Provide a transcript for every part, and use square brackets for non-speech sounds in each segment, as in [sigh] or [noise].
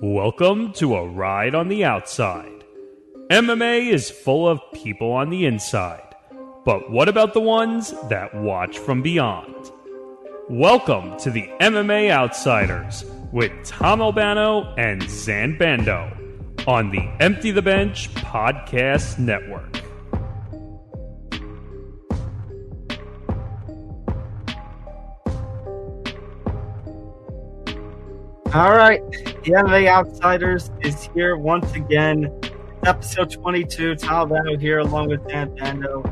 Welcome to a ride on the outside. MMA is full of people on the inside, but what about the ones that watch from beyond? Welcome to the MMA Outsiders with Tom Albano and Zain Bando on the Empty the Bench Podcast Network. All right, the MMA Outsiders is here once again. Episode 22. Tom Albano here along with Dan Bando.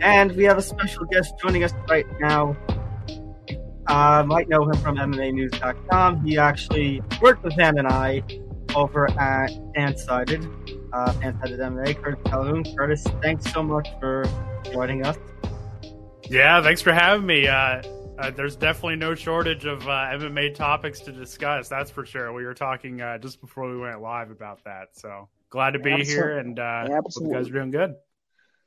And we have a special guest joining us right now. Uh, might know him from MMAnews.com. He actually worked with Dan and I over at Fansided, uh, Fansided MMA. Curtis Calhoun. Curtis, thanks so much for joining us. Yeah, thanks for having me. Uh, uh, there's definitely no shortage of uh, MMA topics to discuss. That's for sure. We were talking uh, just before we went live about that. So glad to be Absolutely. here, and uh, hope you guys are doing good.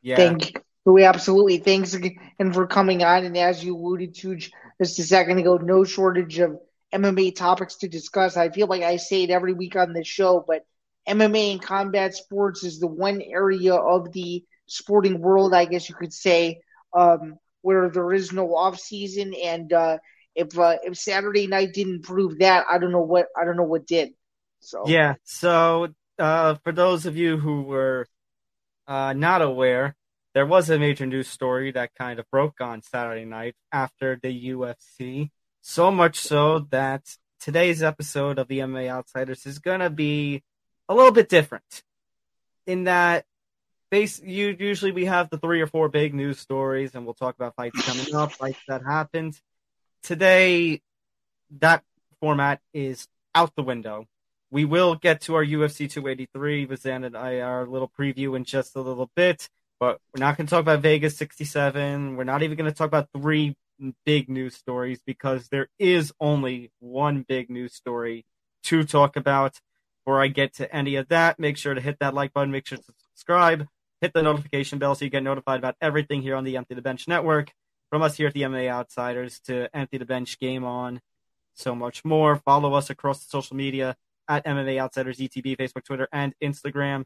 Yeah. Thank you. Absolutely. Thanks again for coming on. And as you alluded to just a second ago, no shortage of MMA topics to discuss. I feel like I say it every week on this show, but MMA and combat sports is the one area of the sporting world, I guess you could say, um, where there is no off season. And uh, if uh, if Saturday night didn't prove that, I don't know what I don't know what did. So Yeah. So, uh, for those of you who were uh, not aware, there was a major news story that kind of broke on Saturday night after the UFC. So much so that today's episode of the MMA Outsiders is going to be a little bit different in that base you usually we have the three or four big news stories and we'll talk about fights coming up fights that happened today that format is out the window we will get to our UFC 283 with Zain and I our little preview in just a little bit, but we're not going to talk about Vegas 67. We're not even going to talk about three big news stories because there is only one big news story to talk about. Before I get to any of that, make sure to hit that like button, make sure to subscribe, hit the notification bell so you get notified about everything here on the Empty the Bench Network. From us here at the MMA Outsiders to Empty the Bench Game On, so much more. Follow us across the social media at MMA Outsiders ETB, Facebook, Twitter, and Instagram.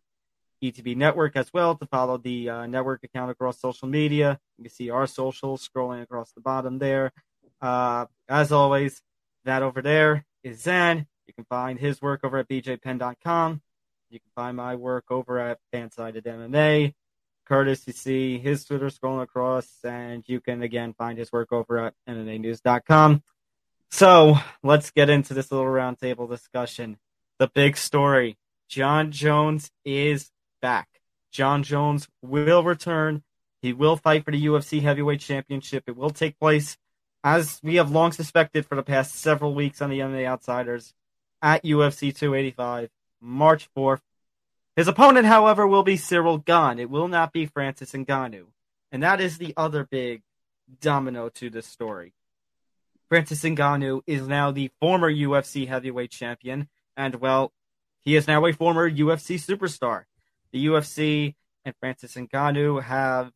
ETB Network as well to follow the uh, network account across social media. You can see our socials scrolling across the bottom there. Uh, as always, that over there is Zain. You can find his work over at bjpenn.com. You can find my work over at Fansided MMA. Curtis, you see his Twitter scrolling across, and you can again find his work over at MMAnews.com. So let's get into this little roundtable discussion the big story. Jon Jones is back. Jon Jones will return. He will fight for the UFC Heavyweight Championship. It will take place, as we have long suspected for the past several weeks on the MMA Outsiders, at UFC 285, March 4th. His opponent, however, will be Ciryl Gane. It will not be Francis Ngannou. And that is the other big domino to this story. Francis Ngannou is now the former UFC heavyweight champion and well, he is now a former UFC superstar. The UFC and Francis Ngannou have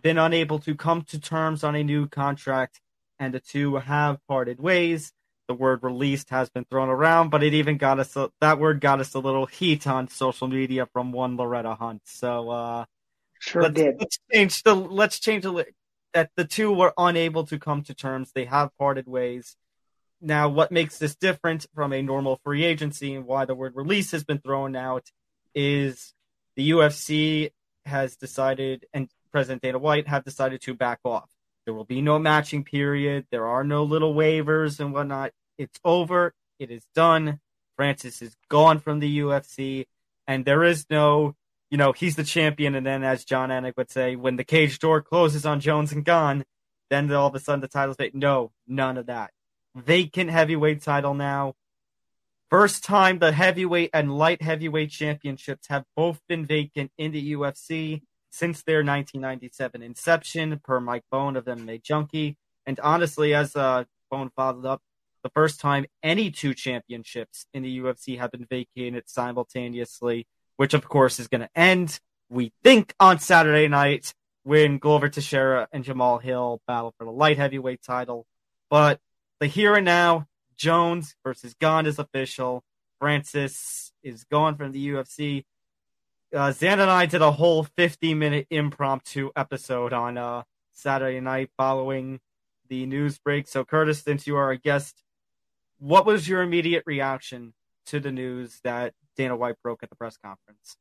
been unable to come to terms on a new contract, and the two have parted ways. The word released has been thrown around, but it even got us a, that word got us a little heat on social media from one Loretta Hunt. So uh, sure let's, did. let's change the let's change the that the two were unable to come to terms. They have parted ways. Now, what makes this different from a normal free agency and why the word release has been thrown out is the UFC has decided, and President Dana White have decided to back off. There will be no matching period. There are no little waivers and whatnot. It's over. It is done. Francis is gone from the UFC, and there is no, you know, he's the champion. And then, as Jon Anik would say, when the cage door closes on Jones and Gane, then all of a sudden the title's vacant. No, none of that vacant heavyweight title now. First time the heavyweight and light heavyweight championships have both been vacant in the UFC since their 1997 inception, per Mike Bohn of MMA Junkie. And honestly, as uh, Bohn followed up, the first time any two championships in the UFC have been vacated simultaneously, which of course is going to end, we think, on Saturday night when Glover Teixeira and Jamahal Hill battle for the light heavyweight title. But the here and now, Jones versus Gane is official. Francis is gone from the UFC. Uh, Zain and I did a whole 50 minute impromptu episode on uh, Saturday night following the news break. So, Curtis, since you are a guest, what was your immediate reaction to the news that Dana White broke at the press conference?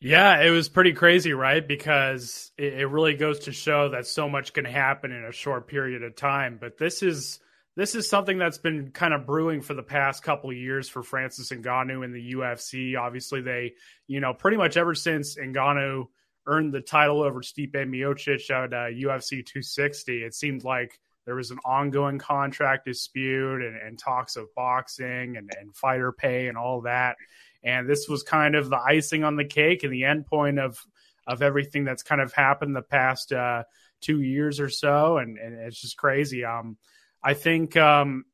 Yeah, it was pretty crazy, right? Because it, it, really goes to show that so much can happen in a short period of time. But this is this is something that's been kind of brewing for the past couple of years for Francis Ngannou in the UFC. Obviously, they, you know, pretty much ever since Ngannou earned the title over Stipe Miocic at uh, UFC 260, it seemed like there was an ongoing contract dispute and, and talks of boxing and, and fighter pay and all that. And this was kind of the icing on the cake and the end point of of everything that's kind of happened the past uh, two years or so. And, and it's just crazy. Um, I think um,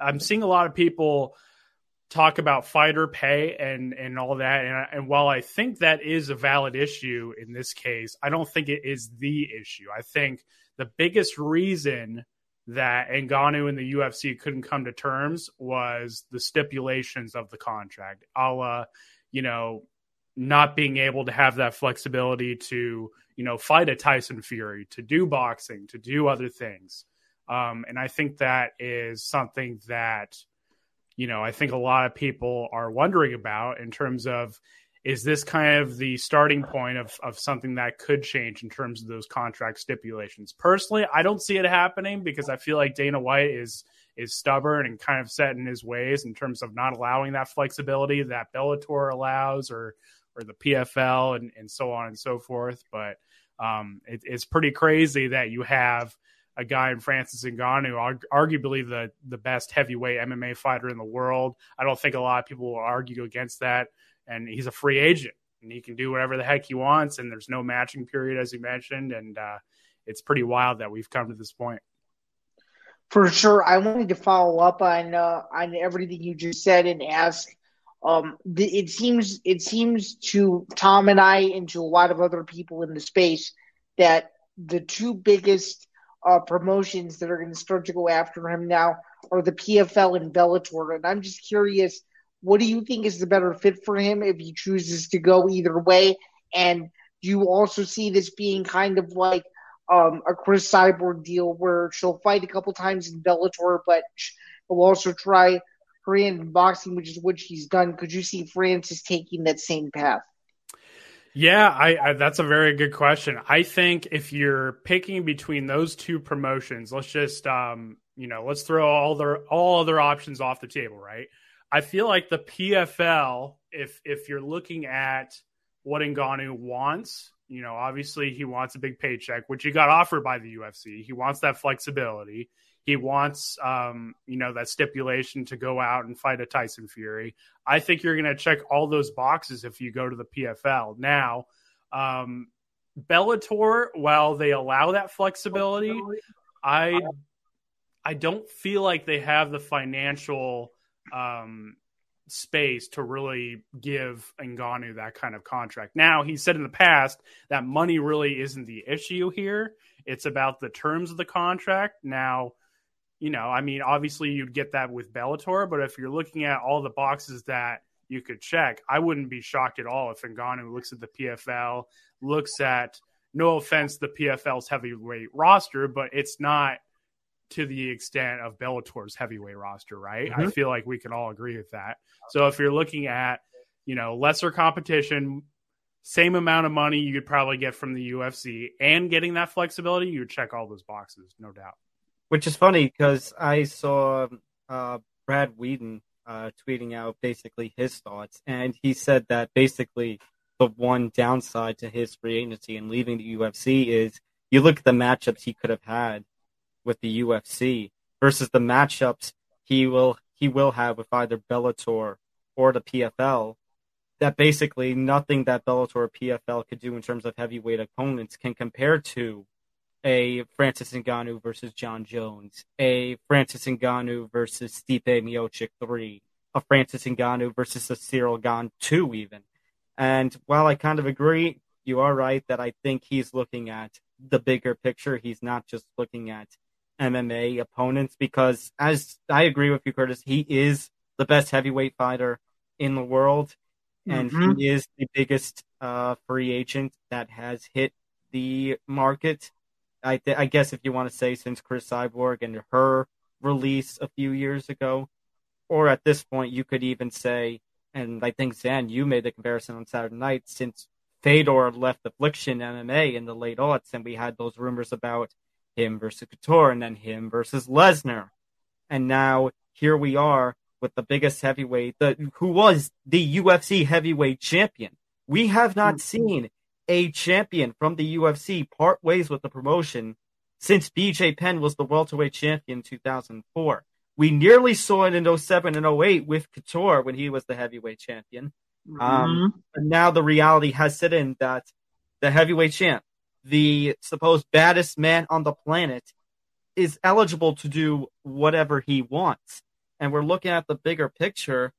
I'm seeing a lot of people talk about fighter pay and and all that and, and while I think that is a valid issue in this case I don't think it is the issue I think the biggest reason that Ngannou and the UFC couldn't come to terms was the stipulations of the contract a la you know not being able to have that flexibility to you know fight a Tyson Fury to do boxing to do other things. Um, and I think that is something that, you know, I think a lot of people are wondering about in terms of is this kind of the starting point of, of something that could change in terms of those contract stipulations? Personally, I don't see it happening because I feel like Dana White is is stubborn and kind of set in his ways in terms of not allowing that flexibility that Bellator allows or or the PFL and, and so on and so forth. But um, it, it's pretty crazy that you have – a guy in Francis Ngannou, arguably the the best heavyweight MMA fighter in the world. I don't think a lot of people will argue against that. And he's a free agent, and he can do whatever the heck he wants. And there's no matching period, as you mentioned, and uh, it's pretty wild that we've come to this point. For sure, I wanted to follow up on uh, on everything you just said and ask. Um, it seems it seems to Tom and I and to a lot of other people in the space that the two biggest uh, promotions that are going to start to go after him now are the PFL and Bellator. And I'm just curious, what do you think is the better fit for him if he chooses to go either way? And do you also see this being kind of like um, a Cris Cyborg deal where she'll fight a couple times in Bellator, but will also try in boxing, which is what she's done? Could you see Francis taking that same path? Yeah, I, I, that's a very good question. I think if you're picking between those two promotions, let's just um, you know, let's throw all their all other options off the table, right? I feel like the PFL, if if you're looking at what Ngannou wants, you know, obviously he wants a big paycheck, which he got offered by the UFC. He wants that flexibility. He wants, um, you know, that stipulation to go out and fight a Tyson Fury. I think you're going to check all those boxes if you go to the PFL. Now, um, Bellator, while they allow that flexibility, I I don't feel like they have the financial um, space to really give Ngannou that kind of contract. Now, he said in the past that money really isn't the issue here. It's about the terms of the contract. Now, you know, I mean, obviously you'd get that with Bellator, but if you're looking at all the boxes that you could check, I wouldn't be shocked at all if Ngannou looks at the PFL, looks at, no offense, the PFL's heavyweight roster, but it's not to the extent of Bellator's heavyweight roster, right? Mm-hmm. I feel like we can all agree with that. So if you're looking at, you know, lesser competition, same amount of money you could probably get from the UFC and getting that flexibility, you would check all those boxes, no doubt. Which is funny because I saw uh, Brad Whedon uh, tweeting out basically his thoughts, and he said that basically the one downside to his free agency and leaving the UFC is you look at the matchups he could have had with the UFC versus the matchups he will he will have with either Bellator or the PFL. That basically nothing that Bellator or PFL could do in terms of heavyweight opponents can compare to a Francis Ngannou versus Jon Jones, a Francis Ngannou versus Stipe Miocic three, a Francis Ngannou versus a Ciryl Gane two, even. And while I kind of agree, you are right that I think he's looking at the bigger picture. He's not just looking at MMA opponents because, as I agree with you, Curtis, he is the best heavyweight fighter in the world, and Mhm. he is the biggest uh, free agent that has hit the market. I, th- I guess if you want to say since Cris Cyborg and her release a few years ago, or at this point, you could even say, and I think Zain, you made the comparison on Saturday night since Fedor left Affliction MMA in the late aughts, and we had those rumors about him versus Couture and then him versus Lesnar, and now here we are with the biggest heavyweight, the who was the UFC heavyweight champion. We have not seen a champion from the UFC part ways with the promotion since BJ Penn was the welterweight champion in 2004. We nearly saw it in 07 and 08 with Couture when he was the heavyweight champion. Um, but now the reality has set in that the heavyweight champ, the supposed baddest man on the planet, is eligible to do whatever he wants. And we're looking at the bigger picture.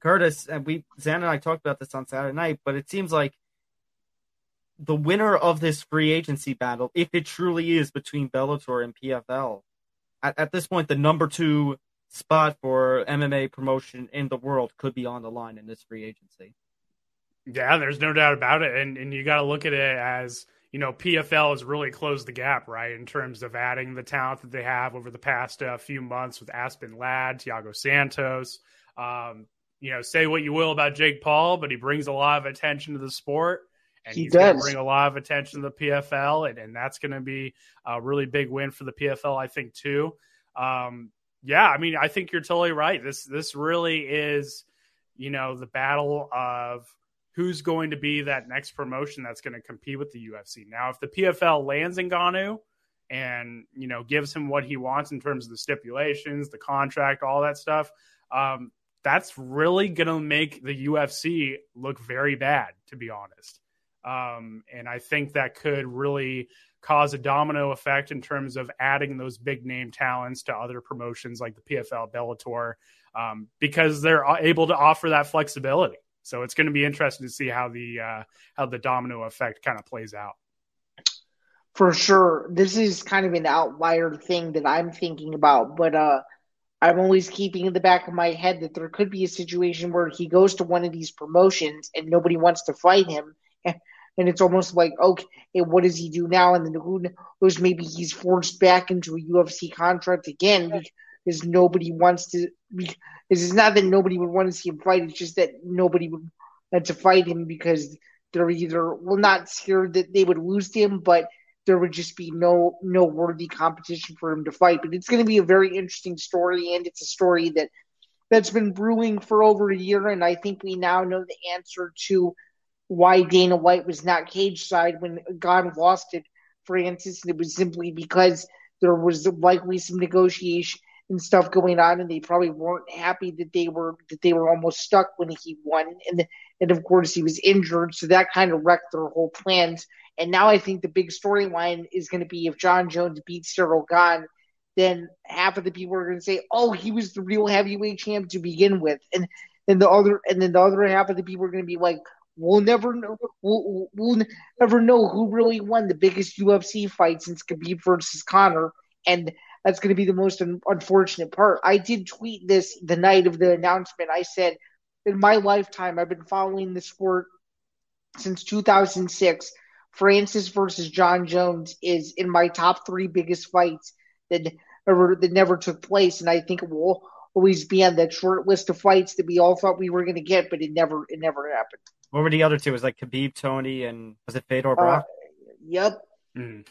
Curtis and we, Zain and I talked about this on Saturday night, but it seems like the winner of this free agency battle, if it truly is between Bellator and PFL, at, at this point, the number two spot for MMA promotion in the world could be on the line in this free agency. Yeah, there's no doubt about it, and and you got to look at it as you know PFL has really closed the gap, right, in terms of adding the talent that they have over the past uh, few months with Aspen Ladd, Thiago Santos. Um, you know, say what you will about Jake Paul, but he brings a lot of attention to the sport. And He he's going to does. bring a lot of attention to the PFL, and, and that's going to be a really big win for the PFL, I think, too. Um, yeah, I mean, I think you're totally right. This this really is, you know, the battle of who's going to be that next promotion that's going to compete with the UFC. Now, if the PFL lands in Ngannou and you know gives him what he wants in terms of the stipulations, the contract, all that stuff, um, that's really going to make the UFC look very bad, to be honest. Um, and I think that could really cause a domino effect in terms of adding those big name talents to other promotions like the PFL, Bellator, um, because they're able to offer that flexibility. So it's going to be interesting to see how the uh, how the domino effect kind of plays out. for sure. This is kind of an outlier thing that I'm thinking about, but uh, I'm always keeping in the back of my head that there could be a situation where he goes to one of these promotions and nobody wants to fight him, [laughs] and, it's almost like, okay, what does he do now? And then who knows? Maybe he's forced back into a UFC contract again because nobody wants to. Because it's not that nobody would want to see him fight; it's just that nobody would want to fight him because they're either well not scared that they would lose to him, but there would just be no no worthy competition for him to fight. But it's going to be a very interesting story, and it's a story that that's been brewing for over a year, and I think we now know the answer to why Dana White was not cage side when God lost it, Francis, and it was simply because there was likely some negotiation and stuff going on, and they probably weren't happy that they were that they were almost stuck when he won, and and of course he was injured, so that kind of wrecked their whole plans. And now I think the big storyline is going to be if Jon Jones beats Ciryl Gane, then half of the people are going to say, "Oh, he was the real heavyweight champ to begin with," and then the other and then the other half of the people are going to be like, "We'll never know. We'll, we'll never know who really won the biggest UFC fight since Khabib versus Conor." and that's going to be the most un- unfortunate part. I did tweet this the night of the announcement. I said, "In my lifetime, I've been following the sport since 2006." Francis versus Jon Jones is in my top three biggest fights that ever that never took place, and I think it will always be on that short list of fights that we all thought we were going to get, but it never it never happened. What were the other two? It was like Khabib, Tony, and was it Fedor Brock? Uh, yep. Mm.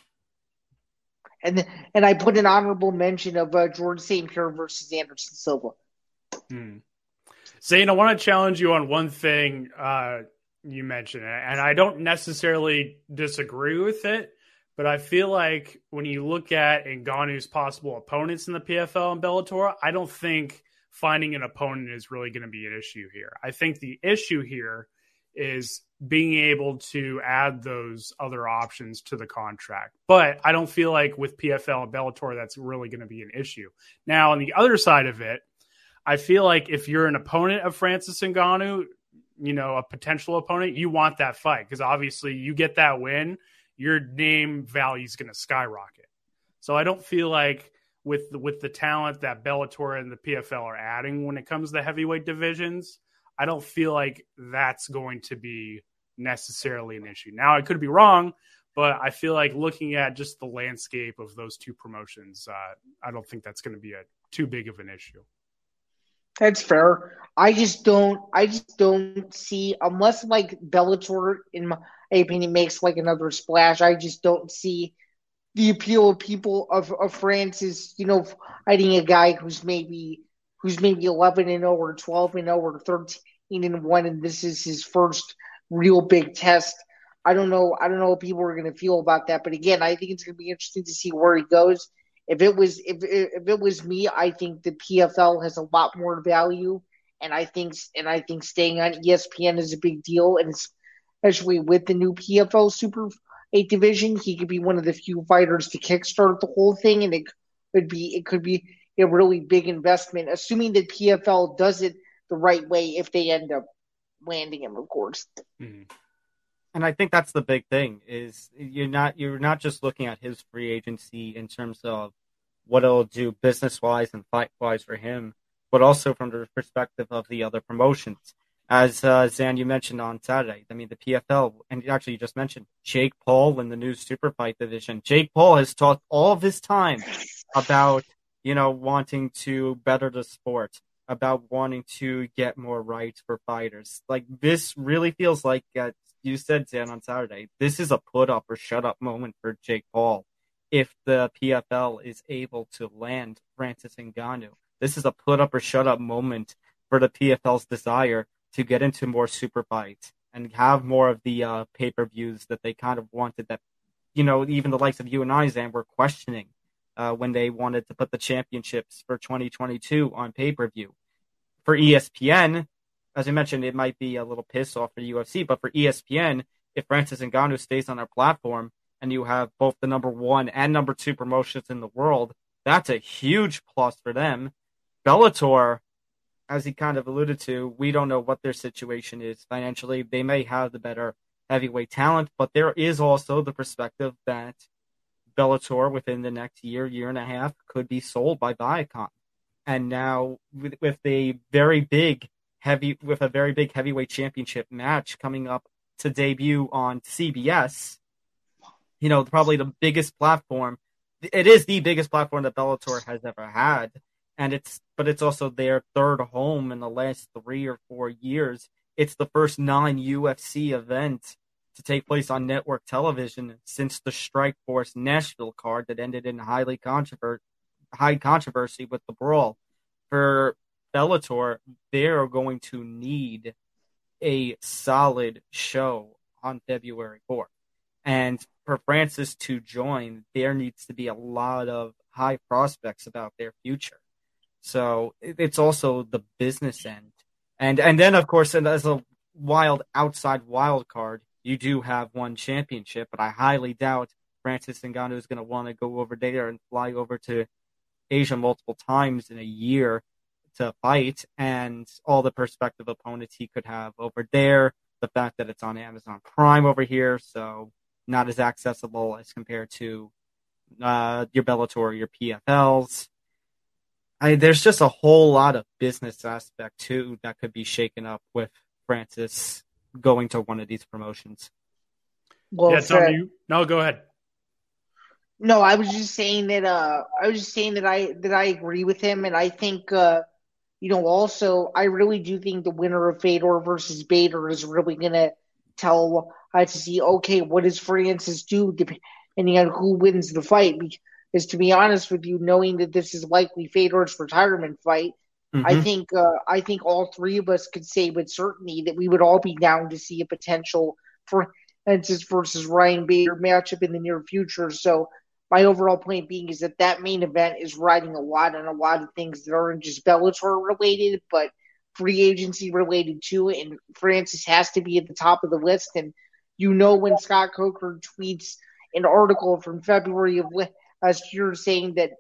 And and I put an honorable mention of uh, George St. Pierre versus Anderson Silva. Mm. Zain, I want to challenge you on one thing uh, you mentioned, and I don't necessarily disagree with it, but I feel like when you look at Ngannou's possible opponents in the PFL and Bellator, I don't think finding an opponent is really going to be an issue here. I think the issue here is being able to add those other options to the contract. But I don't feel like with PFL and Bellator that's really going to be an issue. Now, on the other side of it, I feel like if you're an opponent of Francis Ngannou, you know, a potential opponent, you want that fight because obviously you get that win, your name value is going to skyrocket. So I don't feel like with with the talent that Bellator and the PFL are adding when it comes to the heavyweight divisions, I don't feel like that's going to be necessarily an issue. Now, I could be wrong, but I feel like looking at just the landscape of those two promotions, uh, I don't think that's going to be a too big of an issue. That's fair. I just don't. I just don't see unless like Bellator, in my opinion, makes like another splash. I just don't see the appeal of people of, of France is you know fighting a guy who's maybe who's maybe eleven and zero or twelve and zero or thirteen and one, and this is his first real big test. I don't know. I don't know what people are going to feel about that. But again, I think it's going to be interesting to see where he goes. If it was if if it was me, I think the PFL has a lot more value, and I think and I think staying on ESPN is a big deal, and especially with the new PFL Super Fight division, he could be one of the few fighters to kickstart the whole thing, and it could be it could be a really big investment, assuming that PFL does it the right way if they end up landing him, of course. Mm-hmm. And I think that's the big thing is you're not you're not just looking at his free agency in terms of what it'll do business wise and fight wise for him, but also from the perspective of the other promotions. As uh, Zain, you mentioned on Saturday, I mean the PFL, and actually you just mentioned Jake Paul in the new super fight division. Jake Paul has talked all of his time about you know wanting to better the sport, about wanting to get more rights for fighters. Like this really feels like uh, you said, Dan, on Saturday. This is a put up or shut up moment for Jake Paul. If the PFL is able to land Francis Ngannou, this is a put up or shut up moment for the PFL's desire to get into more super fights and have more of the uh, pay per views that they kind of wanted. That you know, even the likes of you and I, Zain, were questioning uh, when they wanted to put the championships for 2022 on pay per view. For ESPN, as I mentioned, it might be a little piss off for UFC, but for ESPN, if Francis Ngannou stays on their platform and you have both the number one and number two promotions in the world, that's a huge plus for them. Bellator, as he kind of alluded to, we don't know what their situation is financially. They may have the better heavyweight talent, but there is also the perspective that Bellator within the next year, year and a half could be sold by Viacom. And now with, with a very big heavy with a very big heavyweight championship match coming up to debut on CBS, you know, probably the biggest platform. It is the biggest platform that Bellator has ever had. And it's, but it's also their third home in the last three or four years. It's the first non UFC event to take place on network television since the Strike Force Nashville card that ended in highly controvert high controversy with the brawl. For Bellator, they're going to need a solid show on February 4th. And for Francis to join, there needs to be a lot of high prospects about their future. So it's also the business end. And and then of course and as a wild outside wild card, you do have one championship, but I highly doubt Francis Ngannou is going to want to go over there and fly over to Asia multiple times in a year to fight, and all the prospective opponents he could have over there. The fact that it's on Amazon Prime over here, so not as accessible as compared to uh, your Bellator, your PFLs. I, there's just a whole lot of business aspect too that could be shaken up with Francis going to one of these promotions. Well, yeah, Tom, you, no, go ahead. No, I was just saying that. Uh, I was just saying that I that I agree with him, and I think, uh, you know, also I really do think the winner of Fedor versus Bader is really gonna tell uh, to see okay, what does Francis do depending on who wins the fight. Because to be honest with you, knowing that this is likely Fedor's retirement fight, Mm-hmm. I think uh, I think all three of us could say with certainty that we would all be down to see a potential for Francis versus Ryan Bader matchup in the near future. So my overall point being is that that main event is riding a lot on a lot of things that aren't just Bellator related, but free agency related too. And Francis has to be at the top of the list. And you know when Scott Coker tweets an article from February of as you're saying that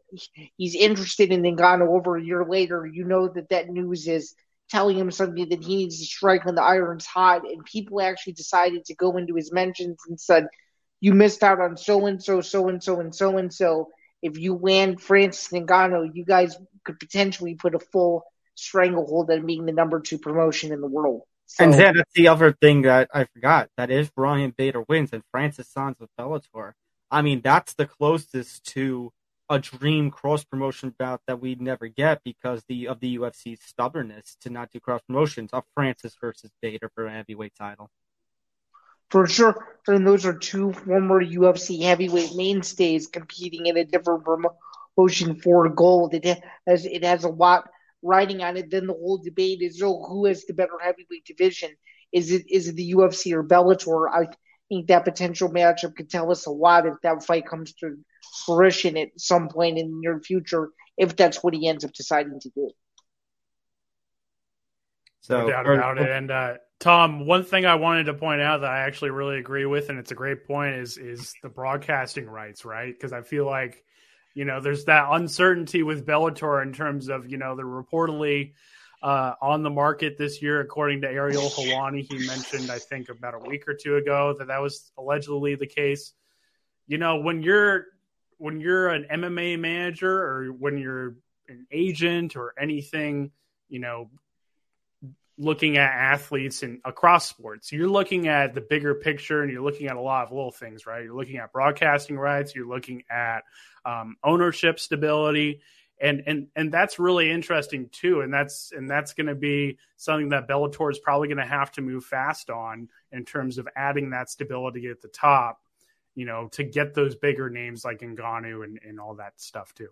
he's interested in Ngannou over a year later, you know that that news is telling him something that he needs to strike when the iron's hot. And people actually decided to go into his mentions and said, "You missed out on so and so, so and so, and so and so. if you land Francis Ngannou, you guys could potentially put a full stranglehold on being the number two promotion in the world. So, and then that's the other thing that I forgot. That if Ryan Bader wins and Francis signs with Bellator, I mean that's the closest to a dream cross promotion bout that we'd never get because the of the UFC's stubbornness to not do cross promotions of Francis versus Bader for a heavyweight title. For sure, and those are two former UFC heavyweight mainstays competing in a different promotion for gold. It has it has a lot riding on it. Then the whole debate is, oh, who has the better heavyweight division? Is it is it the UFC or Bellator? I think that potential matchup could tell us a lot if that fight comes to fruition at some point in the near future, if that's what he ends up deciding to do. So, no doubt about it. And uh, Tom, one thing I wanted to point out that I actually really agree with, and it's a great point, is is the broadcasting rights, right? Because I feel like you know, there's that uncertainty with Bellator in terms of, you know, they're reportedly uh, on the market this year, according to Ariel Helwani. He mentioned, I think, about a week or two ago that that was allegedly the case. You know, when you're when you're an MMA manager or when you're an agent or anything, you know, looking at athletes and across sports. You're looking at the bigger picture and you're looking at a lot of little things, right? You're looking at broadcasting rights, you're looking at um, ownership stability. And, and and that's really interesting too, and that's and that's going to be something that Bellator is probably going to have to move fast on in terms of adding that stability at the top, you know, to get those bigger names like Ngannou and, and all that stuff too.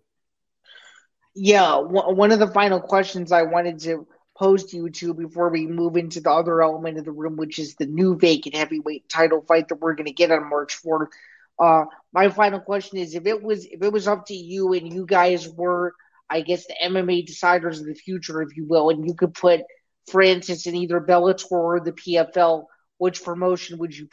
Yeah, one of the final questions I wanted to pose to you to before we move into the other element of the room, which is the new vacant heavyweight title fight that we're going to get on March 4th. Uh, my final question is: if it was if it was up to you and you guys were, I guess, the MMA deciders of the future, if you will, and you could put Francis in either Bellator or the PFL, which promotion would you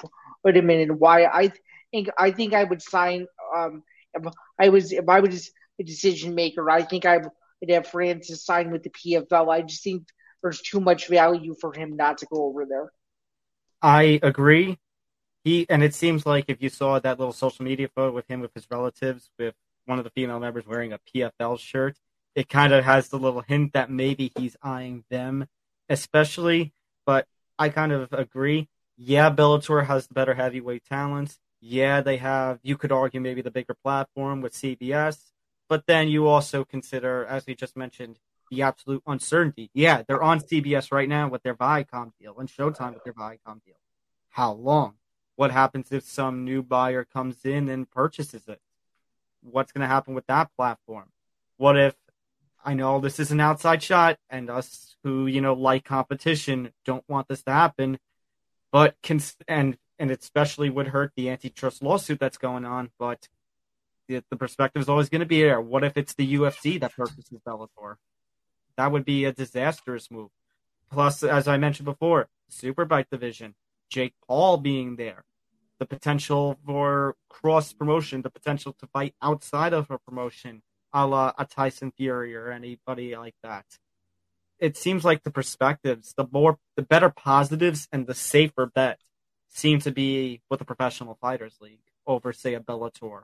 put him in, and why? I think I think I would sign. Um, if I was if I was a decision maker, I think I would have Francis sign with the PFL. I just think there's too much value for him not to go over there. I agree. He and it seems like if you saw that little social media photo with him with his relatives, with one of the female members wearing a PFL shirt, it kind of has the little hint that maybe he's eyeing them, especially. But I kind of agree. Yeah, Bellator has the better heavyweight talents. Yeah, they have. You could argue maybe the bigger platform with CBS. But then you also consider, as we just mentioned, the absolute uncertainty. Yeah, they're on CBS right now with their Viacom deal and Showtime with their Viacom deal. How long? What happens if some new buyer comes in and purchases it? What's going to happen with that platform? What if I know this is an outside shot and us who, you know, like competition don't want this to happen, but can and and it especially would hurt the antitrust lawsuit that's going on, but the, the perspective is always going to be there. What if it's the UFC that purchases Bellator? That would be a disastrous move. Plus, as I mentioned before, super fight division, Jake Paul being there, the potential for cross promotion, the potential to fight outside of a promotion, a la a Tyson Fury or anybody like that. It seems like the perspectives, the more, the better positives and the safer bet seem to be with the Professional Fighters League over, say, a Bellator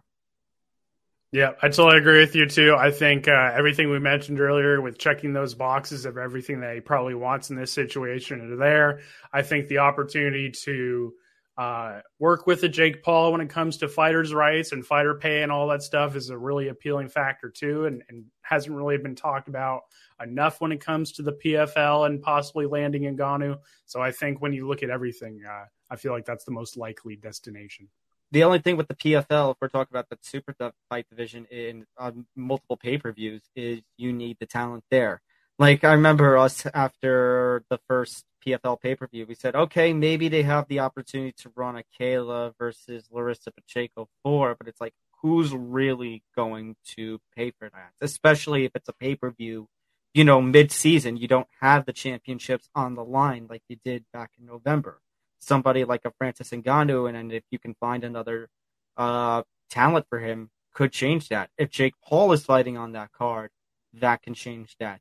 yeah, I totally agree with you too. I think uh, everything we mentioned earlier with checking those boxes of everything that he probably wants in this situation are there. I think the opportunity to uh, work with a Jake Paul when it comes to fighters' rights and fighter pay and all that stuff is a really appealing factor too, and, and hasn't really been talked about enough when it comes to the PFL and possibly landing Ngannou. So I think when you look at everything, uh, I feel like that's the most likely destination. The only thing with the PFL, if we're talking about the super fight division in um, multiple pay per views, is you need the talent there. Like I remember us after the first PFL pay per view, we said, okay, maybe they have the opportunity to run a Kayla versus Larissa Pacheco four, but it's like, who's really going to pay for that? Especially if it's a pay per view, you know, mid season, you don't have the championships on the line like you did back in November somebody like a Francis Ngannou, and, and if you can find another uh, talent for him, could change that. If Jake Paul is fighting on that card, that can change that.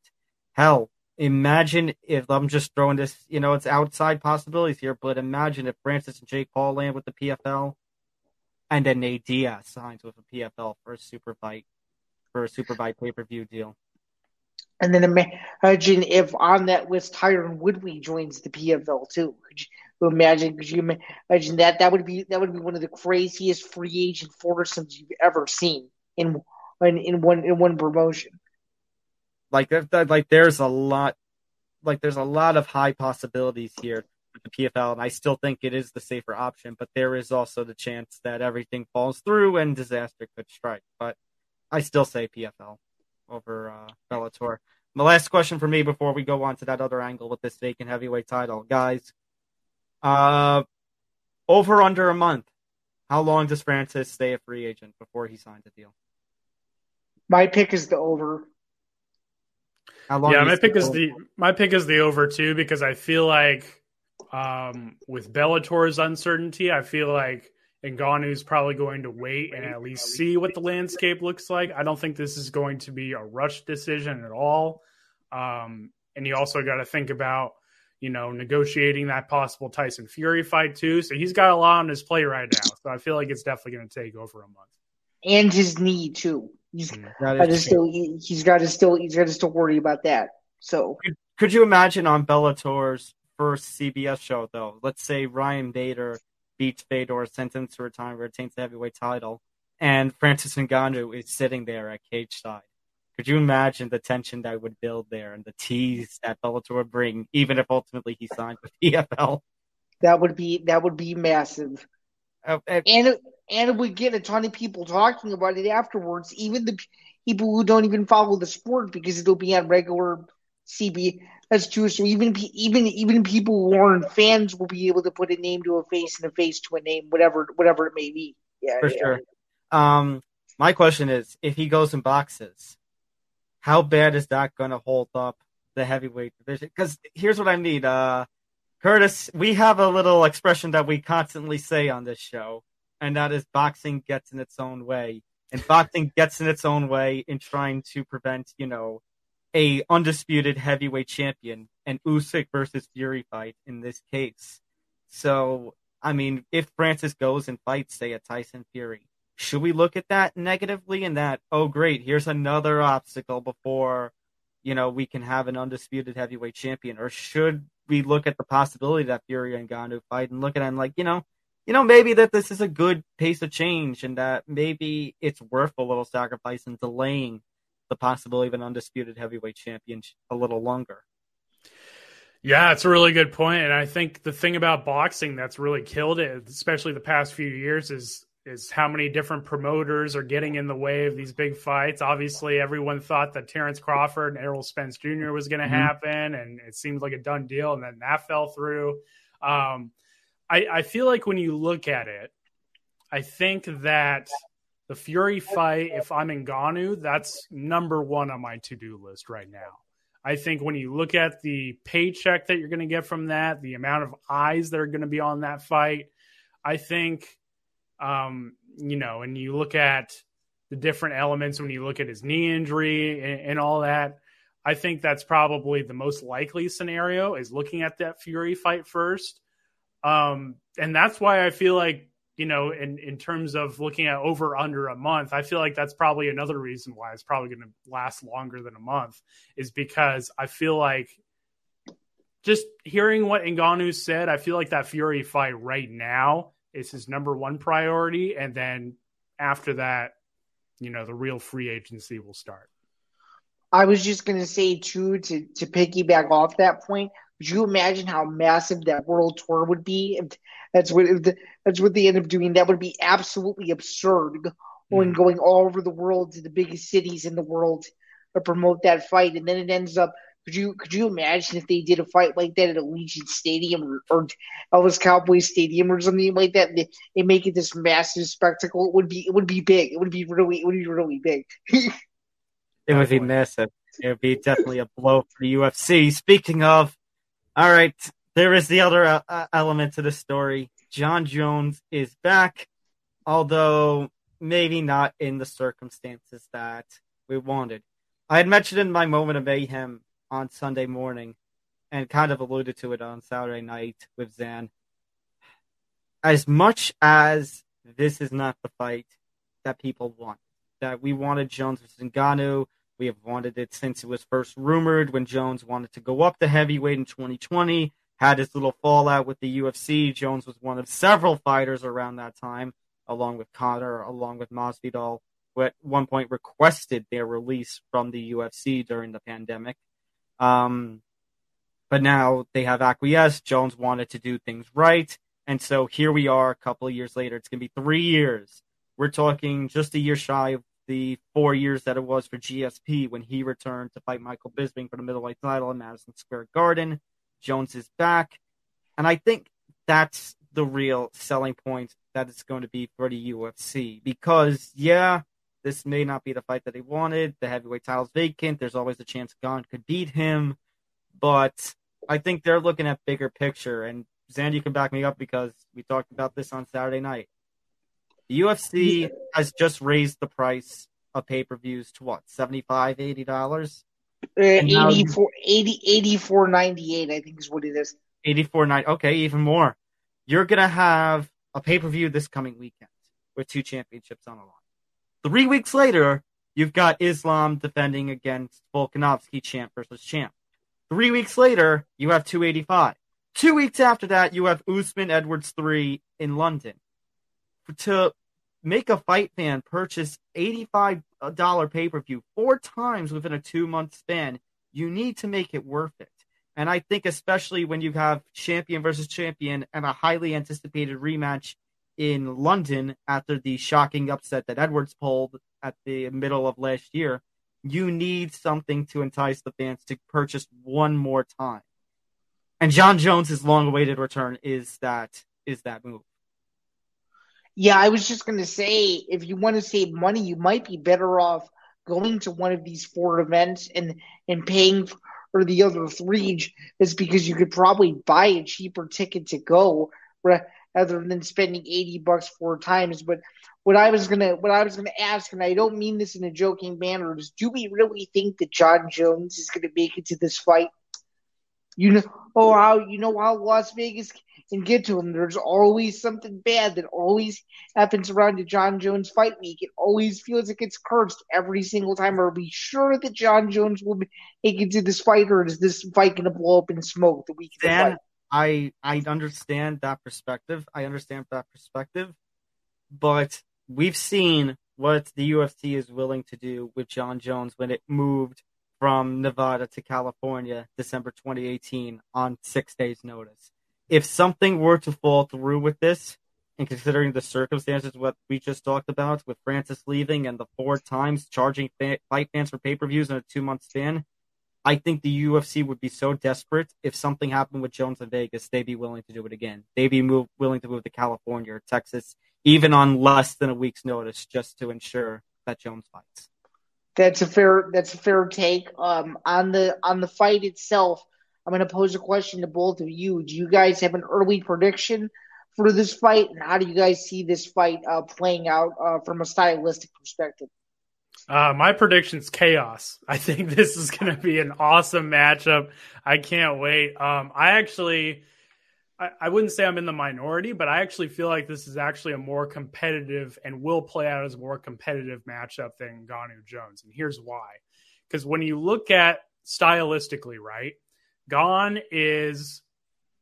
Hell, imagine if I'm just throwing this, you know, it's outside possibilities here, but imagine if Francis and Jake Paul land with the PFL, and then Nate Diaz signs with the PFL for a super fight. for a super fight pay per view deal. And then imagine if on that list Tyron Woodley joins the PFL too. Could you imagine? Could you imagine that? That would be that would be one of the craziest free agent foursomes you've ever seen in in, in one in one promotion. Like like there's a lot like there's a lot of high possibilities here with the PFL, and I still think it is the safer option. But there is also the chance that everything falls through and disaster could strike. But I still say PFL over uh, Bellator. The last question for me before we go on to that other angle with this vacant heavyweight title, guys. Uh, over under a month. How long does Francis stay a free agent before he signs a deal? My pick is the over. How long? Yeah, my pick is the my pick is the over too because I feel like um, with Bellator's uncertainty, I feel like Ngannou's probably going to wait and at least see what the landscape looks like. I don't think this is going to be a rush decision at all. Um, and you also got to think about, you know, negotiating that possible Tyson Fury fight too. So he's got a lot on his plate right now. So I feel like it's definitely going to take over a month. And his knee too. He's mm, got to still. He's got to still. He's got to still worry about that. So could, could you imagine on Bellator's first CBS show though? Let's say Ryan Bader beats Fedor, sentenced to retirement, retains the heavyweight title, and Francis Ngannou is sitting there at cage side. Could you imagine the tension that would build there and the tease that Bellator would bring, even if ultimately he signed with PFL? That would be that would be massive, uh, and it, and would get a ton of people talking about it afterwards. Even the people who don't even follow the sport because it'll be on regular CB that's true. So even even even people who aren't fans will be able to put a name to a face and a face to a name, whatever whatever it may be. Yeah, for yeah. sure. Um, my question is, if he goes in boxes, how bad is that going to hold up the heavyweight division? Because here's what I need, uh, Curtis. We have a little expression that we constantly say on this show, and that is boxing gets in its own way, and boxing gets in its own way in trying to prevent, you know a undisputed heavyweight champion, an Usyk versus Fury fight in this case. So, I mean, if Francis goes and fights, say, a Tyson Fury, should we look at that negatively and that, oh, great, here's another obstacle before, you know, we can have an undisputed heavyweight champion? Or should we look at the possibility that Fury and Ngannou fight and look at it and like, you know, you know, maybe that this is a good pace of change and that maybe it's worth a little sacrifice and delaying the possibility of an undisputed heavyweight champion a little longer. Yeah, it's a really good point, and I think the thing about boxing that's really killed it, especially the past few years, is is how many different promoters are getting in the way of these big fights. Obviously, everyone thought that Terrence Crawford and Errol Spence Jr. was going to mm-hmm. happen, and it seemed like a done deal, and then that fell through. Um, I, I feel like when you look at it, I think that the Fury fight, if I'm Ngannou, that's number one on my to do list right now. I think when you look at the paycheck that you're going to get from that, the amount of eyes that are going to be on that fight, I think, um, you know, and you look at the different elements when you look at his knee injury and, and all that, I think that's probably the most likely scenario is looking at that Fury fight first. Um, and that's why I feel like you know, in, in terms of looking at over under a month, I feel like that's probably another reason why it's probably going to last longer than a month is because I feel like just hearing what Ngannou said, I feel like that Fury fight right now is his number one priority. And then after that, you know, the real free agency will start. I was just going to say, too, to, to piggyback off that point, could you imagine how massive that world tour would be if that's what if the, that's what they end up doing? That would be absolutely absurd. Going mm. going all over the world to the biggest cities in the world to promote that fight, and then it ends up. Could you could you imagine if they did a fight like that at Allegiant Stadium or, or Elvis Cowboy Stadium or something like that? They, they make it this massive spectacle. It would be it would be big. It would be really it would be really big. [laughs] it would be massive. It would be definitely a blow for the UFC. Speaking of all right, there is the other uh, uh, element to the story. Jon Jones is back, although maybe not in the circumstances that we wanted. I had mentioned in my moment of mayhem on Sunday morning and kind of alluded to it on Saturday night with Zain. As much as this is not the fight that people want, that we wanted Jones versus Ngannou. We have wanted it since it was first rumored when Jones wanted to go up to heavyweight in 2020. Had his little fallout with the UFC. Jones was one of several fighters around that time, along with Conor, along with Masvidal, who at one point requested their release from the UFC during the pandemic. Um, but now they have acquiesced. Jones wanted to do things right. And so here we are a couple of years later. It's going to be three years. We're talking just a year shy of the four years that it was for GSP when he returned to fight Michael Bisping for the middleweight title in Madison Square Garden. Jones is back. And I think that's the real selling point that it's going to be for the UFC. Because, yeah, this may not be the fight that he wanted. The heavyweight title's vacant. There's always a chance Gane could beat him. But I think they're looking at bigger picture. And Zandy can back me up because we talked about this on Saturday night. The UFC yeah. has just raised the price of pay per views to what, 75 $80? Uh, 84, 80, 84 98, I think is what it is. 84 9 Okay, even more. You're going to have a pay per view this coming weekend with two championships on the line. Three weeks later, you've got Islam defending against Volkanovski, champ versus champ. Three weeks later, you have 285. Two weeks after that, you have Usman Edwards 3 in London. To make a fight fan purchase $85 uh, pay per view four times within a two month span, you need to make it worth it. And I think, especially when you have champion versus champion and a highly anticipated rematch in London after the shocking upset that Edwards pulled at the middle of last year, you need something to entice the fans to purchase one more time. And Jon Jones's long-awaited return is that is that move. Yeah, I was just going to say, if you want to save money, you might be better off going to one of these four events and and paying for the other three, is because you could probably buy a cheaper ticket to go rather than spending eighty bucks four times. But what I was gonna what I was gonna ask, and I don't mean this in a joking manner, is do we really think that Jon Jones is gonna make it to this fight? You know, oh how you know how Las Vegas can get to him. There's always something bad that always happens around the Jon Jones fight week. It always feels like it's cursed every single time. Are we sure that Jon Jones will make it to this fight, or is this fight going to blow up in smoke the week? Dan, I I understand that perspective. I understand that perspective, but we've seen what the UFC is willing to do with Jon Jones when it moved from Nevada to California December 2018 on six days' notice. If something were to fall through with this, and considering the circumstances what we just talked about with Francis leaving and the four times charging fight fans for pay per views in a two month span, I think the UFC would be so desperate if something happened with Jones in Vegas, they'd be willing to do it again. They'd be move, willing to move to California or Texas, even on less than a week's notice, just to ensure that Jones fights. That's a fair. That's a fair take. Um, on the on the fight itself, I'm going to pose a question to both of you. Do you guys have an early prediction for this fight, and how do you guys see this fight uh, playing out uh, from a stylistic perspective? Uh, my prediction's chaos. [laughs] I think this is going to be an awesome matchup. I can't wait. Um, I actually I, I wouldn't say I'm in the minority, but I actually feel like this is actually a more competitive and will play out as a more competitive matchup than Ngannou Jones. And here's why. Because when you look at stylistically, right, Gane is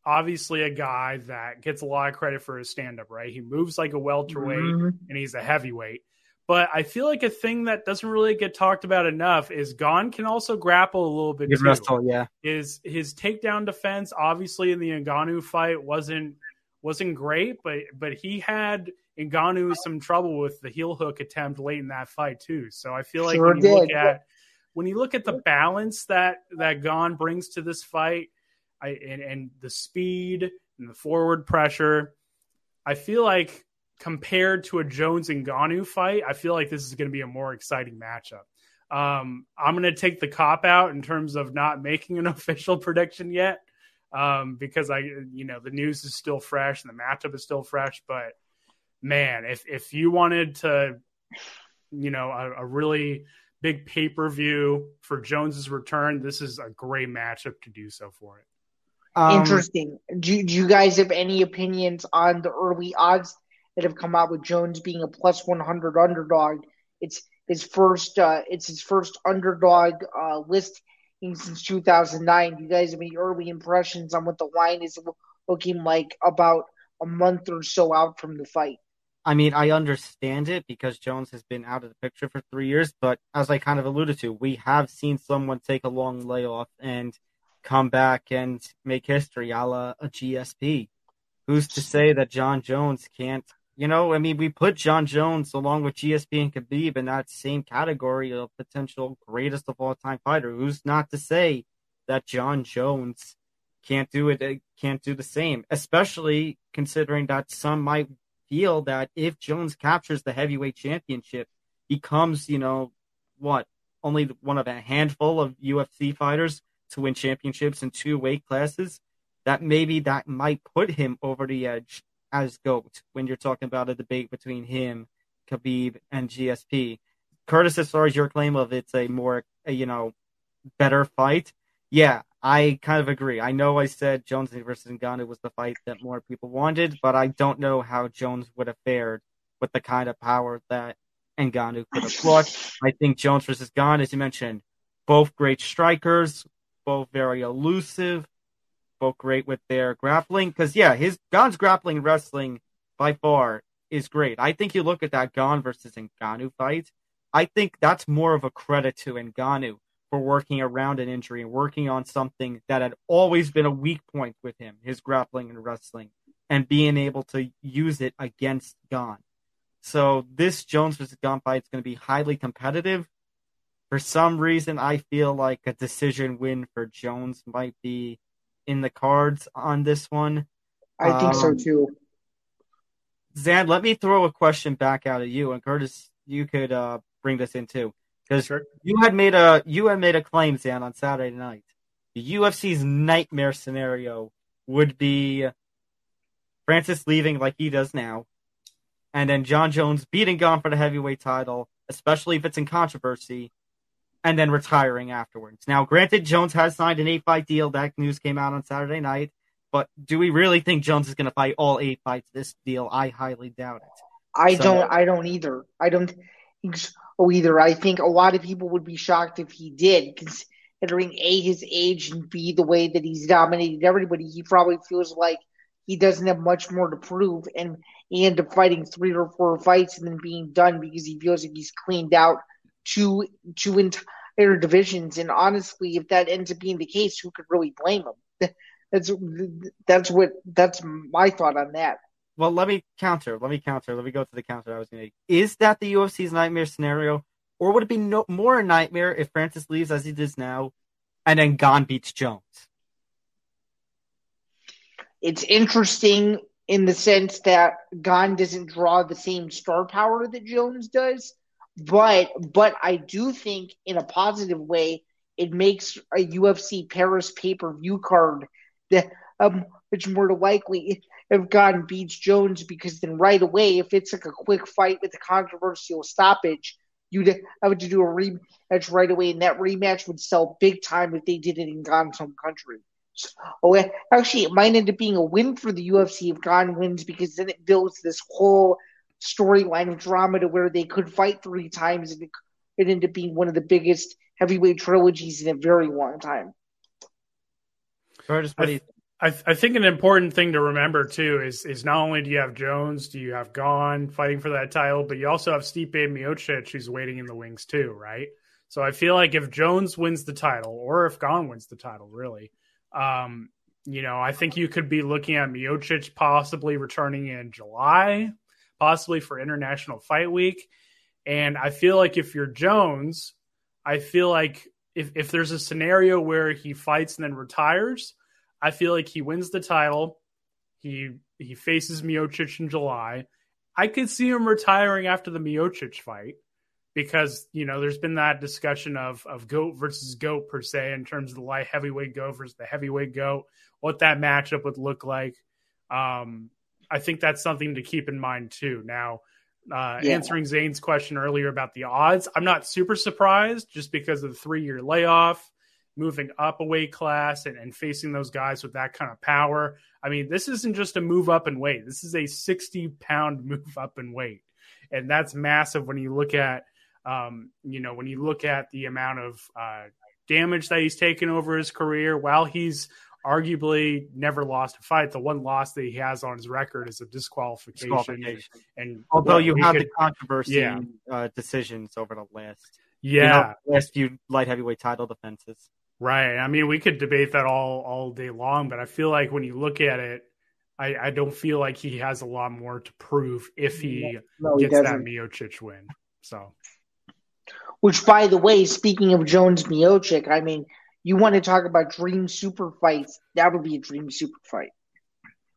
obviously a guy that gets a lot of credit for his stand up, right? He moves like a welterweight mm-hmm. and he's a heavyweight. But I feel like a thing that doesn't really get talked about enough is Gane can also grapple a little bit too. Wrestle, yeah. Is his takedown defense obviously in the Ngannou fight wasn't wasn't great, but but he had Ngannou some trouble with the heel hook attempt late in that fight too. So I feel like sure when you did. look at when you look at the balance that that Gane brings to this fight, I and, and the speed and the forward pressure, I feel like compared to a Jones and Ngannou fight, I feel like this is going to be a more exciting matchup. Um, I'm going to take the cop out in terms of not making an [laughs] official prediction yet um, because I, you know, the news is still fresh and the matchup is still fresh. But man, if if you wanted to, you know, a, a really big pay per view for Jones's return, this is a great matchup to do so for it. Um, Interesting. Do, do you guys have any opinions on the early odds that have come out with Jones being a plus 100 underdog. It's his first uh, it's his first underdog uh, list since 2009. You guys have any early impressions on what the line is looking like about a month or so out from the fight? I mean, I understand it because Jones has been out of the picture for three years, but as I kind of alluded to, we have seen someone take a long layoff and come back and make history a la a GSP. Who's to say that Jon Jones can't you know, I mean, we put Jon Jones along with GSP and Khabib in that same category of potential greatest of all time fighter. Who's not to say that Jon Jones can't do it, can't do the same, especially considering that some might feel that if Jones captures the heavyweight championship, becomes, you know, what, only one of a handful of UFC fighters to win championships in two weight classes, that maybe that might put him over the edge as GOAT when you're talking about a debate between him, Khabib, and GSP. Curtis, as far as your claim of it's a more, you know, better fight, yeah, I kind of agree. I know I said Jones versus Ngannou was the fight that more people wanted, but I don't know how Jones would have fared with the kind of power that Ngannou could have brought. I think Jones versus Ngannou, as you mentioned, both great strikers, both very elusive, both great with their grappling. Because yeah, his Gane's grappling wrestling by far is great. I think you look at that Gane versus Ngannou fight. I think that's more of a credit to Ngannou for working around an injury and working on something that had always been a weak point with him, his grappling and wrestling, and being able to use it against Gane. So this Jones versus Gane fight is going to be highly competitive. For some reason, I feel like a decision win for Jones might be in the cards on this one. I think um, so too. Zain, let me throw a question back out at you, and Curtis, you could uh, bring this in too, because sure. you had made a you had made a claim, Zain, on Saturday night. The UFC's nightmare scenario would be Francis leaving like he does now, and then Jon Jones beating Gane for the heavyweight title, especially if it's in controversy, and then retiring afterwards. Now, granted, Jones has signed an eight fight deal. That news came out on Saturday night. But do we really think Jones is going to fight all eight fights this deal? I highly doubt it. I so, don't. I don't either. I don't think so either. I think a lot of people would be shocked if he did, considering a his age and b the way that he's dominated everybody. He probably feels like he doesn't have much more to prove, and he end up fighting three or four fights and then being done because he feels like he's cleaned out two two entire divisions. And honestly, if that ends up being the case, who could really blame them? [laughs] That's that's what that's my thought on that. Well, let me counter. Let me counter. Let me go to the counter I was going to. Is that the UFC's nightmare scenario, or would it be no, more a nightmare if Francis leaves as he does now, and then Gane beats Jones? It's interesting in the sense that Gane doesn't draw the same star power that Jones does, but but I do think in a positive way it makes a UFC Paris pay per view card that um much more likely have Gane beats Jones because then right away if it's like a quick fight with a controversial stoppage you'd have to do a rematch right away and that rematch would sell big time if they did it in Gane's home country. Oh, actually, it might end up being a win for the UFC if Gane wins because then it builds this whole storyline of drama to where they could fight three times and it, it ended up being one of the biggest heavyweight trilogies in a very long time. Curtis, I, I, I, think an important thing to remember too is is not only do you have Jones, do you have Gane fighting for that title, but you also have Stipe Miocic who's waiting in the wings too, right? So I feel like if Jones wins the title, or if Gane wins the title, really, um, you know, I think you could be looking at Miocic possibly returning in July, possibly for International Fight Week. And I feel like if you're Jones, I feel like if, if there's a scenario where he fights and then retires, I feel like he wins the title. He he faces Miocic in July. I could see him retiring after the Miocic fight because you know there's been that discussion of of goat versus goat per se in terms of the light heavyweight goat versus the heavyweight goat, what that matchup would look like. Um, I think that's something to keep in mind too. Now, uh, yeah. answering Zain's question earlier about the odds, I'm not super surprised just because of the three year layoff, moving up a weight class, and, and facing those guys with that kind of power. I mean, this isn't just a move up in weight. This is a 60 pound move up in weight. And that's massive when you look at Um, you know, when you look at the amount of uh, damage that he's taken over his career, while he's arguably never lost a fight, the one loss that he has on his record is a disqualification. disqualification. And although you have could, the controversy yeah. uh, decisions over the last, yeah, you know, last few light heavyweight title defenses. Right. I mean, we could debate that all all day long, but I feel like when you look at it, I, I don't feel like he has a lot more to prove if he no, gets he that Miocic win. So, which, by the way, speaking of Jones Miocic, I mean, you want to talk about dream super fights? That would be a dream super fight.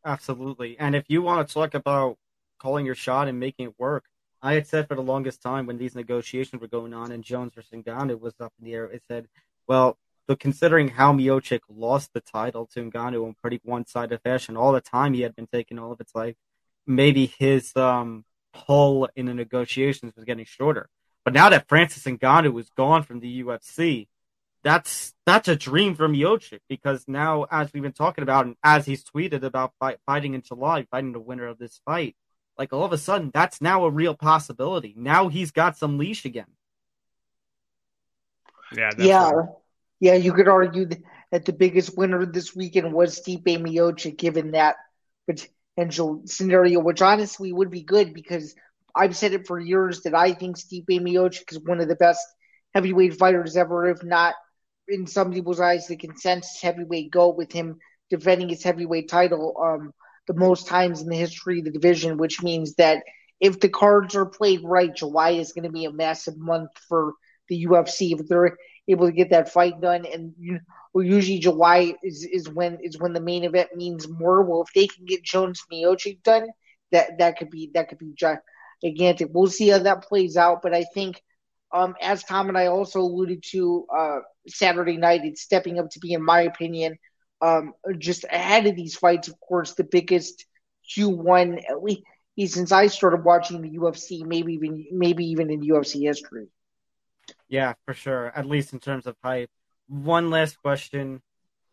Absolutely. And if you want to talk about calling your shot and making it work, I had said for the longest time when these negotiations were going on and Jones versus Ngannou was up in the air, it said, well, but considering how Miocic lost the title to Ngannou in pretty one-sided fashion, all the time he had been taking all of its life, maybe his um, pull in the negotiations was getting shorter. But now that Francis Ngannou was gone from the UFC, that's that's a dream for Miocic because now, as we've been talking about, and as he's tweeted about fight, fighting in July, fighting the winner of this fight, like all of a sudden, that's now a real possibility. Now he's got some leash again. Yeah, yeah. Yeah, you could argue that the biggest winner this weekend was Stipe Miocic, given that potential scenario, which honestly would be good because I've said it for years that I think Stipe Miocic is one of the best heavyweight fighters ever, if not in some people's eyes the consensus heavyweight go with him defending his heavyweight title um, the most times in the history of the division, which means that if the cards are played right, July is going to be a massive month for the UFC. If they're able to get that fight done. And usually July is, is when is when the main event means more. Well, if they can get Jones Miocic done, that that could be that could be gigantic. We'll see how that plays out. But I think, um, as Tom and I also alluded to uh, Saturday night, it's stepping up to be, in my opinion, um, just ahead of these fights. Of course, the biggest Q1 at least since I started watching the UFC, maybe even maybe even in UFC history. Yeah, for sure. At least in terms of hype. One last question.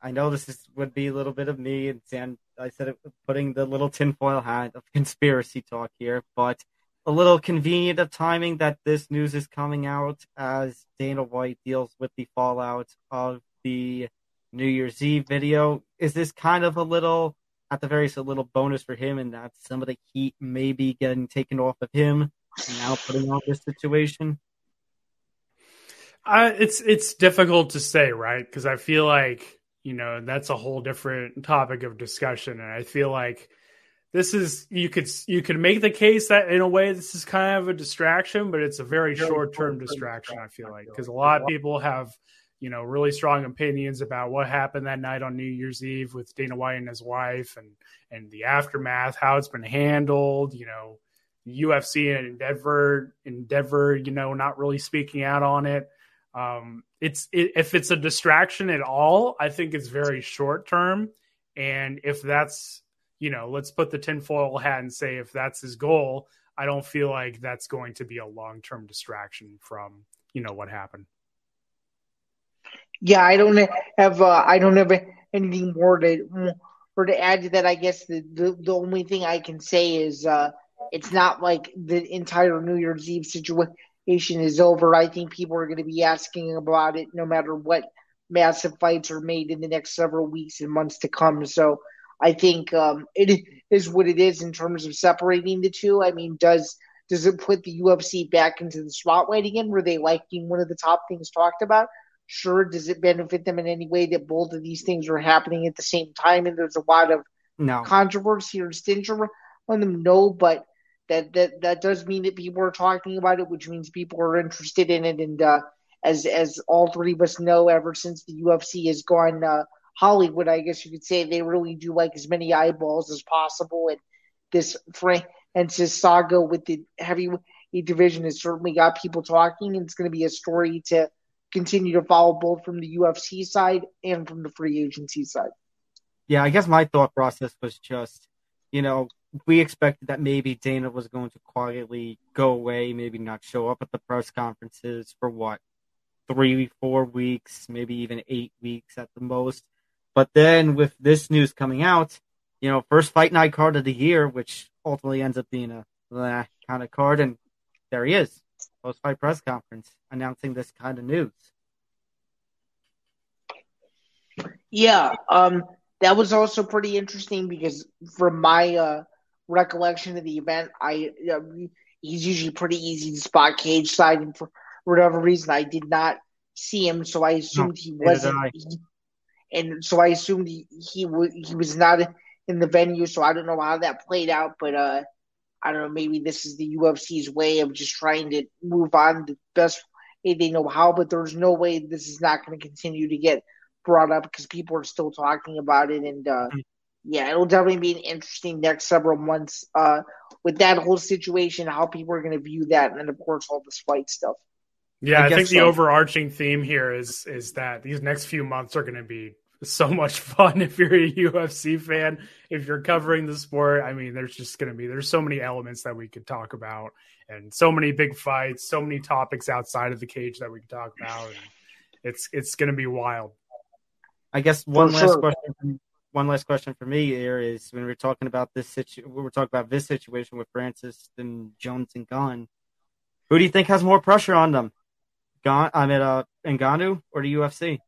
I know this is, would be a little bit of me and Sam. I said it, putting the little tinfoil hat of conspiracy talk here, but a little convenient of timing that this news is coming out as Dana White deals with the fallout of the New Year's Eve video. Is this kind of a little, at the very least, a little bonus for him, and that some of the heat may be getting taken off of him now putting on this situation? Uh, it's it's difficult to say, right? Because I feel like you know that's a whole different topic of discussion, and I feel like this is you could you could make the case that in a way this is kind of a distraction, but it's a very short term distraction. I feel like because a lot of people have you know really strong opinions about what happened that night on New Year's Eve with Dana White and his wife, and and the aftermath, how it's been handled. You know, UFC and Endeavor, Endeavor, you know, not really speaking out on it. Um, it's it, if it's a distraction at all, I think it's very short term. And if that's you know, let's put the tinfoil hat and say if that's his goal, I don't feel like that's going to be a long term distraction from you know what happened. Yeah, I don't have uh, I don't have anything more to more to add to that. I guess the the, the only thing I can say is uh, it's not like the entire New Year's Eve situation is over, I think people are going to be asking about it no matter what massive fights are made in the next several weeks and months to come. So I think um, it is what it is in terms of separating the two. I mean, does does it put the UFC back into the spotlight again? Were they liking one of the top things talked about? Sure. Does it benefit them in any way that both of these things are happening at the same time and there's a lot of no. controversy or stench on them? No, but that that that does mean that people are talking about it, which means people are interested in it. And uh, as as all three of us know, ever since the UFC has gone uh, Hollywood, I guess you could say they really do like as many eyeballs as possible. And this Francis saga with the heavyweight division has certainly got people talking, and it's going to be a story to continue to follow both from the UFC side and from the free agency side. Yeah, I guess my thought process was just, you know, we expected that maybe Dana was going to quietly go away, maybe not show up at the press conferences for what three, four weeks, maybe even eight weeks at the most. But then with this news coming out, you know, first fight night card of the year, which ultimately ends up being a kind of card, and there he is. post fight press conference announcing this kind of news. Yeah, um, that was also pretty interesting because from my uh, recollection of the event, I uh, he's usually pretty easy to spot cage side, and for whatever reason, I did not see him, so I assumed no, he wasn't. He, and so I assumed he he, w- he was not in the venue. So I don't know how that played out, but uh, I don't know. Maybe this is the UFC's way of just trying to move on the best way they know how. But there's no way this is not going to continue to get brought up because people are still talking about it. And uh, mm-hmm. yeah, it'll definitely be an interesting next several months uh, with that whole situation, how people are going to view that, and then of course all this fight stuff. Yeah, I, I think the so. overarching theme here is is that these next few months are going to be so much fun [laughs] if you're a UFC fan. If you're covering the sport, I mean, there's just going to be there's so many elements that we could talk about, and so many big fights, so many topics outside of the cage that we can talk about. And it's it's going to be wild. I guess one For last sure. question. One last question for me here is when we're talking about this situation, we're talking about this situation with Francis and Jones and Gane. Who do you think has more pressure on them? Gane, I mean, uh, Ngannou or the UFC?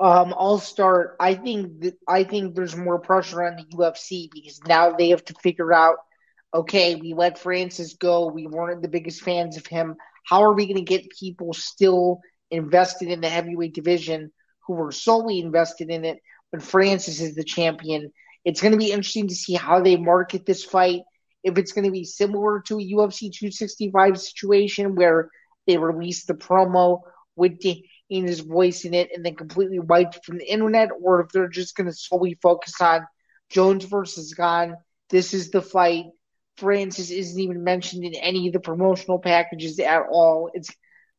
Um, I'll start. I think I think there's more pressure on the UFC because now they have to figure out. Okay, we let Francis go. We weren't the biggest fans of him. How are we going to get people still invested in the heavyweight division who were solely invested in it when Francis is the champion? It's going to be interesting to see how they market this fight. If it's going to be similar to a UFC 265 situation where they release the promo with the in his voice in it and then completely wiped from the internet, or if they're just going to solely focus on Jones versus Gane. This is the fight. Francis isn't even mentioned in any of the promotional packages at all. It's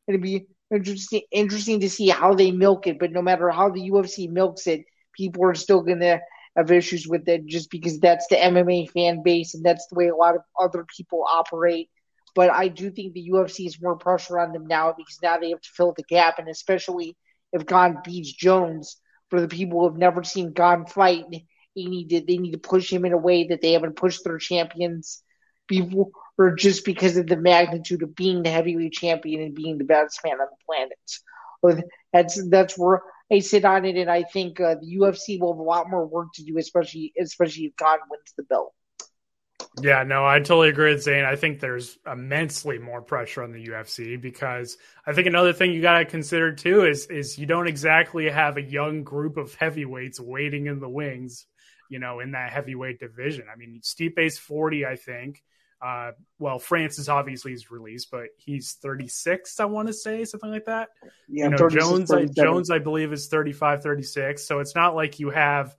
going to be interesting, interesting to see how they milk it. But no matter how the UFC milks it, people are still going to have issues with it just because that's the MMA fan base and that's the way a lot of other people operate. But I do think the UFC is more pressure on them now because now they have to fill the gap, and especially if Gane beats Jones, for the people who have never seen Gane fight, they need to they need to push him in a way that they haven't pushed their champions before, or just because of the magnitude of being the heavyweight champion and being the best man on the planet. So that's that's where I sit on it, and I think uh, the UFC will have a lot more work to do, especially especially if Gane wins the belt. Yeah, no, I totally agree with Zain. I think there's immensely more pressure on the UFC because I think another thing you got to consider too is is you don't exactly have a young group of heavyweights waiting in the wings, you know, in that heavyweight division. I mean, Stipe's 40, I think. Uh, well, Francis obviously is released, but he's 36, I want to say, something like that. Yeah, you know, Jones, I, Jones, I believe, is 35, 36. So it's not like you have,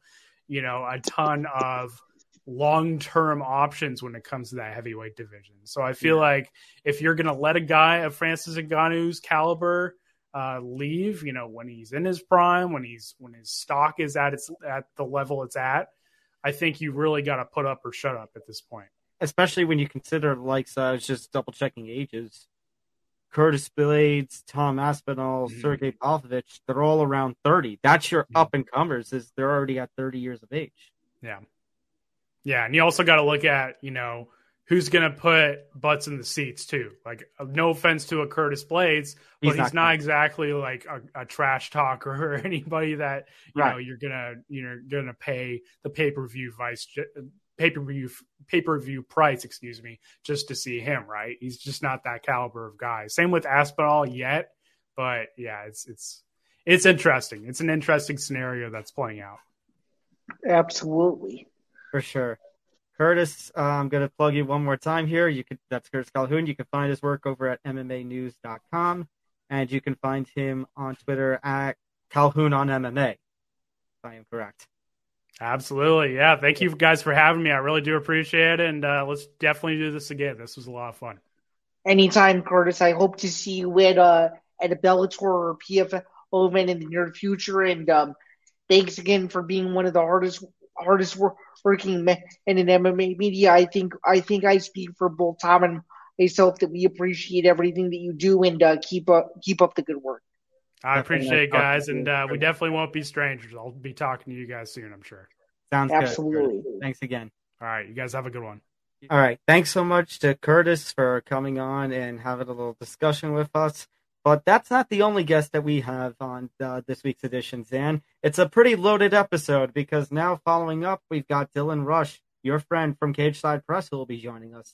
you know, a ton of long term options when it comes to that heavyweight division. So I feel yeah. like if you're going to let a guy of Francis Ngannou's caliber uh, leave, you know, when he's in his prime, when he's when his stock is at its at the level it's at, I think you really got to put up or shut up at this point. Especially when you consider, like, so I was just double checking ages. Curtis Blaydes, Tom Aspinall, mm-hmm. Sergey Pavlovich, they're all around 30. That's your mm-hmm. up and comers, is they're already at 30 years of age. Yeah. Yeah, and you also got to look at you know who's going to put butts in the seats too. Like, no offense to a Curtis Blaydes, but he's, he's not, not exactly like a, a, trash talker [laughs] or anybody that you right. know you're gonna you're gonna pay the pay per view vice pay per view pay per view price, excuse me, just to see him. Right? He's just not that caliber of guy. Same with Aspinall yet, but yeah, it's it's it's interesting. It's an interesting scenario that's playing out. Absolutely. For sure. Curtis, uh, I'm going to plug you one more time here. You could that's Curtis Calhoun. You can find his work over at MMAnews.com, and you can find him on Twitter at Calhoun on MMA. If I am correct. Absolutely, yeah. Thank you guys for having me. I really do appreciate it, and uh, let's definitely do this again. This was a lot of fun. Anytime, Curtis. I hope to see you at uh, at a Bellator or PFL event in the near future. And um, thanks again for being one of the hardest hardest working men in MMA media. I think I think I speak for both Tom and myself that we appreciate everything that you do and uh, keep up keep up the good work. I appreciate it, guys, and uh, we definitely won't be strangers. I'll be talking to you guys soon, I'm sure. Sounds absolutely. Good. Thanks again. All right, you guys have a good one. All right. Thanks so much to Curtis for coming on and having a little discussion with us. But that's not the only guest that we have on uh, this week's edition, Zain. It's a pretty loaded episode because now, following up, we've got Dylan Rush, your friend from Cageside Press, who will be joining us.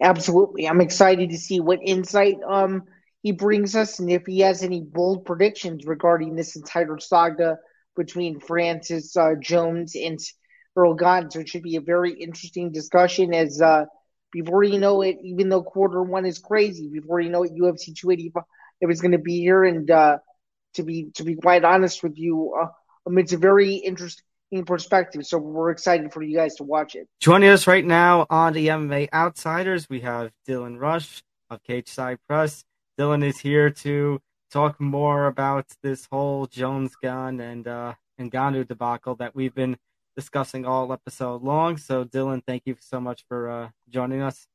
Absolutely. I'm excited to see what insight um he brings us and if he has any bold predictions regarding this entire saga between Francis uh, Jones and Ciryl Gane. So it should be a very interesting discussion as uh, before you know it, even though quarter one is crazy, before you know it, UFC 285 it was going to be here. And uh, to be to be quite honest with you, uh, um, it's a very interesting perspective. So we're excited for you guys to watch it. Joining us right now on the MMA Outsiders, we have Dylan Rush of Cageside Press. Dylan is here to talk more about this whole Jones Gane and uh, Ngannou debacle that we've been discussing all episode long. So, Dylan, thank you so much for uh, joining us.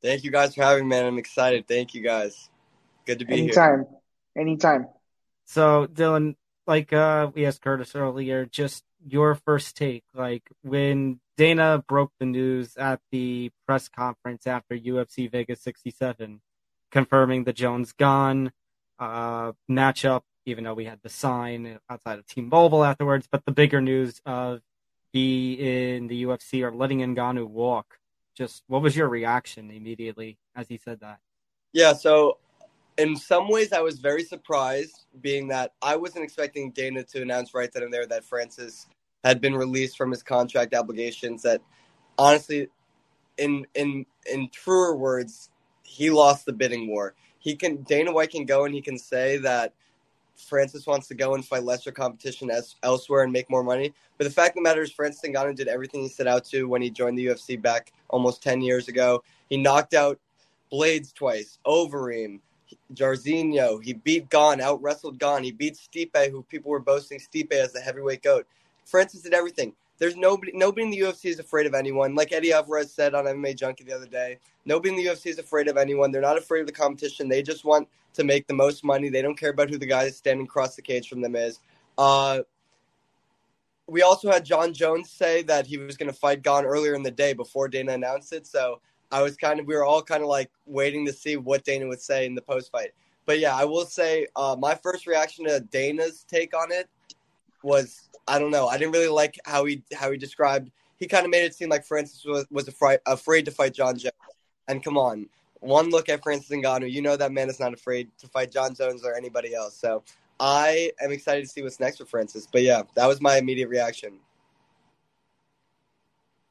Thank you guys for having me, man. I'm excited. Thank you guys. Good to be Anytime. here. Anytime. Anytime. So, Dylan, like uh, we asked Curtis earlier, just your first take. Like when Dana broke the news at the press conference after UFC Vegas 67, confirming the Jones Gane uh, matchup, even though we had the sign outside of T-Mobile afterwards. But the bigger news of be in the UFC or letting Ngannou walk. Just what was your reaction immediately as he said that? Yeah, so in some ways I was very surprised, being that I wasn't expecting Dana to announce right then and there that Francis had been released from his contract obligations. That honestly, in in in truer words, he lost the bidding war. He can Dana White can go and he can say that Francis wants to go and fight lesser competition as, elsewhere and make more money. But the fact of the matter is, Francis Ngannou did everything he set out to when he joined the UFC back almost 10 years ago. He knocked out Blaydes twice, Overeem, Jairzinho. He beat Gane, out wrestled Gane. He beat Stipe, who people were boasting Stipe as the heavyweight goat. Francis did everything. There's nobody nobody in the UFC is afraid of anyone. Like Eddie Alvarez said on MMA Junkie the other day, nobody in the UFC is afraid of anyone. They're not afraid of the competition. They just want to make the most money. They don't care about who the guy standing across the cage from them is. Uh, we also had Jon Jones say that he was going to fight Gane earlier in the day before Dana announced it. So I was kind of, we were all kind of like waiting to see what Dana would say in the post fight. But yeah, I will say uh, my first reaction to Dana's take on it was I don't know. I didn't really like how he how he described. He kind of made it seem like Francis was was afraid afraid to fight Jon Jones. And come on, one look at Francis Ngannou, you know that man is not afraid to fight Jon Jones or anybody else. So I am excited to see what's next for Francis. But yeah, that was my immediate reaction.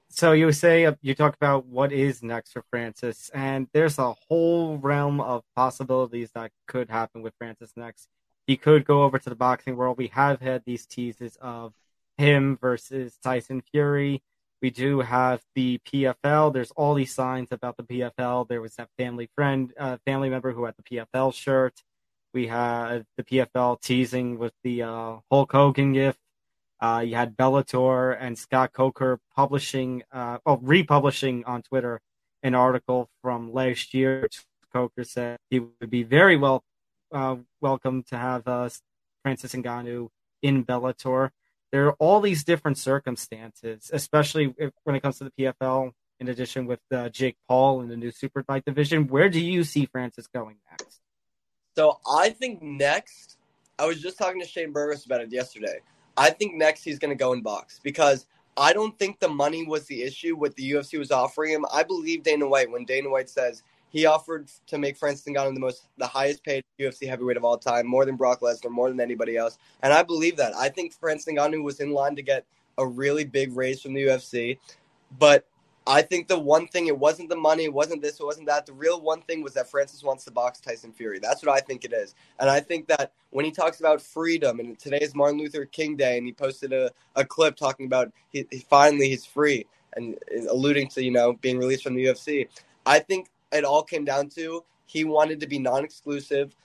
So you say uh, you talk about what is next for Francis, and there's a whole realm of possibilities that could happen with Francis next. He could go over to the boxing world. We have had these teases of him versus Tyson Fury. We do have the PFL. There's all these signs about the PFL. There was that family friend, uh, family member who had the PFL shirt. We had the PFL teasing with the uh, Hulk Hogan gift. Uh, you had Bellator and Scott Coker publishing, uh, oh, republishing on Twitter an article from last year. Coker said he would be very well uh, welcome to have uh, Francis Ngannou in Bellator. There are all these different circumstances, especially if, when it comes to the PFL. In addition, with uh, Jake Paul in the new super fight division, where do you see Francis going next? So I think next, I was just talking to Shane Burgess about it yesterday. I think next he's going to go in box because I don't think the money was the issue. What the UFC was offering him, I believe Dana White when Dana White says he offered to make Francis Ngannou the most, the highest paid UFC heavyweight of all time, more than Brock Lesnar, more than anybody else. And I believe that. I think Francis Ngannou was in line to get a really big raise from the UFC. But I think the one thing, it wasn't the money, it wasn't this, it wasn't that. The real one thing was that Francis wants to box Tyson Fury. That's what I think it is. And I think that when he talks about freedom, and today is Martin Luther King Day, and he posted a, a clip talking about he, he finally he's free and alluding to, you know, being released from the UFC. I think it all came down to he wanted to be non-exclusive,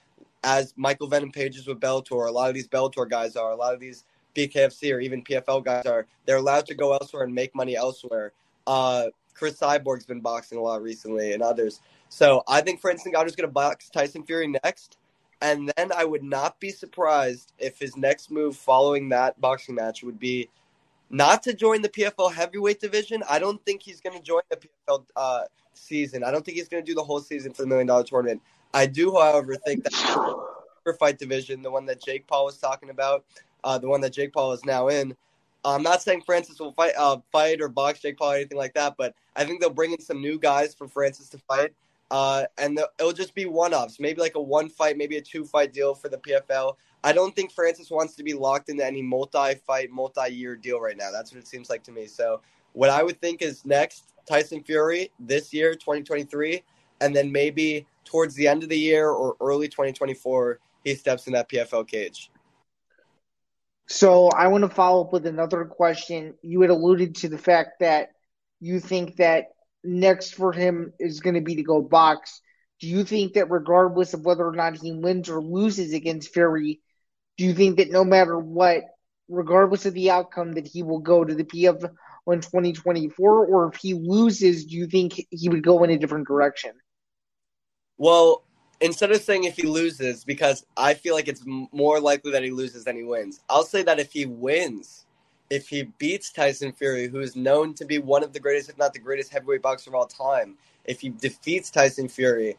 as Michael Venom Pages with Bellator. A lot of these Bellator guys are. A lot of these BKFC or even PFL guys are. They're allowed to go elsewhere and make money elsewhere. Uh, Cris Cyborg's been boxing a lot recently, and others. So I think, Francis, is going to box Tyson Fury next, and then I would not be surprised if his next move following that boxing match would be not to join the PFL heavyweight division. I don't think he's going to join the PFL uh, season. I don't think he's going to do the whole season for the million dollar tournament. I do, however, think that super fight division, the one that Jake Paul was talking about, uh, the one that Jake Paul is now in. I'm not saying Francis will fight, uh, fight or box Jake Paul or anything like that, but I think they'll bring in some new guys for Francis to fight, uh, and it'll just be one-offs, maybe like a one fight, maybe a two-fight deal for the PFL. I don't think Francis wants to be locked into any multi-fight, multi-year deal right now. That's what it seems like to me. So what I would think is next Tyson Fury this year, 2023, and then maybe towards the end of the year or early 2024, he steps in that PFL cage. So I want to follow up with another question. You had alluded to the fact that you think that next for him is going to be to go box. Do you think that regardless of whether or not he wins or loses against Fury, do you think that no matter what, regardless of the outcome, that he will go to the PFL in 2024? Or if he loses, do you think he would go in a different direction? Well, instead of saying if he loses, because I feel like it's more likely that he loses than he wins, I'll say that if he wins, if he beats Tyson Fury, who is known to be one of the greatest, if not the greatest heavyweight boxer of all time, if he defeats Tyson Fury,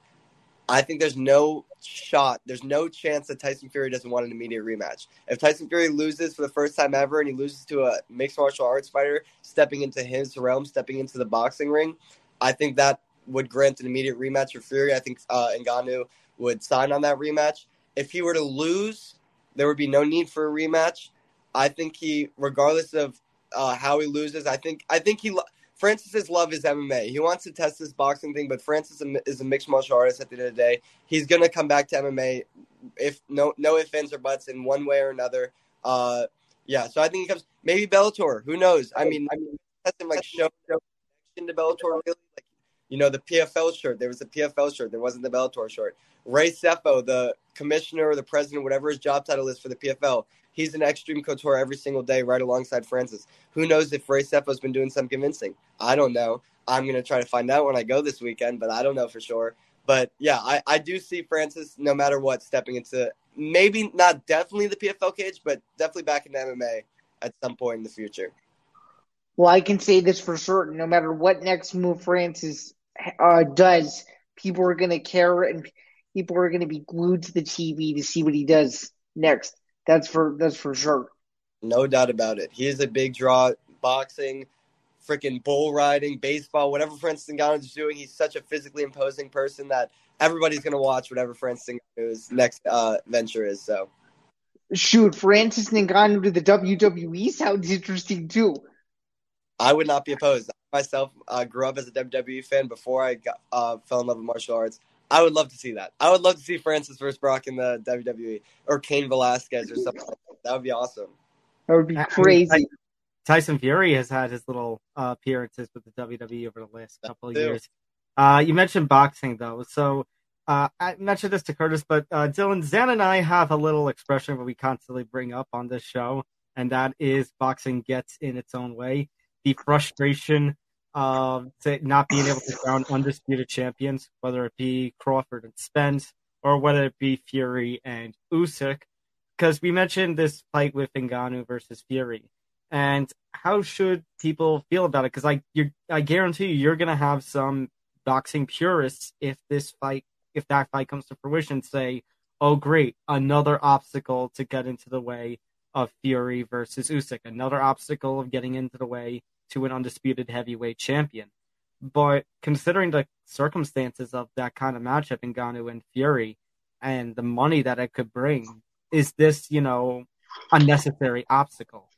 I think there's no shot, there's no chance that Tyson Fury doesn't want an immediate rematch. If Tyson Fury loses for the first time ever and he loses to a mixed martial arts fighter stepping into his realm, stepping into the boxing ring, I think that would grant an immediate rematch for Fury. I think uh, Ngannou would sign on that rematch. If he were to lose, there would be no need for a rematch. I think he, regardless of uh, how he loses, I think I think he Francis's love is MMA. He wants to test this boxing thing, but Francis is a mixed martial artist. At the end of the day, he's gonna come back to MMA if no no ifs ands or buts in one way or another. Uh, yeah, so I think he comes maybe Bellator. Who knows? I mean, I mean, him like show, connection to Bellator really. Like you know, the PFL shirt. There was a PFL shirt. There wasn't the Bellator shirt. Ray Sefo, the commissioner or the president, whatever his job title is for the PFL, he's an Xtreme Couture every single day, right alongside Francis. Who knows if Ray Sefo's been doing some convincing? I don't know. I'm gonna try to find out when I go this weekend, but I don't know for sure. But yeah, I, I do see Francis, no matter what, stepping into maybe not definitely the PFL cage, but definitely back into MMA at some point in the future. Well, I can say this for certain. No matter what next move Francis uh, does, people are going to care and people are going to be glued to the TV to see what he does next. That's for that's for sure. No doubt about it. He is a big draw. Boxing, freaking bull riding, baseball, whatever Francis Ngannou is doing. He's such a physically imposing person that everybody's going to watch whatever Francis Ngannou's next uh, venture is. So, shoot, Francis Ngannou to the WWE sounds interesting too. I would not be opposed. I myself uh, grew up as a WWE fan before I got, uh, fell in love with martial arts. I would love to see that. I would love to see Francis versus Brock in the WWE or Cain Velasquez or something. Like that. that would be awesome. That would be crazy. Tyson Fury has had his little uh, appearances with the WWE over the last couple of years. Uh, you mentioned boxing though, so uh, I mentioned this to Curtis, but uh, Dylan, Zain, and I have a little expression that we constantly bring up on this show, and that is boxing gets in its own way. The frustration of not being able to crown undisputed champions, whether it be Crawford and Spence or whether it be Fury and Usyk, because we mentioned this fight with Ngannou versus Fury, and how should people feel about it? Because I, I guarantee you, you're gonna have some boxing purists if this fight, if that fight comes to fruition, say, "Oh, great, another obstacle to get into the way of Fury versus Usyk, another obstacle of getting into the way to an undisputed heavyweight champion. But considering the circumstances of that kind of matchup in Ngannou and Fury and the money that it could bring, is this, you know, a necessary obstacle?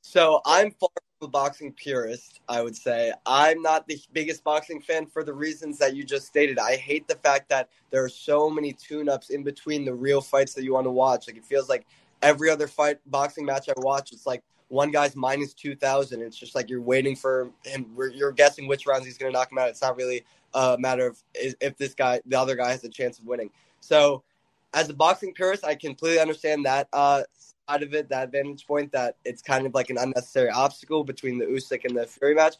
So I'm far from a boxing purist, I would say. I'm not the biggest boxing fan for the reasons that you just stated. I hate the fact that there are so many tune ups in between the real fights that you want to watch. Like it feels like every other fight boxing match I watch, it's like one guy's minus 2000 it's just like you're waiting for him you're guessing which rounds he's going to knock him out it's not really a matter of if this guy the other guy has a chance of winning so as a boxing purist i completely understand that uh, side of it that vantage point that it's kind of like an unnecessary obstacle between the Usyk and the Fury match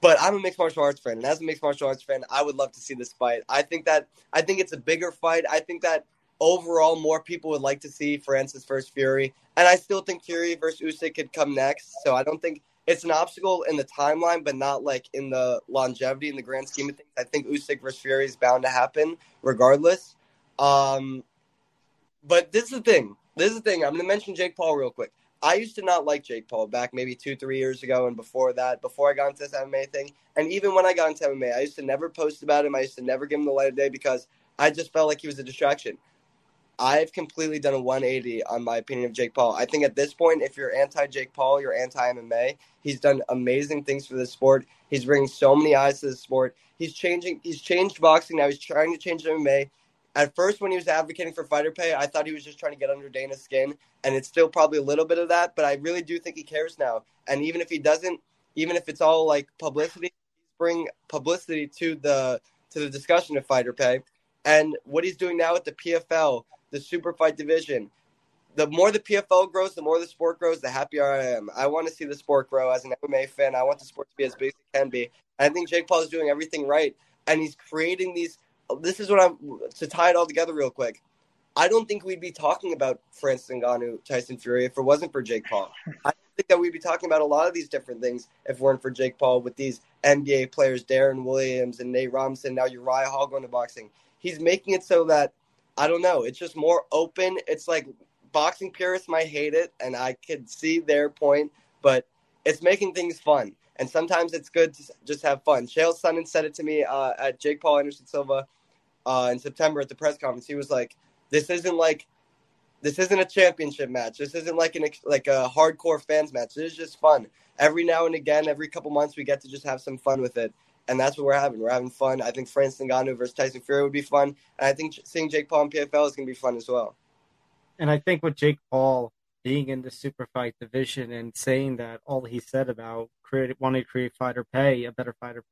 but I'm a mixed martial arts fan, and as a mixed martial arts fan, I would love to see this fight. I think that I think it's a bigger fight. I think that overall, more people would like to see Francis versus Fury, and I still think Fury versus Usyk could come next. So I don't think it's an obstacle in the timeline, but not like in the longevity in the grand scheme of things. I think Usyk versus Fury is bound to happen regardless. Um, but this is the thing. This is the thing. I'm going to mention Jake Paul real quick. I used to not like Jake Paul back maybe two, three years ago, and before that, before I got into this MMA thing, and even when I got into MMA, I used to never post about him. I used to never give him the light of day because I just felt like he was a distraction. I've completely done a 180 on my opinion of Jake Paul. I think at this point, if you're anti Jake Paul, you're anti MMA. He's done amazing things for the sport. He's bringing so many eyes to the sport. He's changing. He's changed boxing now. He's trying to change MMA. At first, when he was advocating for fighter pay, I thought he was just trying to get under Dana's skin, and it's still probably a little bit of that. But I really do think he cares now. And even if he doesn't, even if it's all like publicity, bring publicity to the to the discussion of fighter pay. And what he's doing now with the PFL, the super fight division, the more the PFL grows, the more the sport grows, the happier I am. I want to see the sport grow as an MMA fan. I want the sport to be as big as it can be. I think Jake Paul is doing everything right, and he's creating these. This is what I'm to tie it all together real quick. I don't think we'd be talking about Francis Ngannou, Tyson Fury if it wasn't for Jake Paul. I think that we'd be talking about a lot of these different things if it weren't for Jake Paul with these NBA players, Deron Williams and Nate Robinson, now Uriah Hall going to boxing. He's making it so that I don't know. It's just more open. It's like boxing purists might hate it, and I could see their point, but it's making things fun. And sometimes it's good to just have fun. Chael Sonnen said it to me uh, at Jake Paul Anderson Silva uh, in September at the press conference. He was like, "This isn't like." This isn't a championship match. This isn't like an like a hardcore fans match. This is just fun. Every now and again, every couple months, we get to just have some fun with it and that's what we're having. We're having fun. I think Francis Ngannou versus Tyson Fury would be fun, and I think seeing Jake Paul in PFL is going to be fun as well. And I think with Jake Paul being in the super fight division and saying that all he said about create, wanting to create fighter pay, a better fighter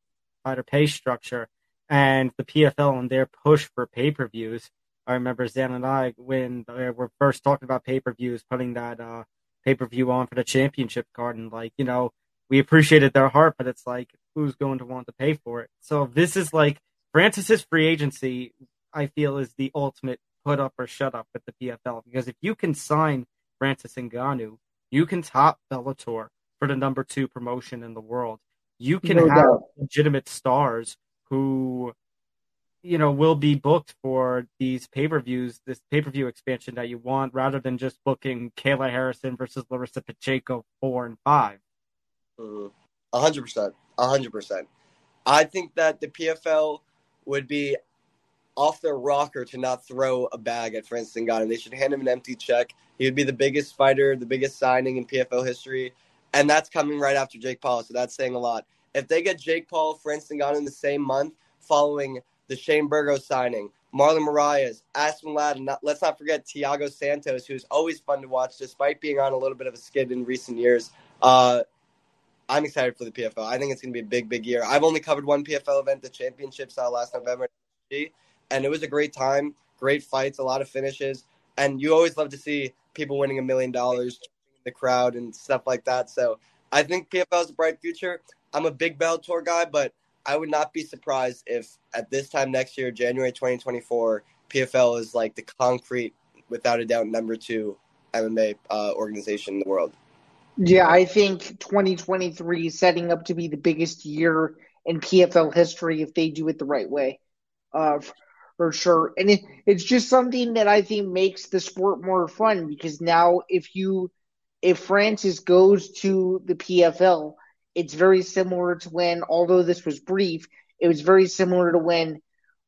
fighter pay structure, and the PFL and their push for pay per views. I remember Zain and I when we were first talking about pay per views, putting that uh, pay per view on for the championship card, and like you know, we appreciated their heart, but it's like who's going to want to pay for it. So this is like Francis's free agency. I feel is the ultimate put up or shut up with the PFL because if you can sign Francis Ngannou, you can top Bellator for the number two promotion in the world. You can no have doubt. legitimate stars who, you know, will be booked for these pay per views, this pay per view expansion that you want, rather than just booking Kayla Harrison versus Larissa Pacheco four and 5 mm-hmm. A hundred percent, a hundred percent. I think that the PFL would be off their rocker to not throw a bag at Francis Ngannou. They should hand him an empty check. He would be the biggest fighter, the biggest signing in PFL history, and that's coming right after Jake Paul. So that's saying a lot. If they get Jake Paul, Francis Ngannou in the same month, following the Shane Burgos signing, Marlon Moraes, Aspen Ladd, not, let's not forget Thiago Santos, who's always fun to watch despite being on a little bit of a skid in recent years. Uh, I'm excited for the PFL. I think it's going to be a big, big year. I've only covered one PFL event, the championships, uh, last November and it was a great time, great fights, a lot of finishes, and you always love to see people winning a million dollars the crowd and stuff like that. So I think PFL is a bright future. I'm a big Bellator guy, but I would not be surprised if at this time next year, January 2024, PFL is like the concrete, without a doubt, number two MMA uh, organization in the world. Yeah, I think 2023 is setting up to be the biggest year in PFL history if they do it the right way. Uh, for sure. And it, it's just something that I think makes the sport more fun because now if you if Francis goes to the PFL, it's very similar to when, although this was brief, it was very similar to when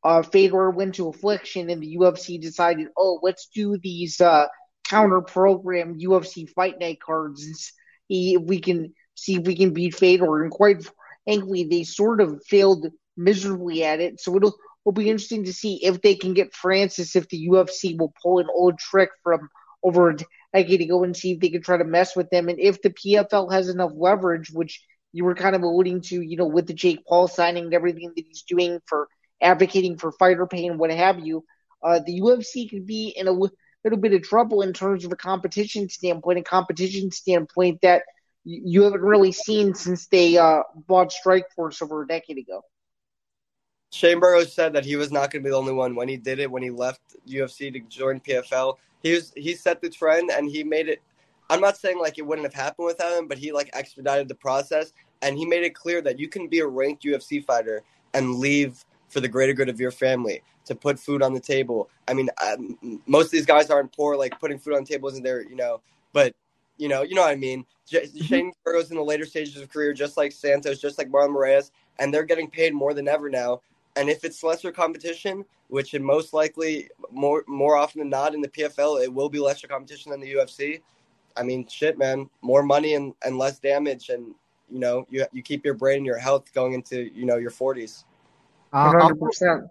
uh, Fedor went to Affliction and the UFC decided, oh, let's do these uh, counter program UFC Fight Night cards if we can see if we can beat Fedor. And quite frankly, they sort of failed miserably at it. So it'll will be interesting to see if they can get Francis, if the UFC will pull an old trick from over a decade ago and see if they can try to mess with them. And if the PFL has enough leverage, which you were kind of alluding to, you know, with the Jake Paul signing and everything that he's doing for advocating for fighter pay and what have you, uh, the UFC could be in a little bit of trouble in terms of a competition standpoint, a competition standpoint that you haven't really seen since they uh, bought Strikeforce over a decade ago. Shane Burgos said that he was not going to be the only one when he did it when he left UFC to join PFL. He was he set the trend and he made it. I'm not saying like it wouldn't have happened without him, but he like expedited the process and he made it clear that you can be a ranked UFC fighter and leave for the greater good of your family to put food on the table. I mean, um, most of these guys aren't poor. Like putting food on tables isn't there, you know. But you know, you know what I mean. J- mm-hmm. Shane Burgos in the later stages of career, just like Santos, just like Marlon Moraes, and they're getting paid more than ever now. And if it's lesser competition, which it most likely more more often than not in the PFL, it will be lesser competition than the UFC. I mean, shit, man, more money and, and less damage, and you know, you you keep your brain and your health going into you know your forties. Uh, I'll,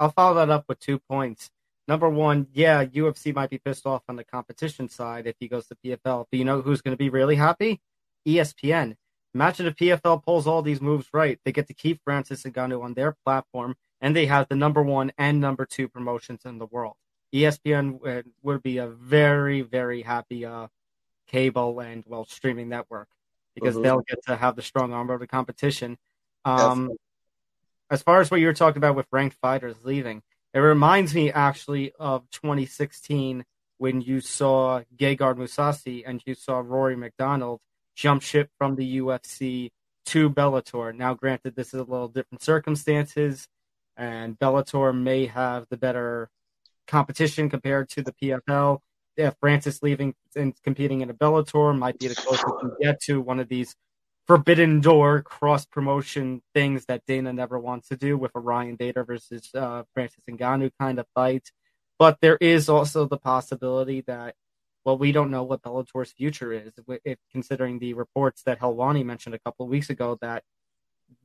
I'll follow that up with two points. Number one, yeah, UFC might be pissed off on the competition side if he goes to PFL, but you know who's going to be really happy? ESPN. Imagine if PFL pulls all these moves right. They get to keep Francis Ngannou on their platform, and they have the number one and number two promotions in the world. ESPN would be a very, very happy uh, cable and well streaming network because mm-hmm. they'll get to have the strong arm of the competition. Um, as far as what you were talking about with ranked fighters leaving, it reminds me actually of 2016 when you saw Gegard Mousasi and you saw Rory MacDonald jump ship from the UFC to Bellator. Now, granted, this is a little different circumstances, and Bellator may have the better competition compared to the PFL. If Francis leaving and competing in a Bellator might be the closest you get to one of these forbidden door cross promotion things that Dana never wants to do with a Ryan Bader versus uh, Francis Ngannou kind of fight. But there is also the possibility that well, we don't know what Bellator's future is, if, considering the reports that Helwani mentioned a couple of weeks ago that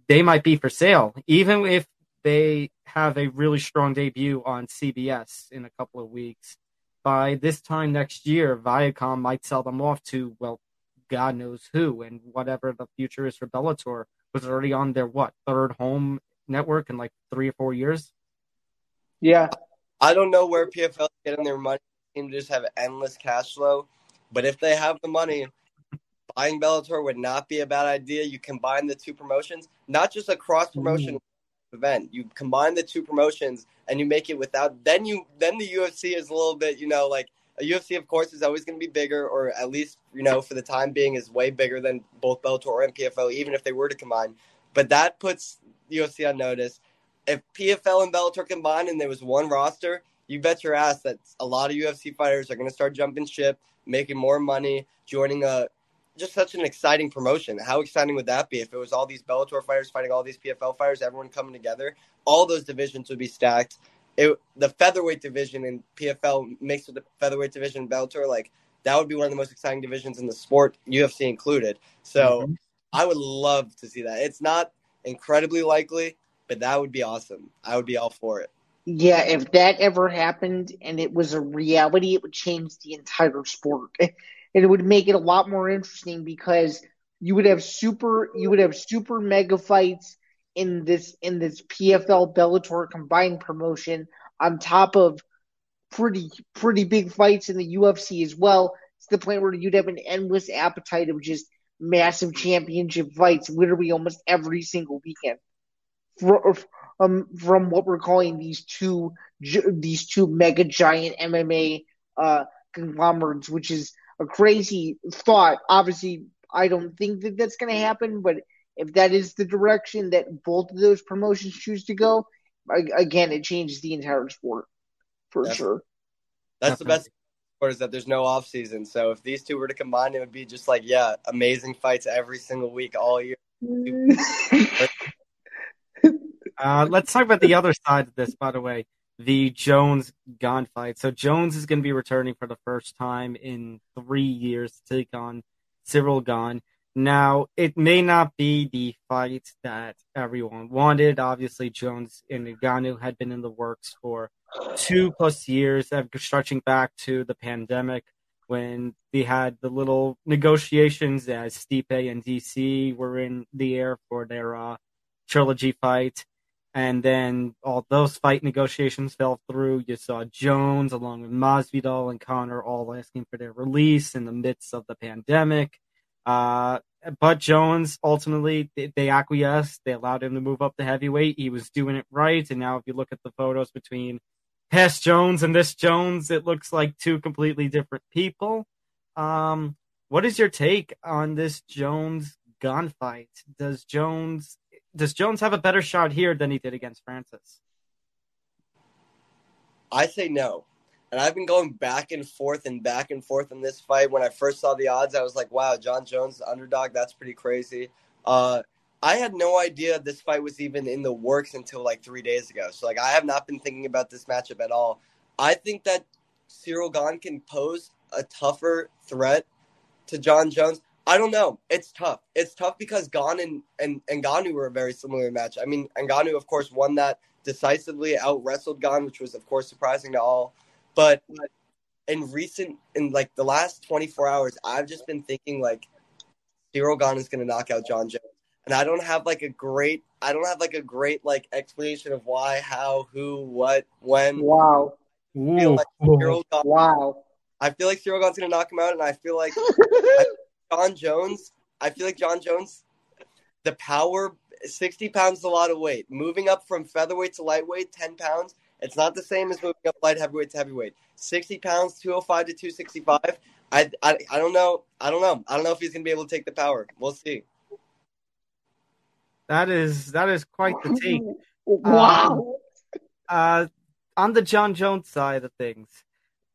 they might be for sale, even if they have a really strong debut on CBS in a couple of weeks. By this time next year, Viacom might sell them off to well, God knows who, and whatever the future is for Bellator was already on their what third home network in like three or four years. Yeah, I don't know where PFL is getting their money team to just have endless cash flow. But if they have the money, buying Bellator would not be a bad idea. You combine the two promotions, not just a cross promotion mm. event. You combine the two promotions and you make it without. Then you then the UFC is a little bit, you know, like a UFC, of course, is always going to be bigger, or at least you know for the time being is way bigger than both Bellator and PFL, even if they were to combine. But that puts UFC on notice. If PFL and Bellator combine and there was one roster, you bet your ass that a lot of UFC fighters are going to start jumping ship, making more money, joining a just such an exciting promotion. How exciting would that be if it was all these Bellator fighters fighting all these PFL fighters, everyone coming together? All those divisions would be stacked. It, the featherweight division in PFL mixed with the featherweight division in Bellator, like that would be one of the most exciting divisions in the sport, UFC included. So mm-hmm. I would love to see that. It's not incredibly likely, but that would be awesome. I would be all for it. Yeah, if that ever happened and it was a reality, it would change the entire sport. [laughs] And it would make it a lot more interesting because you would have super you would have super mega fights in this in this PFL Bellator combined promotion on top of pretty pretty big fights in the UFC as well. It's the point where you'd have an endless appetite of just massive championship fights literally almost every single weekend. For, um, from what we're calling these two these two mega giant MMA uh, conglomerates, which is a crazy thought. Obviously, I don't think that that's going to happen, but if that is the direction that both of those promotions choose to go, again, it changes the entire sport for that's, sure. That's the best part is that there's no off season. So if these two were to combine, it would be just like yeah, amazing fights every single week all year. [laughs] Uh, let's talk about the other side of this, by the way, the Jones Gane fight. So Jones is going to be returning for the first time in three years to take on Ciryl Gane. Now, it may not be the fight that everyone wanted. Obviously, Jones and Ngannou had been in the works for two plus years, stretching back to the pandemic when they had the little negotiations as Stipe and DC were in the air for their uh, trilogy fight. And then all those fight negotiations fell through. You saw Jones along with Masvidal and Conor all asking for their release in the midst of the pandemic. Uh, but Jones ultimately they, they acquiesced. They allowed him to move up to heavyweight. He was doing it right. And now, if you look at the photos between past Jones and this Jones, it looks like two completely different people. Um, what is your take on this Jones Gane fight? Does Jones does Jones have a better shot here than he did against Francis? I say no. And I've been going back and forth and back and forth in this fight. When I first saw the odds, I was like, wow, Jon Jones, underdog, that's pretty crazy. Uh, I had no idea this fight was even in the works until like three days ago. So, like, I have not been thinking about this matchup at all. I think that Ciryl Gane can pose a tougher threat to Jon Jones. I don't know. It's tough. It's tough because Gane and, and, and Ngannou were a very similar match. I mean, Ngannou, of course, won that decisively, out wrestled Gane, which was, of course, surprising to all. But in recent, in like the last 24 hours, I've just been thinking like Ciryl Gane is going to knock out Jon Jones. And I don't have like a great, I don't have like a great like explanation of why, how, who, what, when. Wow. I feel like Ciryl Gane, [laughs] Wow. I feel like Ciryl Gane's going to knock him out. And I feel like [laughs] I, Jon Jones, I feel like Jon Jones, the power, 60 pounds is a lot of weight. Moving up from featherweight to lightweight, 10 pounds, it's not the same as moving up light heavyweight to heavyweight. 60 pounds, 205 to 265. I, I, I don't know. I don't know. I don't know if he's going to be able to take the power. We'll see. That is that is quite the take. [laughs] Wow. Uh, on the Jon Jones side of things,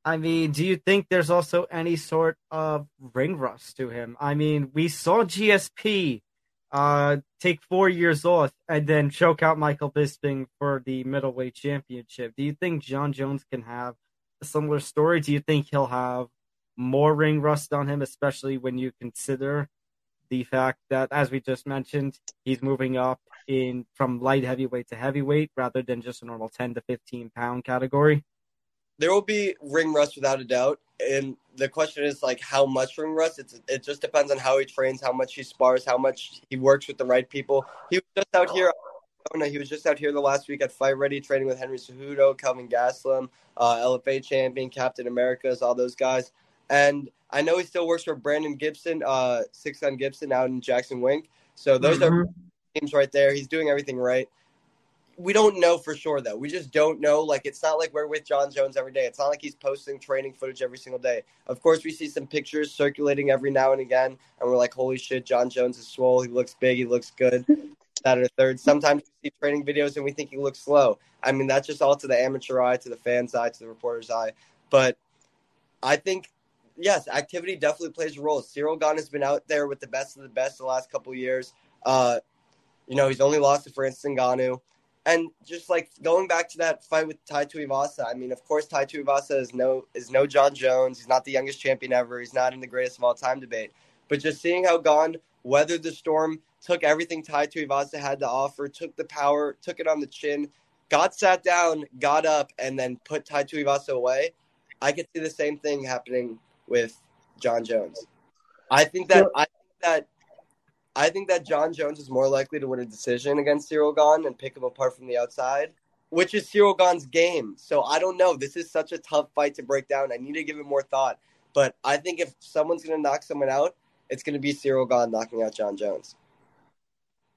I mean, do you think there's also any sort of ring rust to him? I mean, we saw GSP uh, take four years off and then choke out Michael Bisping for the middleweight championship. Do you think Jon Jones can have a similar story? Do you think he'll have more ring rust on him, especially when you consider the fact that, as we just mentioned, he's moving up in from light heavyweight to heavyweight rather than just a normal 10 to 15 pound category? There will be ring rust without a doubt. And the question is like how much ring rust. It's it just depends on how he trains, how much he spars, how much he works with the right people. He was just out here. He was just out here the last week at Fight Ready, training with Henry Cejudo, Kelvin Gastelum, uh, LFA champion, Captain Americas, all those guys. And I know he still works for Brandon Gibson, uh, Six Gun Gibson out in Jackson Wink. So those mm-hmm. are teams right there. He's doing everything right. We don't know for sure though. We just don't know. Like it's not like we're with Jon Jones every day. It's not like he's posting training footage every single day. Of course, we see some pictures circulating every now and again, and we're like, "Holy shit, Jon Jones is swole. He looks big. He looks good." [laughs] that or third. Sometimes we see training videos and we think he looks slow. I mean, that's just all to the amateur eye, to the fan's eye, to the reporter's eye. But I think yes, activity definitely plays a role. Ciryl Gane has been out there with the best of the best the last couple years. Uh, you know, he's only lost to Francis Ngannou. And just like going back to that fight with Tai Tuivasa, I mean, of course, Tai Tuivasa is no is no Jon Jones. He's not the youngest champion ever. He's not in the greatest of all time debate. But just seeing how Gane weathered the storm, took everything Tai Tuivasa had to offer, took the power, took it on the chin, got sat down, got up, and then put Tai Tuivasa away. I could see the same thing happening with Jon Jones. I think that I think that I think that Jon Jones is more likely to win a decision against Ciryl Gane and pick him apart from the outside, which is Ciryl Gane's game. So I don't know. This is such a tough fight to break down. I need to give it more thought. But I think if someone's going to knock someone out, it's going to be Ciryl Gane knocking out Jon Jones.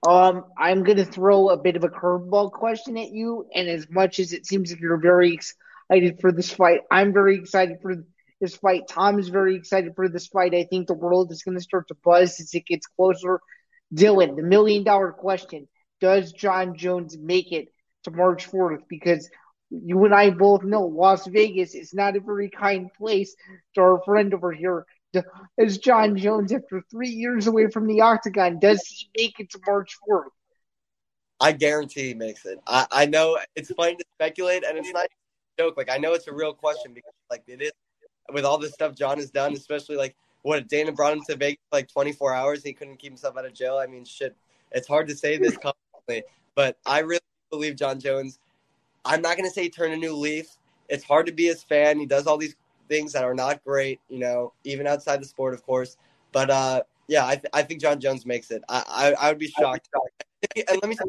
Um, I'm going to throw a bit of a curveball question at you, and as much as it seems like you're very excited for this fight, I'm very excited for this fight. Tom is very excited for this fight. I think the world is going to start to buzz as it gets closer. Dylan, the million dollar question Does Jon Jones make it to March 4th? Because you and I both know Las Vegas is not a very kind place to our friend over here. As Jon Jones, after three years away from the octagon, does he make it to March 4th? I guarantee he makes it. I, I know it's fun to speculate, and it's not a joke. Like I know it's a real question because like it is with all the stuff Jon has done, especially like what Dana brought him to Vegas like 24 hours. He couldn't keep himself out of jail. I mean, shit. It's hard to say this confidently, but I really believe Jon Jones. I'm not going to say turn a new leaf. It's hard to be his fan. He does all these things that are not great, you know, even outside the sport, of course. But uh, yeah, I, th- I think Jon Jones makes it. I I, I would be shocked. and let me say,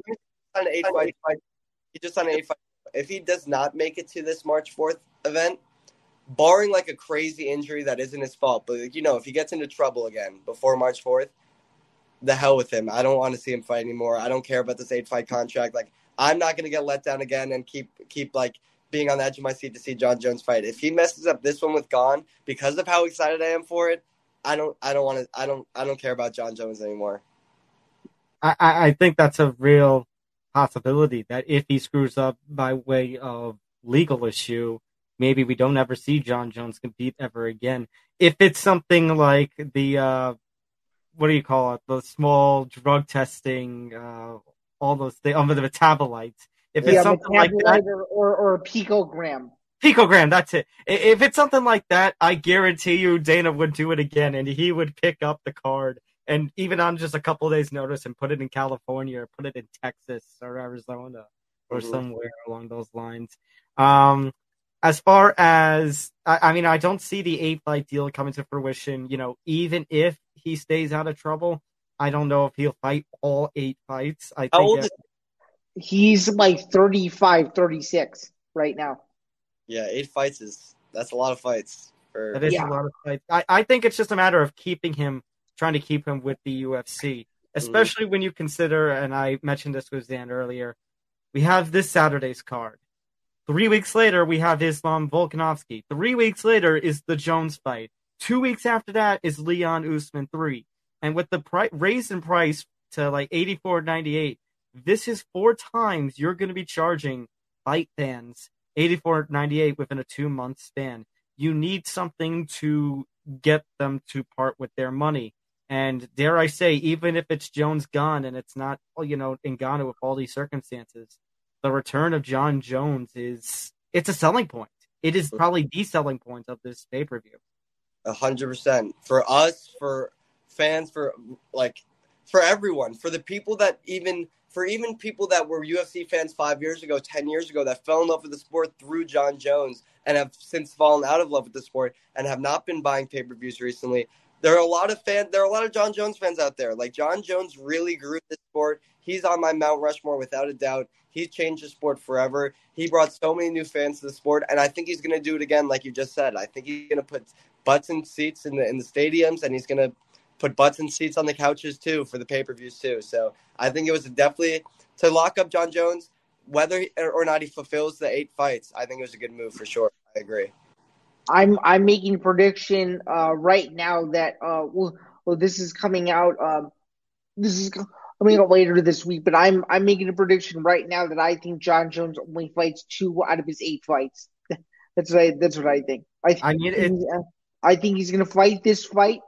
on an eight fight, he just on an eight fight. If he does not make it to this March 4th event, barring like a crazy injury that isn't his fault, but like, you know, if he gets into trouble again before March 4th, the hell with him. I don't want to see him fight anymore. I don't care about this eight fight contract. Like I'm not gonna get let down again and keep keep like being on the edge of my seat to see Jon Jones fight. If he messes up this one with Gane because of how excited I am for it, I don't I don't want to I don't I don't care about Jon Jones anymore. I, I think that's a real possibility that if he screws up by way of legal issue, maybe we don't ever see Jon Jones compete ever again. If it's something like the uh, what do you call it? The small drug testing, uh, all those things, under the metabolites. If it's yeah, something like that, or, or, or a picogram. picogram, that's it. If it's something like that, I guarantee you Dana would do it again, and he would pick up the card, and even on just a couple of days' notice, and put it in California, or put it in Texas or Arizona, or Mhm. somewhere along those lines. Um, as far as I, I mean, I don't see the eight fight deal coming to fruition. You know, even if he stays out of trouble, I don't know if he'll fight all eight fights. I think How old that- is He's like 35, 36 right now. yeah, eight fights is that's a lot of fights for That is Yeah. a lot of fights. I, I think it's just a matter of keeping him, trying to keep him with the UFC, mm-hmm. especially when you consider, and I mentioned this with Zain earlier, we have this Saturday's card. Three weeks later, we have Islam Volkanovski. Three weeks later is the Jones fight. Two weeks after that is Leon Usman three. And with the pri- raise in price to like eighty four ninety eight, this is four times you're going to be charging fight fans eighty four ninety eight within a two month span you need something to get them to part with their money. And dare I say, even if it's Jones Gane and it's not, you know, Ngannou with all these circumstances, the return of Jon Jones is it's a selling point. It is probably the selling point of this pay per view. A hundred percent for us, for fans, for like for everyone, for the people that even for even people that were UFC fans five years ago, ten years ago, that fell in love with the sport through Jon Jones and have since fallen out of love with the sport and have not been buying pay per views recently. There are a lot of fans. There are a lot of Jon Jones fans out there. Like Jon Jones really grew this sport. He's on my Mount Rushmore without a doubt. He's changed the sport forever. He brought so many new fans to the sport, and I think he's going to do it again, like you just said. I think he's going to put butts in seats in the in the stadiums, and he's going to put butts in seats on the couches too for the pay per views too. So I think it was definitely to lock up Jon Jones, whether or not he fulfills the eight fights. I think it was a good move for sure. I agree. I'm I'm making a prediction uh, right now that uh, well, well, this is coming out. Um, this is coming out later this week, but I'm I'm making a prediction right now that I think Jon Jones only fights two out of his eight fights. [laughs] That's what I, that's what I think. I I mean, it, I think he's going to fight this fight,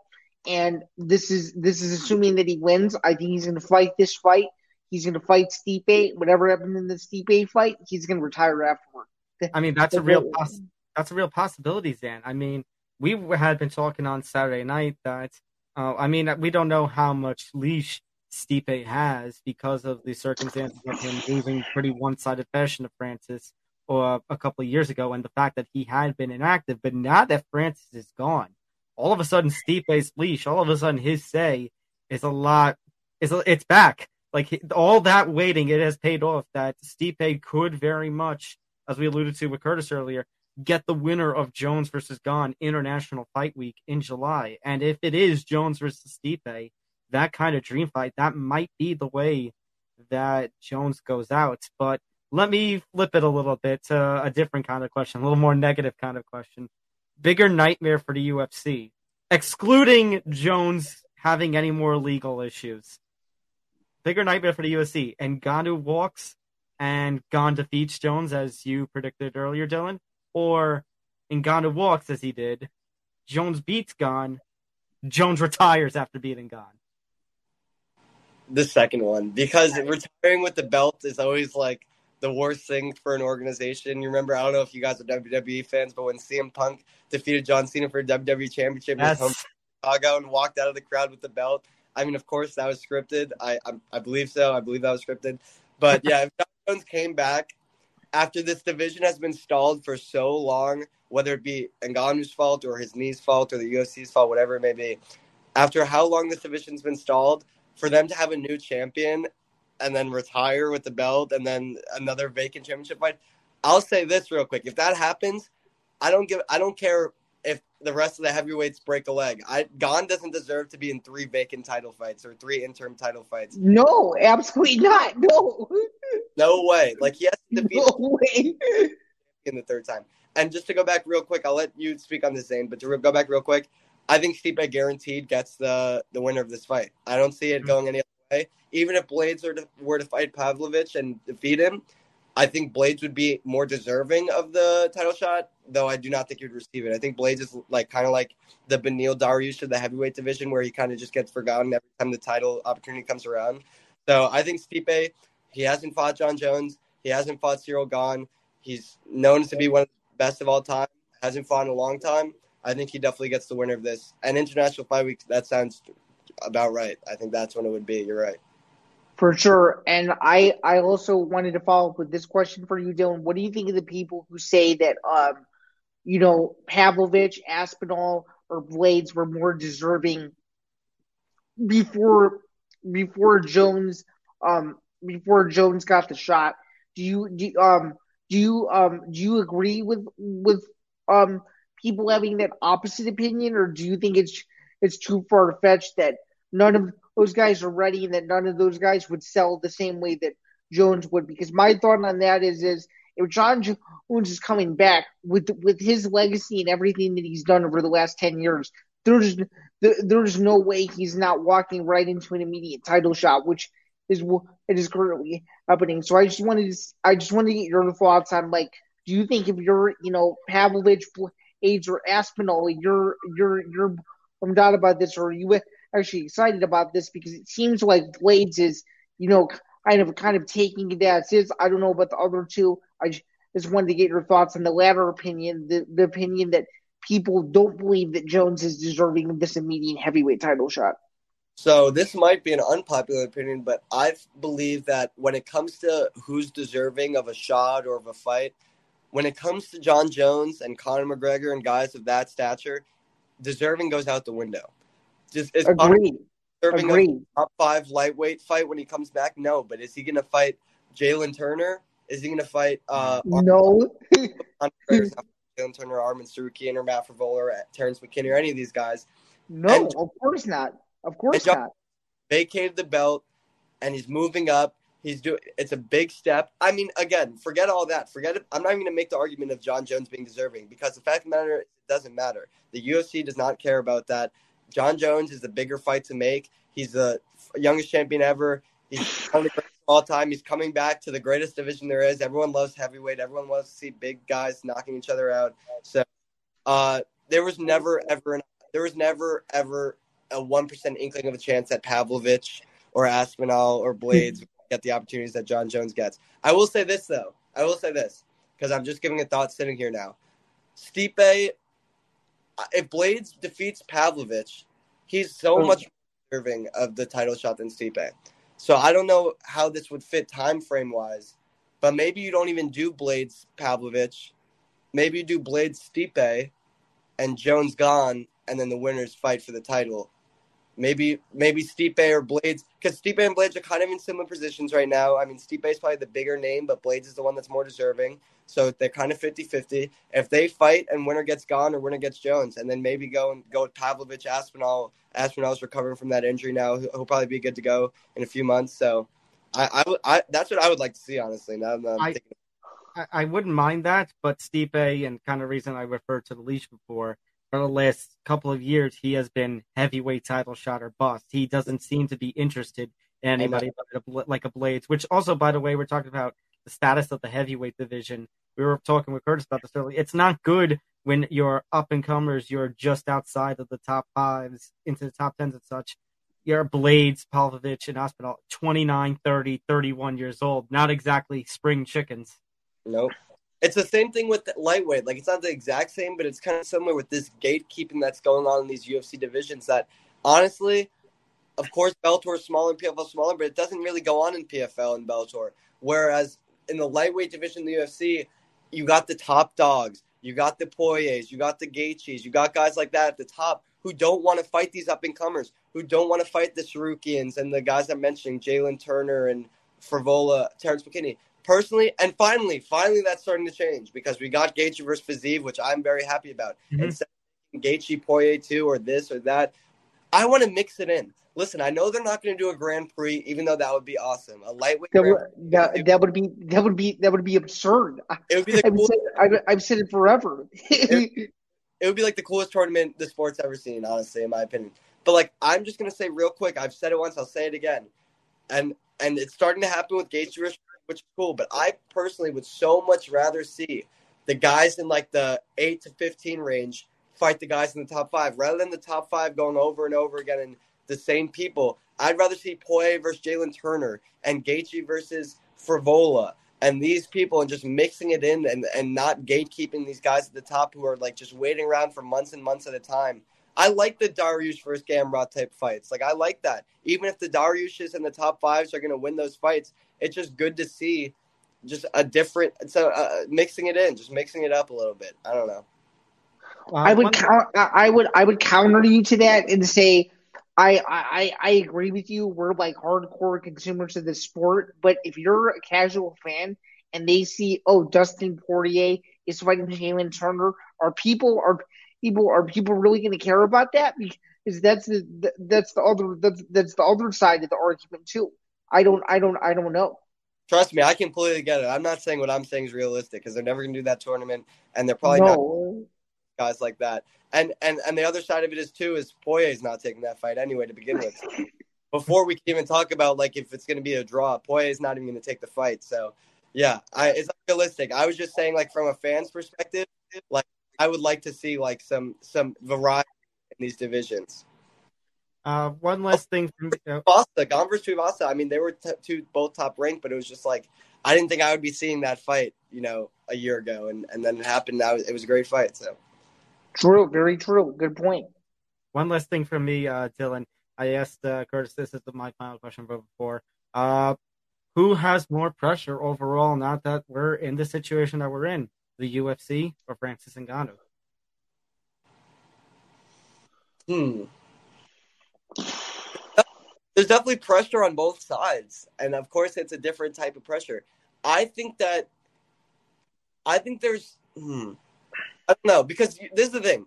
and this is this is assuming that he wins. I think he's going to fight this fight. He's going to fight Stipe. Whatever happened in the Stipe fight, he's going to retire afterward. I mean, that's a [laughs] real poss- that's a real possibility, Zain. I mean, we had been talking on Saturday night that uh, I mean, we don't know how much leash Stipe has because of the circumstances of him losing pretty one-sided fashion to Francis or a couple of years ago, and the fact that he had been inactive. But now that Francis is gone, all of a sudden Stipe's leash, all of a sudden his say is a lot. Is it's back. Like all that waiting, it has paid off. That Stipe could very much, as we alluded to with Curtis earlier, get the winner of Jones versus Gane International Fight Week in July. And if it is Jones versus Stipe, that kind of dream fight, that might be the way that Jones goes out. But let me flip it a little bit to a different kind of question, a little more negative kind of question. Bigger nightmare for the UFC, excluding Jones having any more legal issues. Bigger nightmare for the UFC. And Ngannou walks and Gane defeats Jones, as you predicted earlier, Dylan, or Ngannou walks as he did. Jones beats Gane. Jones retires after beating Gane. The second one because retiring with the belt is always like the worst thing for an organization. You remember, I don't know if you guys are WWE fans, but when CM Punk defeated John Cena for a WWE Championship in home Chicago and walked out of the crowd with the belt. I mean, of course, that was scripted. I I, I believe so. I believe that was scripted. But yeah, if Jon Jones came back after this division has been stalled for so long, whether it be Ngannou's fault or his knee's fault or the UFC's fault, whatever it may be, after how long this division's been stalled, for them to have a new champion and then retire with the belt and then another vacant championship fight. I'll say this real quick: if that happens, I don't give. I don't care the rest of the heavyweights break a leg. I Gane doesn't deserve to be in three vacant title fights or three interim title fights. No, absolutely not. [laughs] No. No way. Like he has to defeat No [laughs] way. in the third time. And just to go back real quick, I'll let you speak on this, Zain. But to go back real quick, I think Stipe guaranteed gets the the winner of this fight. I don't see it mm-hmm. going any other way. Even if Blaydes were to, were to fight Pavlovich and defeat him, I think Blaydes would be more deserving of the title shot. Though I do not think he would receive it. I think Blaydes is like kind of like the Beneil Dariush of the heavyweight division, where he kind of just gets forgotten every time the title opportunity comes around. So I think Stipe, he hasn't fought Jon Jones, he hasn't fought Ciryl Gane. He's known to be one of the best of all time. Hasn't fought in a long time. I think he definitely gets the winner of this. And international fight week, that sounds about right. I think that's when it would be. You're right. For sure. And I, I also wanted to follow up with this question for you, Dylan. What do you think of the people who say that, um, you know, Pavlovich, Aspinall, or Blaydes were more deserving before before Jones um before Jones got the shot? Do you do um do you um do you agree with with um people having that opposite opinion, or do you think it's it's too far fetched that none of those guys are ready and that none of those guys would sell the same way that Jones would? Because my thought on that is is if Jon Jones is coming back with with his legacy and everything that he's done over the last ten years, there's there's no way he's not walking right into an immediate title shot, which is it is currently happening. So I just wanted to I just wanted to get your thoughts on like, do you think if you're you know Pavlovich, Blaydes, or Aspinall, you're you're you're bummed out about this, or are you actually excited about this because it seems like Blaydes is you know kind of kind of taking it as is. I don't know about the other two. I just wanted to get your thoughts on the latter opinion, the, the opinion that people don't believe that Jones is deserving of this immediate heavyweight title shot. So this might be an unpopular opinion, but I believe that when it comes to who's deserving of a shot or of a fight, when it comes to Jon Jones and Conor McGregor and guys of that stature, deserving goes out the window. Just is Agreed. deserving Agreed. top five lightweight fight when he comes back? No, but is he going to fight Jalen Turner? Is he going to fight? Uh, no. Jalen Turner, Arman Tsarukyan, or Matt Frevola, or Terrence McKinney, or any of these guys. No, and, of course not. Of course not. Vacated the belt, and he's moving up. He's doing. It's a big step. I mean, again, forget all that. Forget it. I'm not even going to make the argument of Jon Jones being deserving because the fact of the matter, it doesn't matter. The UFC does not care about that. Jon Jones is the bigger fight to make. He's the youngest champion ever. He's one of the greatest of all time. He's coming back to the greatest division there is. Everyone loves heavyweight. Everyone loves to see big guys knocking each other out. So uh, there was never ever an, there was never ever a one percent inkling of a chance that Pavlovich or Aspinall or Blaydes [laughs] get the opportunities that Jon Jones gets. I will say this though. I will say this because I'm just giving a thought sitting here now. Stipe, if Blaydes defeats Pavlovich, he's so oh. much deserving of the title shot than Stipe. So I don't know how this would fit time frame wise, but maybe you don't even do Blaydes Pavlovich. Maybe you do Blaydes Stipe and Jones Gane, and then the winners fight for the title. Maybe maybe Stipe or Blaydes, because Stipe and Blaydes are kind of in similar positions right now. I mean, Stipe is probably the bigger name, but Blaydes is the one that's more deserving. So they're kind of 50-50. If they fight and winner gets Gane or winner gets Jones, and then maybe go and go with Pavlovich, Aspinall. Aspinall's recovering from that injury now. He'll probably be good to go in a few months. So I, I, I that's what I would like to see, honestly. Now I'm I, I, I wouldn't mind that, but Stipe, and kind of reason I referred to the leash before, for the last couple of years, he has been heavyweight title shot or bust. He doesn't seem to be interested in anybody like a Blaydes, which also, by the way, we're talking about the status of the heavyweight division. We were talking with Curtis about this earlier. It's not good when you're up and comers, you're just outside of the top fives, into the top tens and such. You're Blaydes, Pavlovich, and Aspinall, 29, 30, 31 years old. Not exactly spring chickens. Nope. It's the same thing with lightweight. Like it's not the exact same, but it's kind of similar with this gatekeeping that's going on in these UFC divisions. That honestly, of course, Bellator is smaller and PFL smaller, but it doesn't really go on in PFL and Bellator. Whereas in the lightweight division in the UFC, you got the top dogs, you got the Poiriers, you got the Gaethjes, you got guys like that at the top who don't want to fight these up and comers, who don't want to fight the Tsarukyans and the guys I'm mentioning, Jalen Turner and Frevola, Terrence McKinney personally, and finally, finally, that's starting to change because we got Gaethje versus Fiziev, which I'm very happy about. Mm-hmm. And Gaethje Poirier too, or this or that. I want to mix it in. Listen, I know they're not going to do a Grand Prix, even though that would be awesome. A lightweight. That Grand would, that, that would be that would be that would be absurd. It would be the I've said, I've, I've said it forever. it would be like the coolest tournament the sport's ever seen, honestly, in my opinion. But like, I'm just gonna say real quick. I've said it once. I'll say it again, and and it's starting to happen with Gaethje, which is cool. But I personally would so much rather see the guys in like the eight to fifteen range fight the guys in the top five rather than the top five going over and over again and the same people. I'd rather see Poirier versus Jalen Turner and Gaethje versus Frevola and these people and just mixing it in and, and not gatekeeping these guys at the top who are like just waiting around for months and months at a time. I like the Dariush versus Gamrot type fights. Like I like that. Even if the Dariushes and the top fives are going to win those fights, it's just good to see just a different. So uh, mixing it in, just mixing it up a little bit. I don't know. Uh, I would one- count. I would. I would counter you to that and say, I, I, I agree with you. We're like hardcore consumers of the sport, but if you're a casual fan and they see, oh, Dustin Poirier is fighting Jalen Turner, are people are people are people really going to care about that? Because that's the that's the other that's that's the other side of the argument too. I don't I don't I don't know. Trust me, I completely get it. I'm not saying what I'm saying is realistic because they're never going to do that tournament, and they're probably not no. guys like that. And and and the other side of it is too is Poirier's not taking that fight anyway to begin with. [laughs] Before we can even talk about like if it's going to be a draw, Poirier's not even going to take the fight. So yeah, I, it's unrealistic. I was just saying like from a fan's perspective, like I would like to see like some some variety in these divisions. Uh, one last thing from uh, Vasa, Gane versus Tuivasa. I mean, they were t- two both top ranked, but it was just like I didn't think I would be seeing that fight, you know, a year ago, and and then it happened. Now it was a great fight. So True, very true. Good point. one last thing from me, uh, Dylan. I asked uh, Curtis. This is my final question for before. Uh, who has more pressure overall? Not that we're in the situation that we're in, the UFC or Francis Ngannou? Hmm. There's definitely pressure on both sides, and of course, it's a different type of pressure. I think that, I think there's, hmm, I don't know because this is the thing.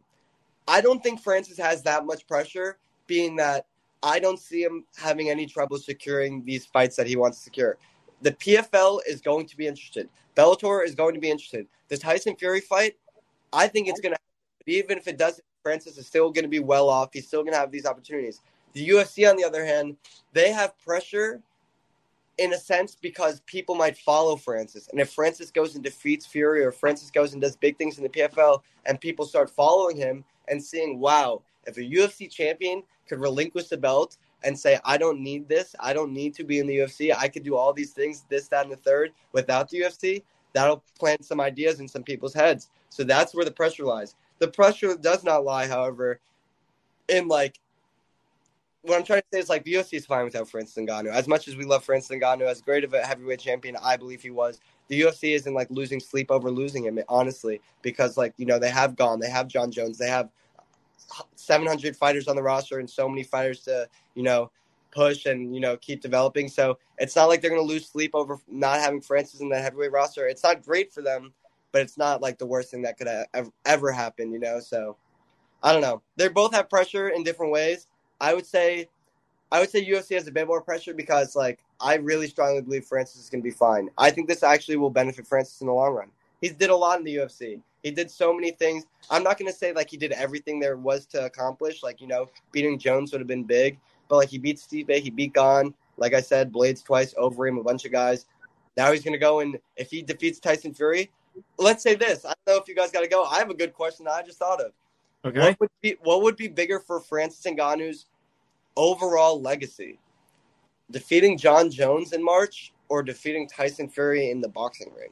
I don't think Francis has that much pressure, being that I don't see him having any trouble securing these fights that he wants to secure. The PFL is going to be interested. Bellator is going to be interested. The Tyson Fury fight, I think it's going to. Even if it doesn't, Francis is still going to be well off. He's still going to have these opportunities. The UFC, on the other hand, they have pressure in a sense because people might follow Francis. And if Francis goes and defeats Fury or Francis goes and does big things in the PFL and people start following him and seeing, wow, if a UFC champion could relinquish the belt and say, I don't need this, I don't need to be in the UFC, I could do all these things, this, that, and the third without the UFC, that'll plant some ideas in some people's heads. So that's where the pressure lies. The pressure does not lie, however, in like what I'm trying to say is like the UFC is fine without Francis Ngannou. As much as we love Francis Ngannou, as great of a heavyweight champion I believe he was, the UFC isn't like losing sleep over losing him, honestly, because like you know they have Gane, they have Jon Jones, they have 700 fighters on the roster and so many fighters to you know push and you know keep developing. So it's not like they're going to lose sleep over not having Francis in the heavyweight roster. It's not great for them, but it's not like the worst thing that could have ever happen, you know. So I don't know. They both have pressure in different ways. I would say, I would say UFC has a bit more pressure because like I really strongly believe Francis is going to be fine. I think this actually will benefit Francis in the long run. He did a lot in the UFC. He did so many things. I'm not going to say like he did everything there was to accomplish. Like you know, beating Jones would have been big, but like he beat Stipe, he beat Gane. Like I said, Blaydes twice over him, a bunch of guys. Now he's going to go and if he defeats Tyson Fury, let's say this. I don't know if you guys got to go. I have a good question that I just thought of. Okay. What would be what would be bigger for Francis Ngannou's overall legacy? Defeating Jon Jones in March or defeating Tyson Fury in the boxing ring?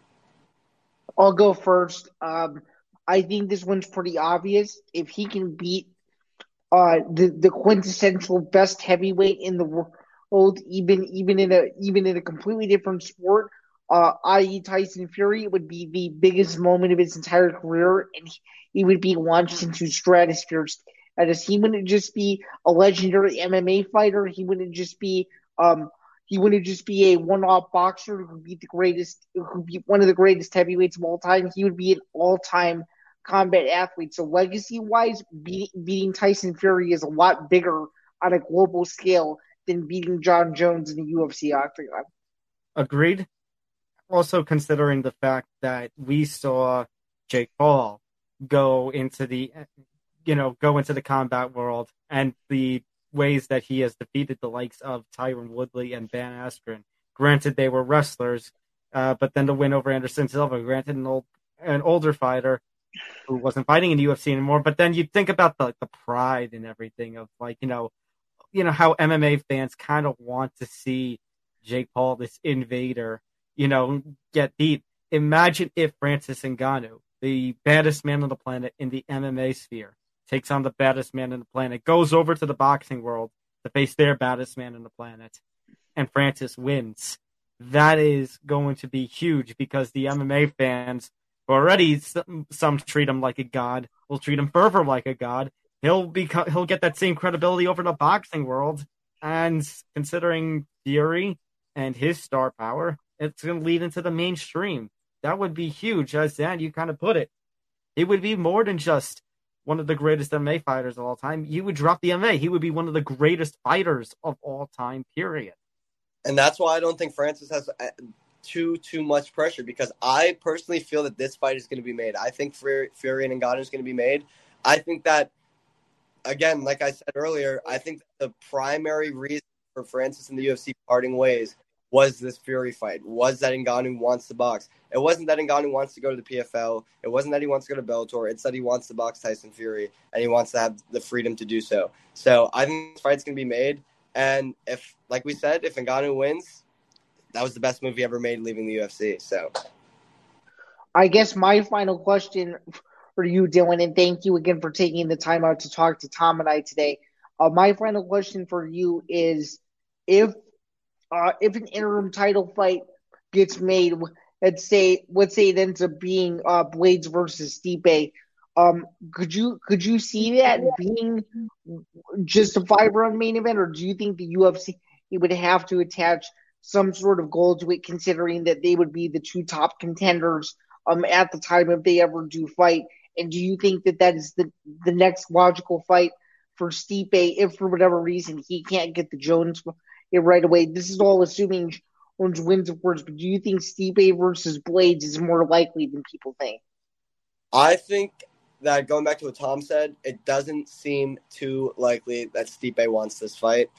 I'll go first. Um, I think this one's pretty obvious. If he can beat uh, the the quintessential best heavyweight in the world, even even in a even in a completely different sport, uh, i.e. Tyson Fury, would be the biggest moment of his entire career, and he, he would be launched into stratosphere. As he wouldn't just be a legendary MMA fighter, he wouldn't just be um he wouldn't just be a one-off boxer who would be the greatest, who would be one of the greatest heavyweights of all time. He would be an all-time combat athlete. So legacy wise, beat, beating Tyson Fury is a lot bigger on a global scale than beating Jon Jones in the UFC octagon. Agreed. Also considering the fact that we saw Jake Paul go into the you know go into the combat world and the ways that he has defeated the likes of Tyron Woodley and Ben Askren. Granted, they were wrestlers, uh, but then to win over Anderson Silva, granted an old an older fighter who wasn't fighting in the UFC anymore. But then you think about the the pride and everything of like you know, you know how MMA fans kind of want to see Jake Paul, this invader, you know, get beat. Imagine if Francis Ngannou, the baddest man on the planet in the MMA sphere, takes on the baddest man on the planet, goes over to the boxing world to face their baddest man on the planet, and Francis wins. That is going to be huge because the MMA fans already some, some treat him like a god, will treat him further like a god. He'll be he'll get that same credibility over the boxing world, and considering Fury and his star power, it's going to lead into the mainstream. That would be huge, as Dan you kind of put it. It would be more than just one of the greatest MMA fighters of all time. He would drop the MMA. He would be one of the greatest fighters of all time. Period. And that's why I don't think Francis has uh, too too much pressure because I personally feel that this fight is going to be made. I think Fury, and Ngannou is going to be made. I think that again, like I said earlier, I think the primary reason for Francis and the UFC parting ways was this Fury fight. Was that Ngannou wants to box? It wasn't that Ngannou wants to go to the PFL. It wasn't that he wants to go to Bellator. It's that he wants to box Tyson Fury and he wants to have the freedom to do so. So I think this fight's gonna be made. And if, like we said, if Ngannou wins, that was the best move he ever made leaving the UFC. So, I guess my final question for you, Dylan, and thank you again for taking the time out to talk to Tom and I today. Uh, my final question for you is if uh, if an interim title fight gets made, let's say let's say it ends up being uh, Blaydes versus Stipe, um, could you could you see that being just a five round main event, or do you think the UFC would have to attach some sort of goal to it, considering that they would be the two top contenders um at the time if they ever do fight? And do you think that that is the the next logical fight for Stipe if for whatever reason he can't get the Jones right away. This is all assuming Jones wins, of course, but do you think Stipe versus Blaydes is more likely than people think? I think that going back to what Tom said, it doesn't seem too likely that Stipe wants this fight.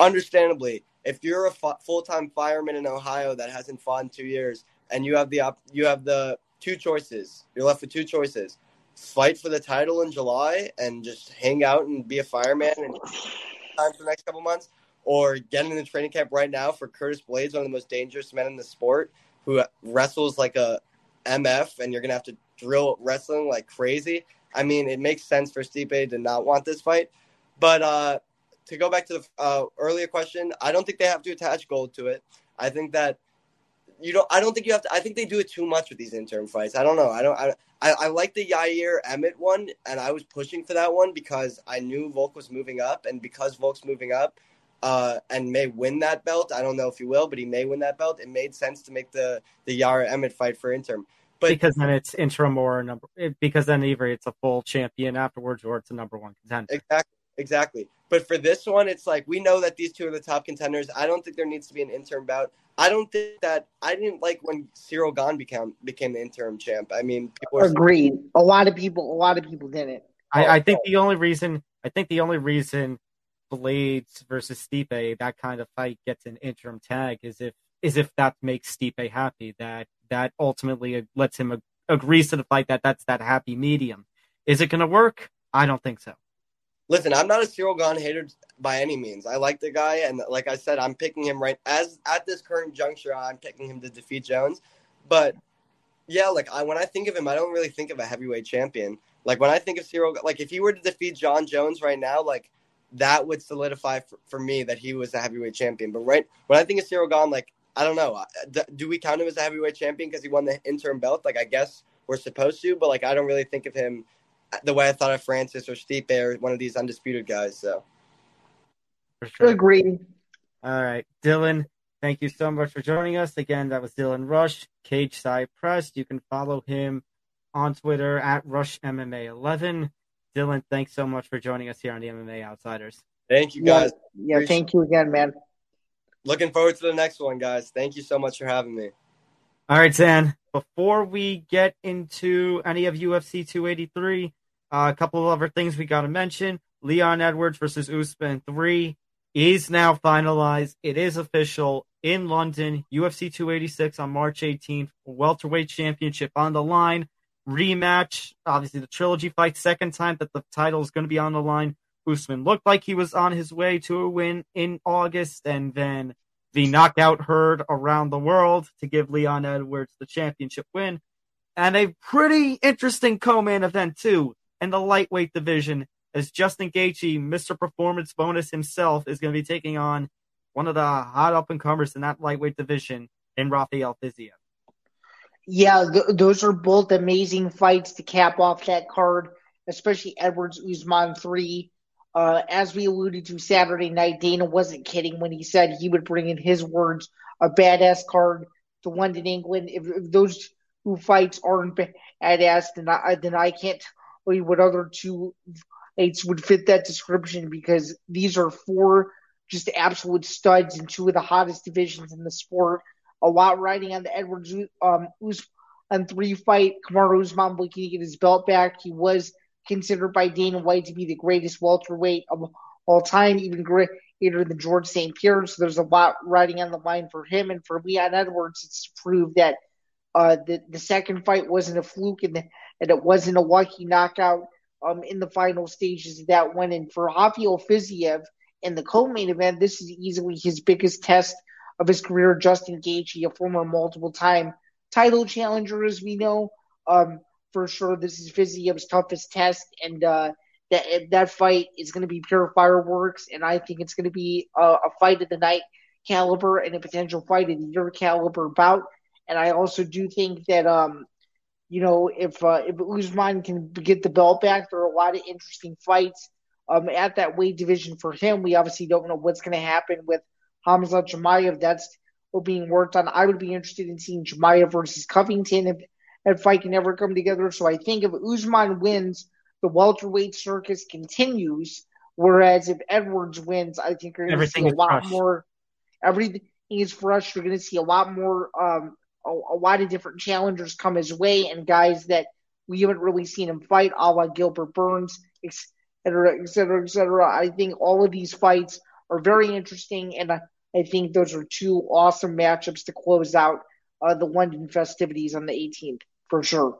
Understandably, if you're a full-time fireman in Ohio that hasn't fought in two years, and you have the op- you have the two choices, you're left with two choices: fight for the title in July and just hang out and be a fireman and time for the next couple months, or get in the training camp right now for Curtis Blaydes, one of the most dangerous men in the sport, who wrestles like a MF, and you're gonna have to drill wrestling like crazy. I mean, it makes sense for Stipe to not want this fight, but uh, to go back to the uh, earlier question, I don't think they have to attach gold to it. I think that you don't. I don't think you have to. I think they do it too much with these interim fights. I don't know. I don't. I, I, I like the Yair Emmett one, and I was pushing for that one because I knew Volk was moving up, and because Volk's moving up, uh, and may win that belt. I don't know if he will, but he may win that belt. It made sense to make the the Yair Emmett fight for interim. But because then it's interim or number because then either it's a full champion afterwards or it's a number one contender. Exactly, exactly. But for this one, it's like we know that these two are the top contenders. I don't think there needs to be an interim bout. I don't think that I didn't like when Ciryl Gane became became the interim champ. I mean, people agreed. A lot of people, a lot of people didn't. I, I think the only reason I think the only reason Blaydes versus Stipe, that kind of fight gets an interim tag is if is if that makes Stipe happy. That that ultimately lets him ag- to the fight. That that's that happy medium. Is it going to work? I don't think so. Listen, I'm not a Ciryl Gane hater by any means. I like the guy, and like I said, I'm picking him right as at this current juncture. I'm picking him to defeat Jones, but yeah, like I when I think of him, I don't really think of a heavyweight champion. Like when I think of Ciryl, like if he were to defeat Jon Jones right now, like that would solidify for, for me that he was a heavyweight champion. But right when I think of Ciryl Gane, like I don't know, do we count him as a heavyweight champion because he won the interim belt? Like I guess we're supposed to, but like I don't really think of him the way I thought of Francis or Stipe or one of these undisputed guys. So, for sure. agree. All right, Dylan. Thank you so much for joining us again. That was Dylan Rush, Cageside Press. You can follow him on Twitter at Rush MMA 11. Dylan, thanks so much for joining us here on the MMA Outsiders. Thank you, guys. Yeah, yeah thank you again, man. Looking forward to the next one, guys. Thank you so much for having me. All right, Zain. Before we get into any of UFC 283, uh, a couple of other things we got to mention. Leon Edwards versus Usman 3 is now finalized. It is official in London. UFC 286 on March 18th. Welterweight championship on the line. Rematch. Obviously, the trilogy fight. Second time that the title is going to be on the line. Usman looked like he was on his way to a win in August, and then the knockout heard around the world to give Leon Edwards the championship win. And a pretty interesting co-main event too in the lightweight division as Justin Gaethje, Mr. Performance Bonus himself, is going to be taking on one of the hot up and comers in that lightweight division in Rafael Fiziev. Yeah, th- those are both amazing fights to cap off that card, especially Edwards Usman 3. Uh, as we alluded to Saturday night, Dana wasn't kidding when he said he would bring in his words a badass card to London, England. If, if those two fights aren't badass, then I, then I can't tell you what other two fights would fit that description because these are four just absolute studs in two of the hottest divisions in the sport. A lot riding on the Edwards um, Usman three fight. Kamaru Usman looking to get his belt back. He was considered by Dana White to be the greatest welterweight of all time, even greater than George St. Pierre. So there's a lot riding on the line for him. And for Leon Edwards, it's to prove that uh, the, the second fight wasn't a fluke and, the, and it wasn't a lucky knockout um, in the final stages of that one. And for Rafael Fiziev in the co-main event, this is easily his biggest test of his career. Justin Gaethje, a former multiple-time title challenger, as we know, um, for sure this is Fiziev's toughest test, and uh, that that fight is going to be pure fireworks, and I think it's going to be a, a, fight of the night caliber and a potential fight of the year caliber bout. And I also do think that um, you know, if uh, if Usman can get the belt back, there are a lot of interesting fights um, at that weight division for him. We obviously don't know what's going to happen with Hamza Chimaev. That's what being worked on. I would be interested in seeing Chimaev versus Covington if that fight can ever come together. So I think if Usman wins, the welterweight circus continues. Whereas if Edwards wins, I think you're going to see a lot fresh. more. Everything is fresh. You're going to see a lot more, um, a, a, lot of different challengers come his way, and guys that we haven't really seen him fight, a la Gilbert Burns, et cetera, et cetera, et cetera. I think all of these fights are very interesting, and I, I think those are two awesome matchups to close out uh, the London festivities on the 18th for sure.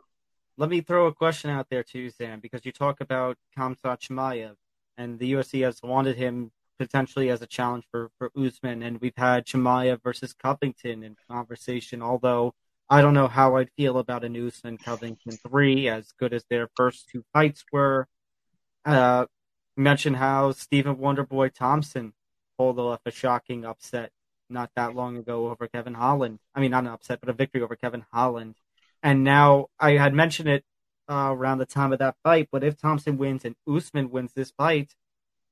Let me throw a question out there too, Sam, because you talk about Khamzat Chimaev, and the UFC has wanted him potentially as a challenge for, for Usman, and we've had Chimaev versus Covington in conversation, although I don't know how I'd feel about an Usman Covington 3, as good as their first two fights were. Uh, mention how Stephen Wonderboy Thompson pulled off a shocking upset not that long ago over Kevin Holland. I mean, not an upset, but a victory over Kevin Holland and now I had mentioned it uh, around the time of that fight, but if Thompson wins and Usman wins this fight,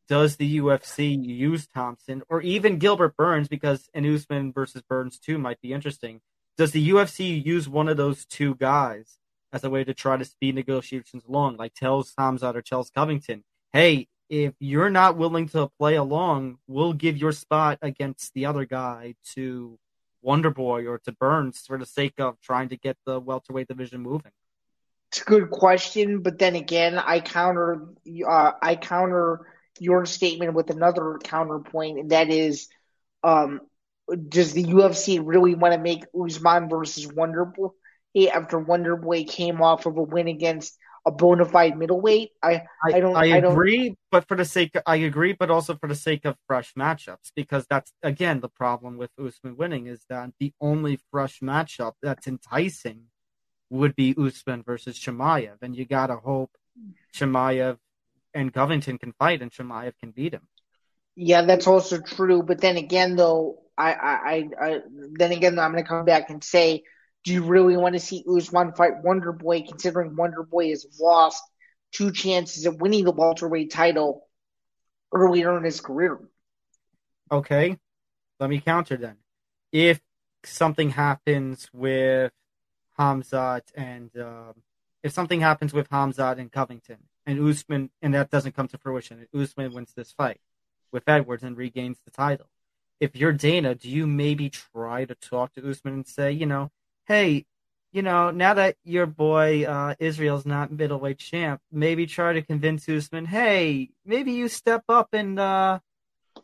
does the UFC use Thompson or even Gilbert Burns because an Usman versus Burns too might be interesting? Does the UFC use one of those two guys as a way to try to speed negotiations along, like tells Hamzat or tells Covington, hey, if you're not willing to play along, we'll give your spot against the other guy to Wonder Boy or to Burns for the sake of trying to get the welterweight division moving? It's a good question, but then again, I counter uh, I counter your statement with another counterpoint, and that is, um, does the UFC really want to make Usman versus Wonder Boy after Wonder Boy came off of a win against a bona fide middleweight. I I, don't I, I agree, don't... but for the sake of, I agree, but also for the sake of fresh matchups, because that's again the problem with Usman winning is that the only fresh matchup that's enticing would be Usman versus Chimaev, and you gotta hope Chimaev and Covington can fight and Chimaev can beat him. Yeah, that's also true. But then again, though, I, I, I, then again, I'm to come back and say do you really want to see Usman fight Wonder Boy, considering Wonder Boy has lost two chances of winning the welterweight title earlier in his career? Okay, let me counter then. If something happens with Hamzat and uh, if something happens with Hamzat and Covington and Usman and that doesn't come to fruition, and Usman wins this fight with Edwards and regains the title. If you're Dana, do you maybe try to talk to Usman and say, you know, hey, you know, now that your boy uh, Israel's not middleweight champ, maybe try to convince Usman, hey, maybe you step up and uh,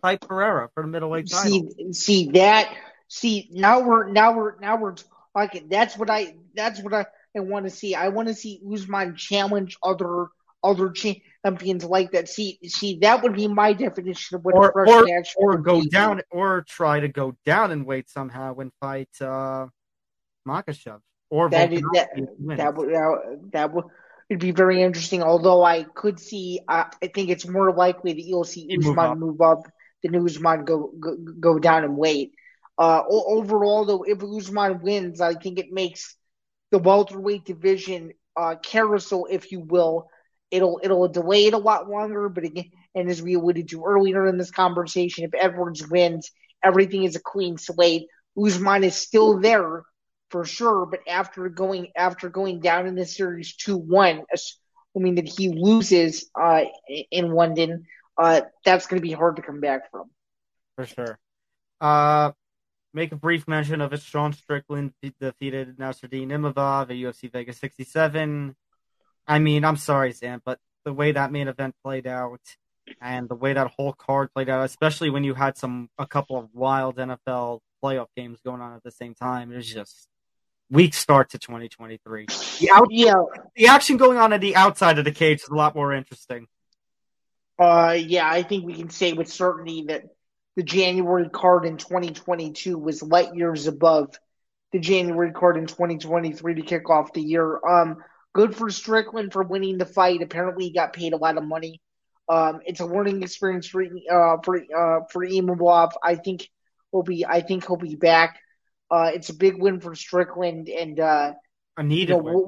fight Pereira for the middleweight title. See, see that. See now we're now we're now we're like that's what I that's what I, I want to see. I want to see Usman challenge other other champions like that. See, see that would be my definition of what or, a fresh or, match or go be. down or try to go down in weight somehow and fight uh, Or That is that Volkanovski if he that would that, would it'd be very interesting. Although I could see, uh, I think it's more likely that you'll see He'd move up. move up than Usman go go, go down in weight. Uh, overall, though, if Usman wins, I think it makes the welterweight division uh, carousel, if you will. It'll it'll delay it a lot longer, but again, and as we alluded to earlier in this conversation, if Edwards wins, everything is a clean slate. Usman is still there for sure, but after going after going down in the series two one, assuming that he loses uh, in London, uh, that's going to be hard to come back from. for sure. Uh, make a brief mention of it. Sean Strickland de- defeated Nassourdine Imavov at UFC Vegas 67. I mean, I'm sorry, Sam, but the way that main event played out and the way that whole card played out, especially when you had some a couple of wild NFL playoff games going on at the same time, it was just weak start to 2023. The, out, Yeah, the action going on at the outside of the cage is a lot more interesting. uh, yeah, I think we can say with certainty that the January card in 2022 was light years above the January card in 2023 to kick off the year. Um, good for Strickland for winning the fight. Apparently, he got paid a lot of money. Um, it's a learning experience for uh, for uh, for Imavov. I think he'll be. I think he'll be back. Uh, it's a big win for Strickland, and uh, A you needed know, win.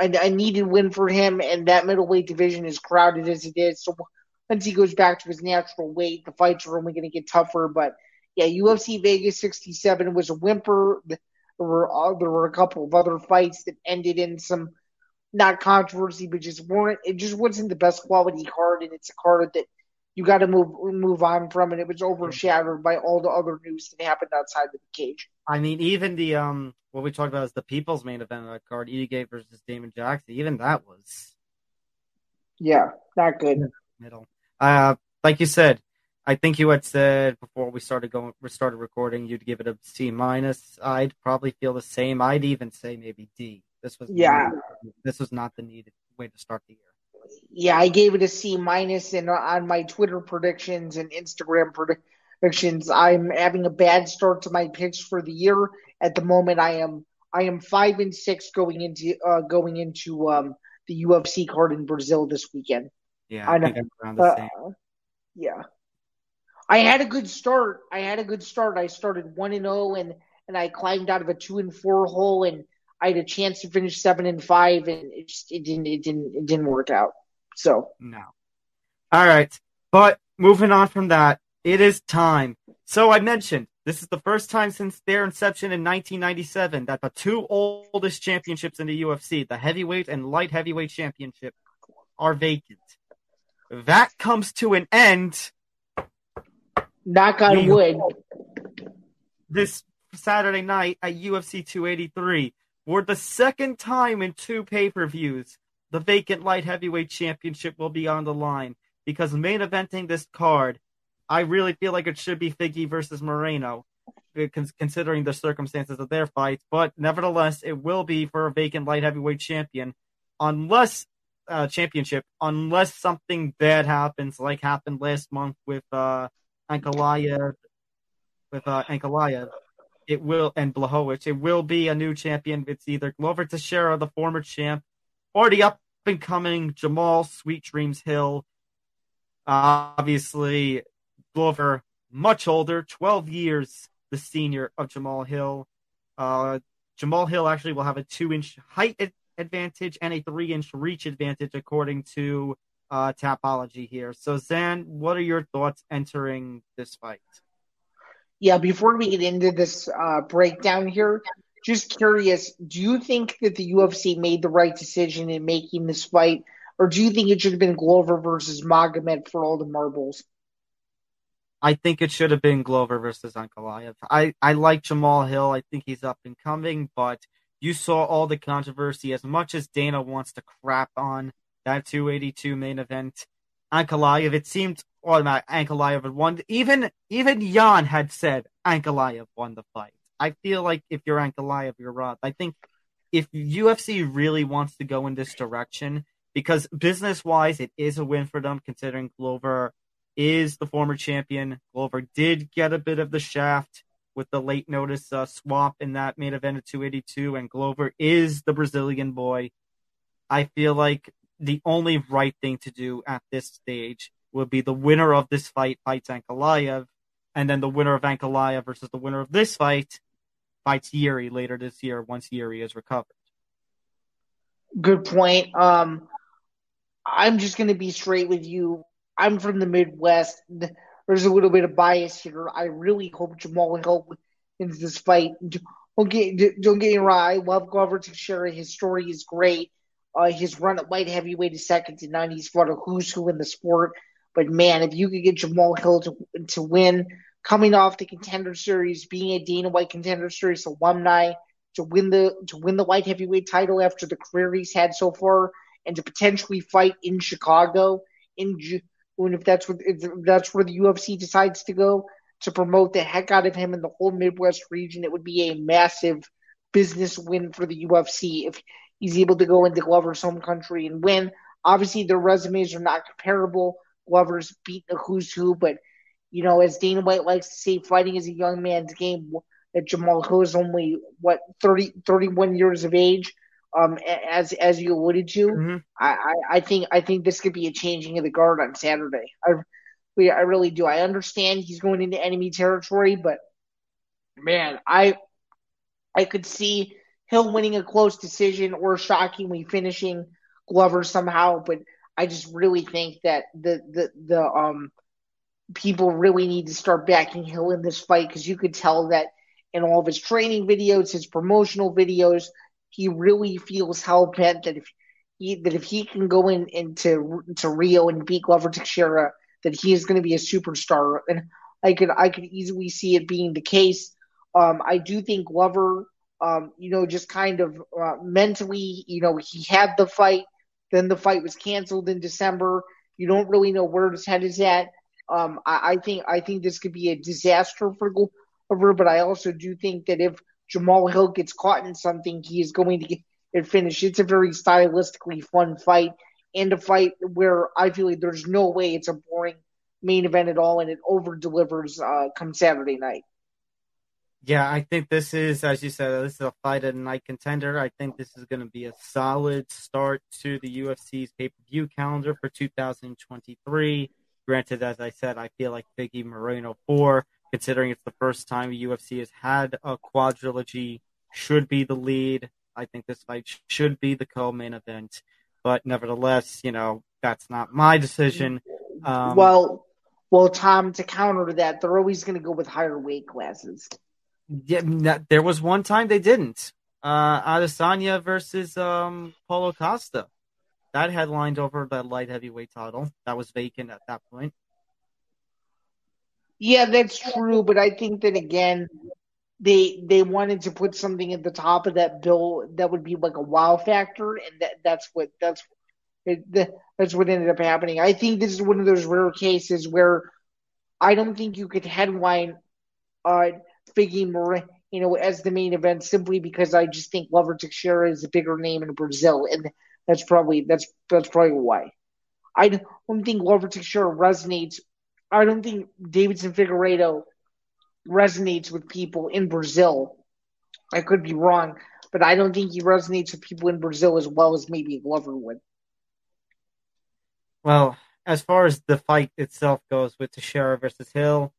a, a needed win for him. And that middleweight division is crowded as it is. So once he goes back to his natural weight, the fights are only going to get tougher. But yeah, UFC Vegas 67 was a whimper. There were uh, there were a couple of other fights that ended in some not controversy, but just weren't. It just wasn't the best quality card, and it's a card that you got to move move on from, and it was overshadowed by all the other news that happened outside of the cage. I mean, even the um, what we talked about is the people's main event of that card, Gate versus Damon Jackson. Even that was Yeah, not good. middle. Uh, like you said, I think you had said before we started going, we started recording, you'd give it a C minus. I'd probably feel the same. I'd even say maybe D. This was Yeah. This was not the needed way to start the year. Yeah, I gave it a C minus, and on my Twitter predictions and Instagram predictions, I'm having a bad start to my picks for the year. At the moment, I am I am five and six going into uh, going into um, the UFC card in Brazil this weekend. Yeah, I I, know. think around the Uh, same. yeah, I had a good start. I had a good start. I started one and zero, and and I climbed out of a two and four hole, and I had a chance to finish seven and five, and it just it didn't it didn't it didn't work out. So. No. All right. But moving on from that, it is time. So I mentioned this is the first time since their inception in 1997 that the two oldest championships in the UFC, the heavyweight and light heavyweight championship, are vacant. That comes to an end Knock on wood. this Saturday night at UFC 283 for the second time in two pay-per-views. The vacant light heavyweight championship will be on the line because main eventing this card, I really feel like it should be Figgy versus Moreno, considering the circumstances of their fights. But nevertheless, it will be for a vacant light heavyweight champion, unless uh, championship, unless something bad happens, like happened last month with uh, Ankalaev, with uh, Ankalaev. It will and Blachowicz. It will be a new champion. It's either Glover Teixeira, the former champ, or the up and coming Jamahal Sweet Dreams Hill. Uh, obviously, Glover much older, 12 years the senior of Jamahal Hill. Uh, Jamahal Hill actually will have a two inch height ad- advantage and a three inch reach advantage according to uh, Tapology here. So, Zain, what are your thoughts entering this fight? Yeah, before we get into this uh, breakdown here, just curious, do you think that the UFC made the right decision in making this fight, or do you think it should have been Glover versus Magomed for all the marbles? I think it should have been Glover versus Ankalaev. I, I like Jamal Hill. I think he's up and coming, but you saw all the controversy. As much as Dana wants to crap on that 282 main event, Ankalaev, it seemed automatic Ankalaev had won. Even even Jan had said Ankalaev won the fight. I feel like if you're Ankalaev, you're Roth. I think if UFC really wants to go in this direction, because business wise, it is a win for them considering Glover is the former champion. Glover did get a bit of the shaft with the late notice uh, swap in that main event of 282, and Glover is the Brazilian boy. I feel like the only right thing to do at this stage would be the winner of this fight fights Ankalaev, and then the winner of Ankalaev versus the winner of this fight fights Yuri later this year once Yuri is recovered. Good point. Um, I'm just going to be straight with you. I'm from the Midwest. There's a little bit of bias here. I really hope Jamahal Hill wins this fight. Don't get, don't get me wrong. I love Glover Teixeira. His story is great. Uh, his run at light heavyweight is second to none. He's fought a who's who in the sport. But man, if you could get Jamahal Hill to to win, coming off the contender series, being a Dana White contender series alumni, to win the to win the light heavyweight title after the career he's had so far, and to potentially fight in Chicago in June, if that's what if that's where the UFC decides to go to promote the heck out of him in the whole Midwest region, it would be a massive business win for the UFC if he's able to go into Glover's home country and win. Obviously, their resumes are not comparable. Glover's beat a who's who, but you know, as Dana White likes to say, fighting is a young man's game. That Jamahal Hill is only what 30, 31 years of age. Um, as as you alluded to, mm-hmm. I, I, I think I think this could be a changing of the guard on Saturday. I I really do. I understand he's going into enemy territory, but man, I I could see Hill winning a close decision or shockingly finishing Glover somehow, but I just really think that the the the um people really need to start backing Hill in this fight because you could tell that in all of his training videos, his promotional videos, he really feels hell bent that if he that if he can go in into to Rio and beat Glover Teixeira, that he is going to be a superstar, and I could I could easily see it being the case. Um, I do think Glover, um, you know, just kind of uh, mentally, you know, he had the fight then the fight was canceled in December. You don't really know where his head is at. Um, I, I, think I think this could be a disaster for Glover, but I also do think that if Jamahal Hill gets caught in something, he is going to get it finished. It's a very stylistically fun fight and a fight where I feel like there's no way it's a boring main event at all, and it over delivers uh, come Saturday night. Yeah, I think this is, as you said, this is a fight at night contender. I think this is going to be a solid start to the UFC's pay per view calendar for 2023. Granted, as I said, I feel like Figgy Moreno 4, considering it's the first time UFC has had a quadrilogy, should be the lead. I think this fight should be the co main event. But nevertheless, you know, that's not my decision. Um, well, well, Tom, to counter that, they're always going to go with higher weight classes. Yeah, there was one time they didn't. Uh, Adesanya versus um Paulo Costa. That headlined over the light heavyweight title. That was vacant at that point. Yeah, that's true, but I think that again, they they wanted to put something at the top of that bill that would be like a wow factor, and that that's what that's that's what ended up happening. I think this is one of those rare cases where I don't think you could headline uh, Figgy you know, as the main event simply because I just think Glover Teixeira is a bigger name in Brazil, and that's probably that's that's probably why. I don't think Glover Teixeira resonates. I don't think Deiveson Figueiredo resonates with people in Brazil. I could be wrong, but I don't think he resonates with people in Brazil as well as maybe Glover would. Well, as far as the fight itself goes with Teixeira versus Hill,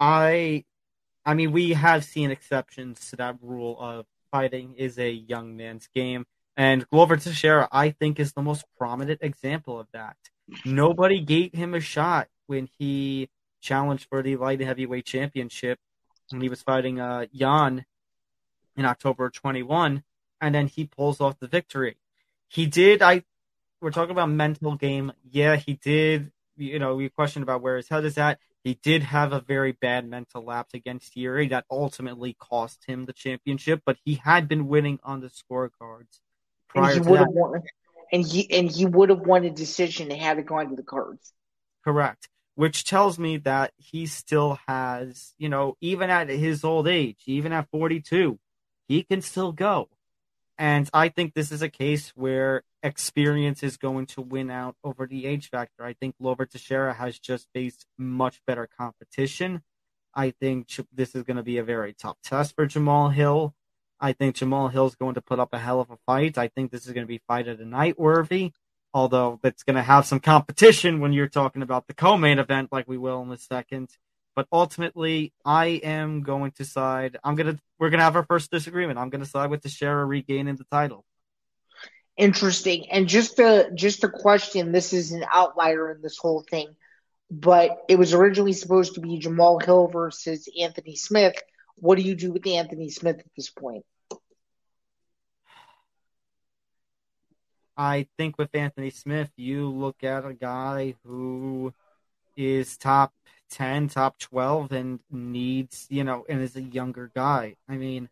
I I mean, we have seen exceptions to that rule of fighting is a young man's game. And Glover Teixeira, I think, is the most prominent example of that. Nobody gave him a shot when he challenged for the light heavyweight championship when he was fighting uh, Jan. in October 21, and then he pulls off the victory. He did. I we're talking about mental game. Yeah, he did. You know, we questioned about where his head is at. He did have a very bad mental lapse against Yuri that ultimately cost him the championship, but he had been winning on the scorecards and he to would that. have won, and he and he would have won a decision had it gone to the cards. Correct. Which tells me that he still has, you know, even at his old age, even at 42, he can still go. And I think this is a case where experience is going to win out over the age factor. I think Glover Teixeira has just faced much better competition. I think this is going to be a very tough test for Jamahal Hill. I think Jamahal Hill's going to put up a hell of a fight. I think this is going to be fight of the night worthy, although it's going to have some competition when you're talking about the co-main event, like we will in a second. But ultimately, I am going to side. I'm gonna. We're gonna have our first disagreement. I'm gonna side with the Teixeira regaining the title. Interesting. And just a just a question. This is an outlier in this whole thing, but it was originally supposed to be Jamahal Hill versus Anthony Smith. What do you do with Anthony Smith at this point? I think with Anthony Smith, you look at a guy who is top 10, top 12, and needs, you know, and is a younger guy. I mean,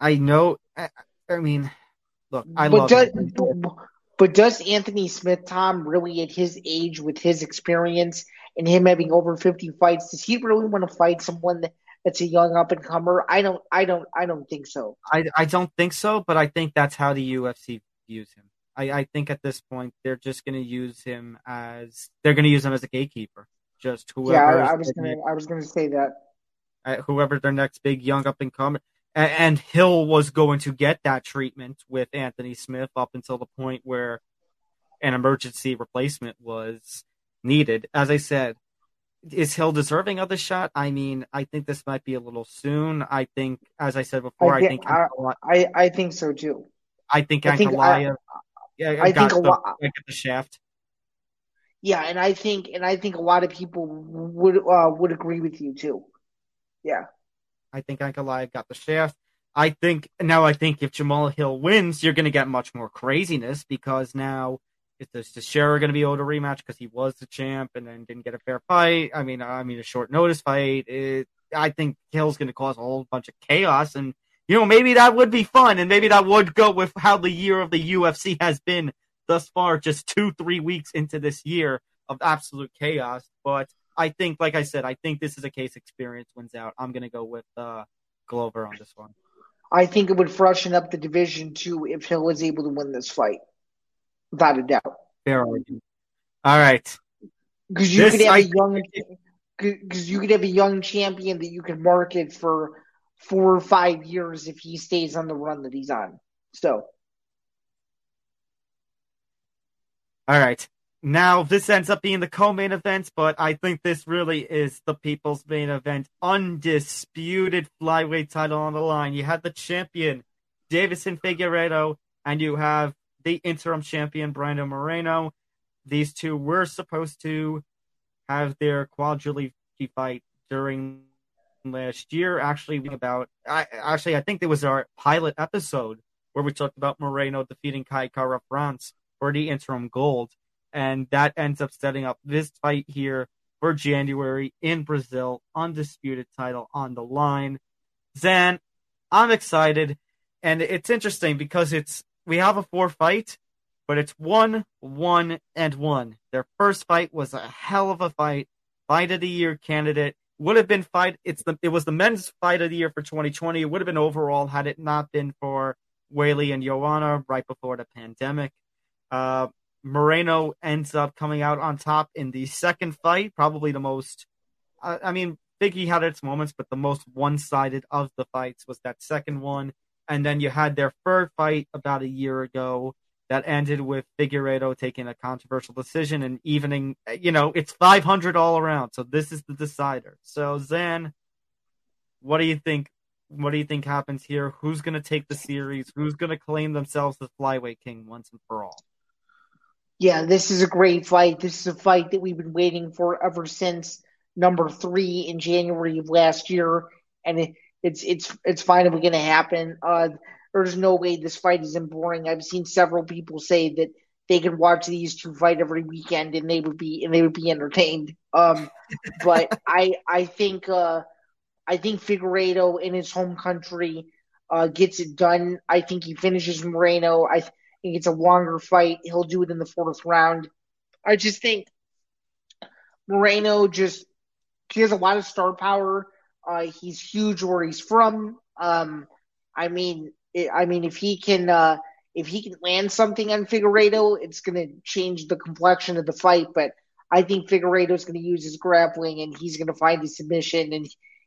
I know, I, I mean, look, I but love does, Anthony. but does Anthony Smith, Tom, really at his age, with his experience and him having over fifty fights, does he really want to fight someone that, that's a young up and comer? I don't, I don't, I don't think so. I, I don't think so, but I think that's how the UFC views him. I, I think at this point they're just going to use him as they're going to use him as a gatekeeper. Just Yeah, whoever I, I was gonna, I was gonna say that. uh, whoever their next big young up and coming. And Hill was going to get that treatment with Anthony Smith up until the point where an emergency replacement was needed. As I said, is Hill deserving of the shot? I mean, I think this might be a little soon. I think, as I said before, I, I think think- I- I, I think so too. I think think Ankalaev. Yeah, I got think a lot. lot- got the shaft. Yeah, and I think, and I think a lot of people would uh, would agree with you too. Yeah. I think Ankalaev got the shaft. I think now. I think if Jamahal Hill wins, you're going to get much more craziness because now is this Teixeira going to be able to rematch because he was the champ and then didn't get a fair fight? I mean, I mean a short notice fight. It, I think Hill's going to cause a whole bunch of chaos, and you know maybe that would be fun, and maybe that would go with how the year of the UFC has been thus far, just two three weeks into this year of absolute chaos. But I think, like I said, I think this is a case experience wins out. I'm going to go with uh, Glover on this one. I think it would freshen up the division too if Hill was able to win this fight, without a doubt. Fair argument. All right. Because you This, could have I- a young, because you could have a young champion that you could market for four or five years if he stays on the run that he's on. So All right. Now, this ends up being the co main event, but I think this really is the people's main event. Undisputed flyweight title on the line. You have the champion, Deiveson Figueiredo, and you have the interim champion, Brandon Moreno. These two were supposed to have their quadrilogy fight during last year. Actually, about I actually I think it was our pilot episode where we talked about Moreno defeating Kai Kara France for the interim gold, and that ends up setting up this fight here for January in Brazil, undisputed title on the line. Zain, I'm excited, and it's interesting because it's we have a four fight, but it's one, one, and one. Their first fight was a hell of a fight, fight of the year candidate. Would have been fight. It's the it was the men's fight of the year for 2020. It would have been overall had it not been for Weili and Joanna right before the pandemic. Uh, Moreno ends up coming out on top in the second fight, probably the most. I, I mean, Figgy had its moments, but the most one-sided of the fights was that second one. And then you had their third fight about a year ago that ended with Figueiredo taking a controversial decision and evening. You know, it's 500 all around, so this is the decider. So Zain, what do you think? What do you think happens here? Who's going to take the series? Who's going to claim themselves the flyweight king once and for all? yeah, this is a great fight. This is a fight that we've been waiting for ever since number three in January of last year, and it, it's it's it's finally going to happen. Uh, there's no way this fight isn't boring. I've seen several people say that they could watch these two fight every weekend and they would be and they would be entertained. Um, [laughs] but I I think uh, I think Figueiredo in his home country uh, gets it done. I think he finishes Moreno. I think it's a longer fight. He'll do it in the fourth round. I just think Moreno just he has a lot of star power. Uh, he's huge where he's from. Um, I mean, I mean, if he can, uh, if he can land something on Figueiredo, it's going to change the complexion of the fight. But I think Figueiredo is going to use his grappling, and he's going to find his submission, and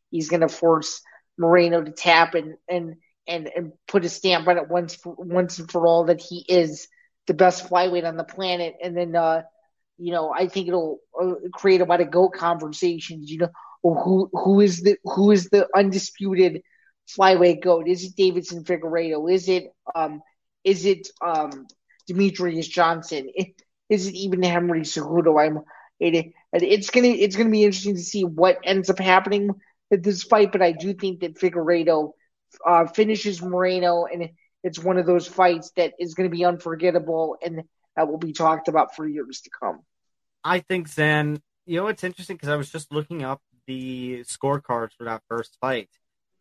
he's going to force Moreno to tap and and and and put a stamp on it once for, once and for all that he is the best flyweight on the planet. And then, uh, you know, I think it'll uh, create a lot of goat conversations. You know, who who is the who is the undisputed flyweight goat? Is it Deiveson Figueiredo? Is it um is it um Demetrious Johnson? [laughs] Is it even Henry Cejudo? I'm it, it's gonna it's gonna be interesting to see what ends up happening at this fight, but I do think that Figueiredo uh, finishes Moreno, and it's one of those fights that is going to be unforgettable and that will be talked about for years to come. I think Zain. You know, it's interesting because I was just looking up the scorecards for that first fight.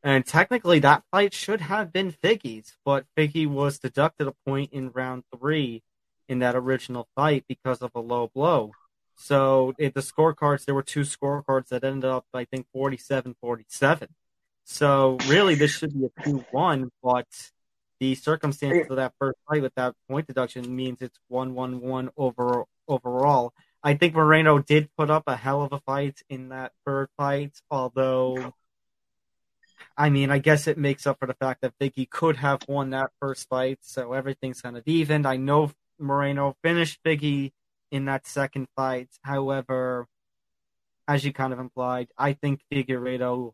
And technically, that fight should have been Figgy's, but Figgy was deducted a point in round three in that original fight because of a low blow. So, in the scorecards, there were two scorecards that ended up, I think, 47 47. So, really, this should be a 2 1, but the circumstances of that first fight with that point deduction means it's 1 1 1 over, overall. I think Moreno did put up a hell of a fight in that third fight, although, I mean, I guess it makes up for the fact that Figgy could have won that first fight, so everything's kind of even. I know Moreno finished Figgy in that second fight. However, as you kind of implied, I think Figueiredo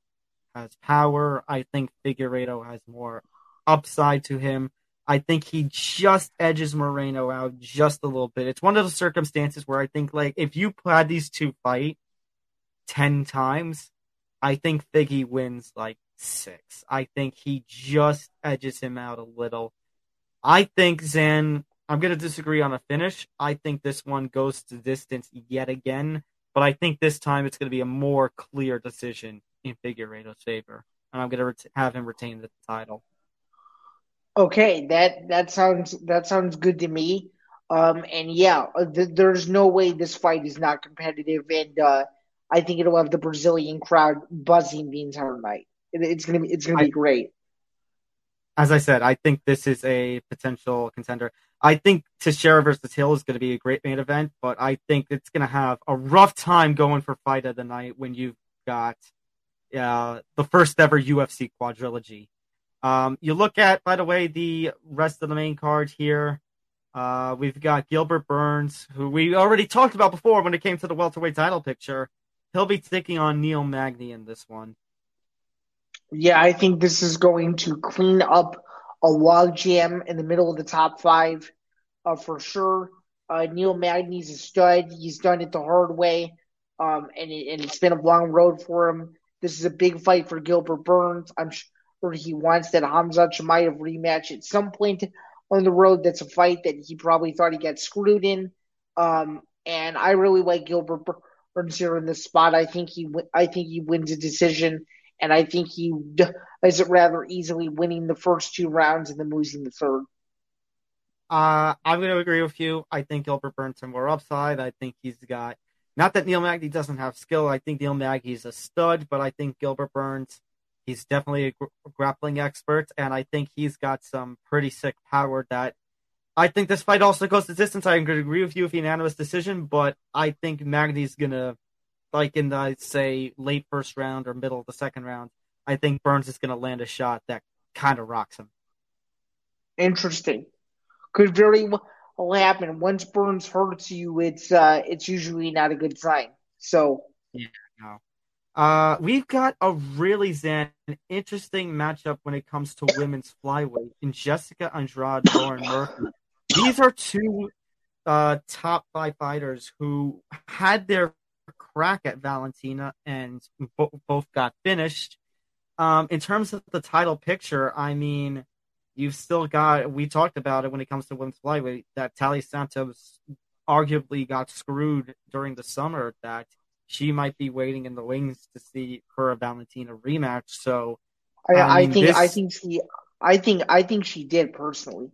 has power. I think Figueiredo has more upside to him. I think he just edges Moreno out just a little bit. It's one of those circumstances where I think like if you had these two fight ten times, I think Figgy wins like six. I think he just edges him out a little. I think Zain. I'm going to disagree on a finish. I think this one goes to distance yet again, but I think this time it's going to be a more clear decision in Figueiredo's favor, and I'm going to ret- have him retain the title. Okay, that that sounds that sounds good to me. Um, and yeah, th- there's no way this fight is not competitive, and uh, I think it'll have the Brazilian crowd buzzing the entire night. It, it's gonna be it's gonna be I, great. As I said, I think this is a potential contender. I think Teixeira versus Hill is going to be a great main event, but I think it's going to have a rough time going for fight of the night when you've got uh, the first ever UFC quadrilogy um, you look at, by the way, the rest of the main card here. Uh, we've got Gilbert Burns, who we already talked about before when it came to the welterweight title picture. He'll be taking on Neil Magny in this one. Yeah, I think this is going to clean up a logjam in the middle of the top five uh, for sure. Uh, Neil Magny's a stud. He's done it the hard way, um, and, it, and it's been a long road for him. This is a big fight for Gilbert Burns. I'm sure he wants that Hamza Chimaev rematch at some point on the road. That's a fight that he probably thought he got screwed in. Um, and I really like Gilbert Burns here in this spot. I think he, I think he wins a decision, and I think he is rather easily, winning the first two rounds and then losing the third. Uh, I'm going to agree with you. I think Gilbert Burns has more upside. I think he's got not that Neil Magny doesn't have skill. I think Neil Magny is a stud, but I think Gilbert Burns He's definitely a gr- grappling expert, and I think he's got some pretty sick power that I think this fight also goes the distance. Going to agree with you with unanimous decision, but I think Magny's to, like in the, say, late first round or middle of the second round, I think Burns is going to land a shot that kind of rocks him. Interesting. Could very well happen. Once Burns hurts you, it's uh, it's usually not a good sign. So yeah, no. Uh, we've got a really Zain interesting matchup when it comes to women's flyweight in Jessica Andrade, Lauren Murphy. These are two uh, top five fighters who had their crack at Valentina and bo- both got finished. um, in terms of the title picture, I mean, you've still got. We talked about it when it comes to women's flyweight that Taila Santos arguably got screwed during the summer. That she might be waiting in the wings to see her Valentina rematch. So I, I, mean, think this- I think she I think I think she did personally.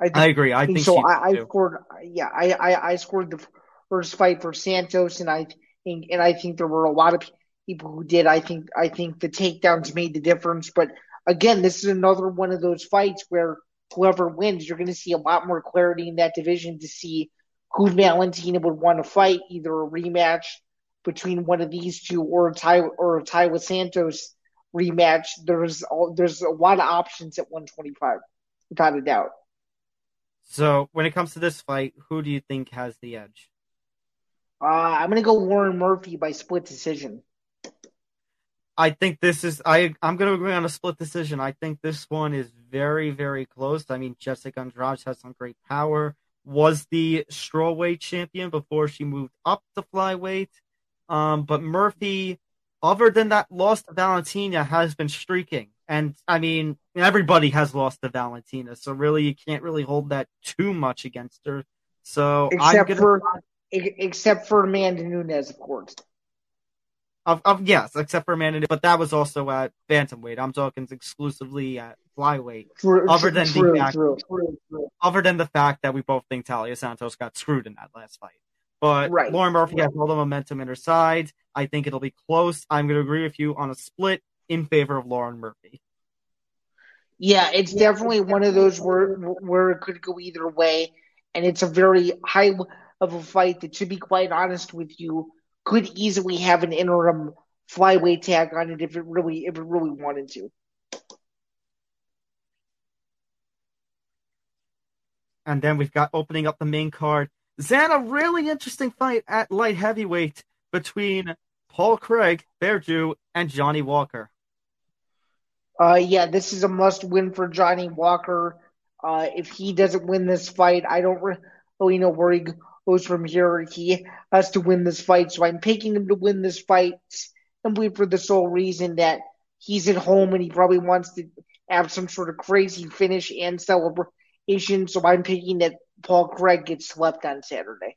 I think I agree. I think so. she I, I scored. Yeah, I, I I scored the first fight for Santos, and I think and I think there were a lot of people who did. I think I think the takedowns made the difference. But again, this is another one of those fights where whoever wins, you're going to see a lot more clarity in that division to see who Valentina would want to fight, either a rematch between one of these two or a tie or a tie with Santos rematch. There's there's a lot of options at 125, without a doubt. So when it comes to this fight, who do you think has the edge? Uh, I'm gonna go Lauren Murphy by split decision. I think this is I I'm gonna agree on a split decision. I think this one is very, very close. I mean Jessica Andrade has some great power. Was the strawweight champion before she moved up to flyweight. Um, but Murphy, other than that loss to Valentina, has been streaking. And I mean, everybody has lost to Valentina, so really you can't really hold that too much against her. So I'm Except gonna for except for Amanda Nunes, of course. Of, of yes, except for Amanda, but that was also at bantamweight. I'm talking exclusively at flyweight. True, Other true, than the fact- true, true, true. Other than the fact that we both think Talia Santos got screwed in that last fight, but Right. Lauren Murphy has all the momentum in her side. I think it'll be close. I'm going to agree with you on a split in favor of Lauren Murphy. Yeah, it's definitely one of those where where it could go either way, and it's a very high of a fight that, to be quite honest with you, could easily have an interim flyweight tag on it if it really if it really wanted to. And then we've got opening up the main card. Zain, a really interesting fight at light heavyweight between Paul Craig, Bear Jew, and Johnny Walker. Uh, yeah, this is a must win for Johnny Walker. Uh, if he doesn't win this fight, I don't re- really know where he goes from here. He has to win this fight, so I'm picking him to win this fight simply for the sole reason that he's at home and he probably wants to have some sort of crazy finish and celebration. So I'm picking that Paul Craig gets swept on Saturday.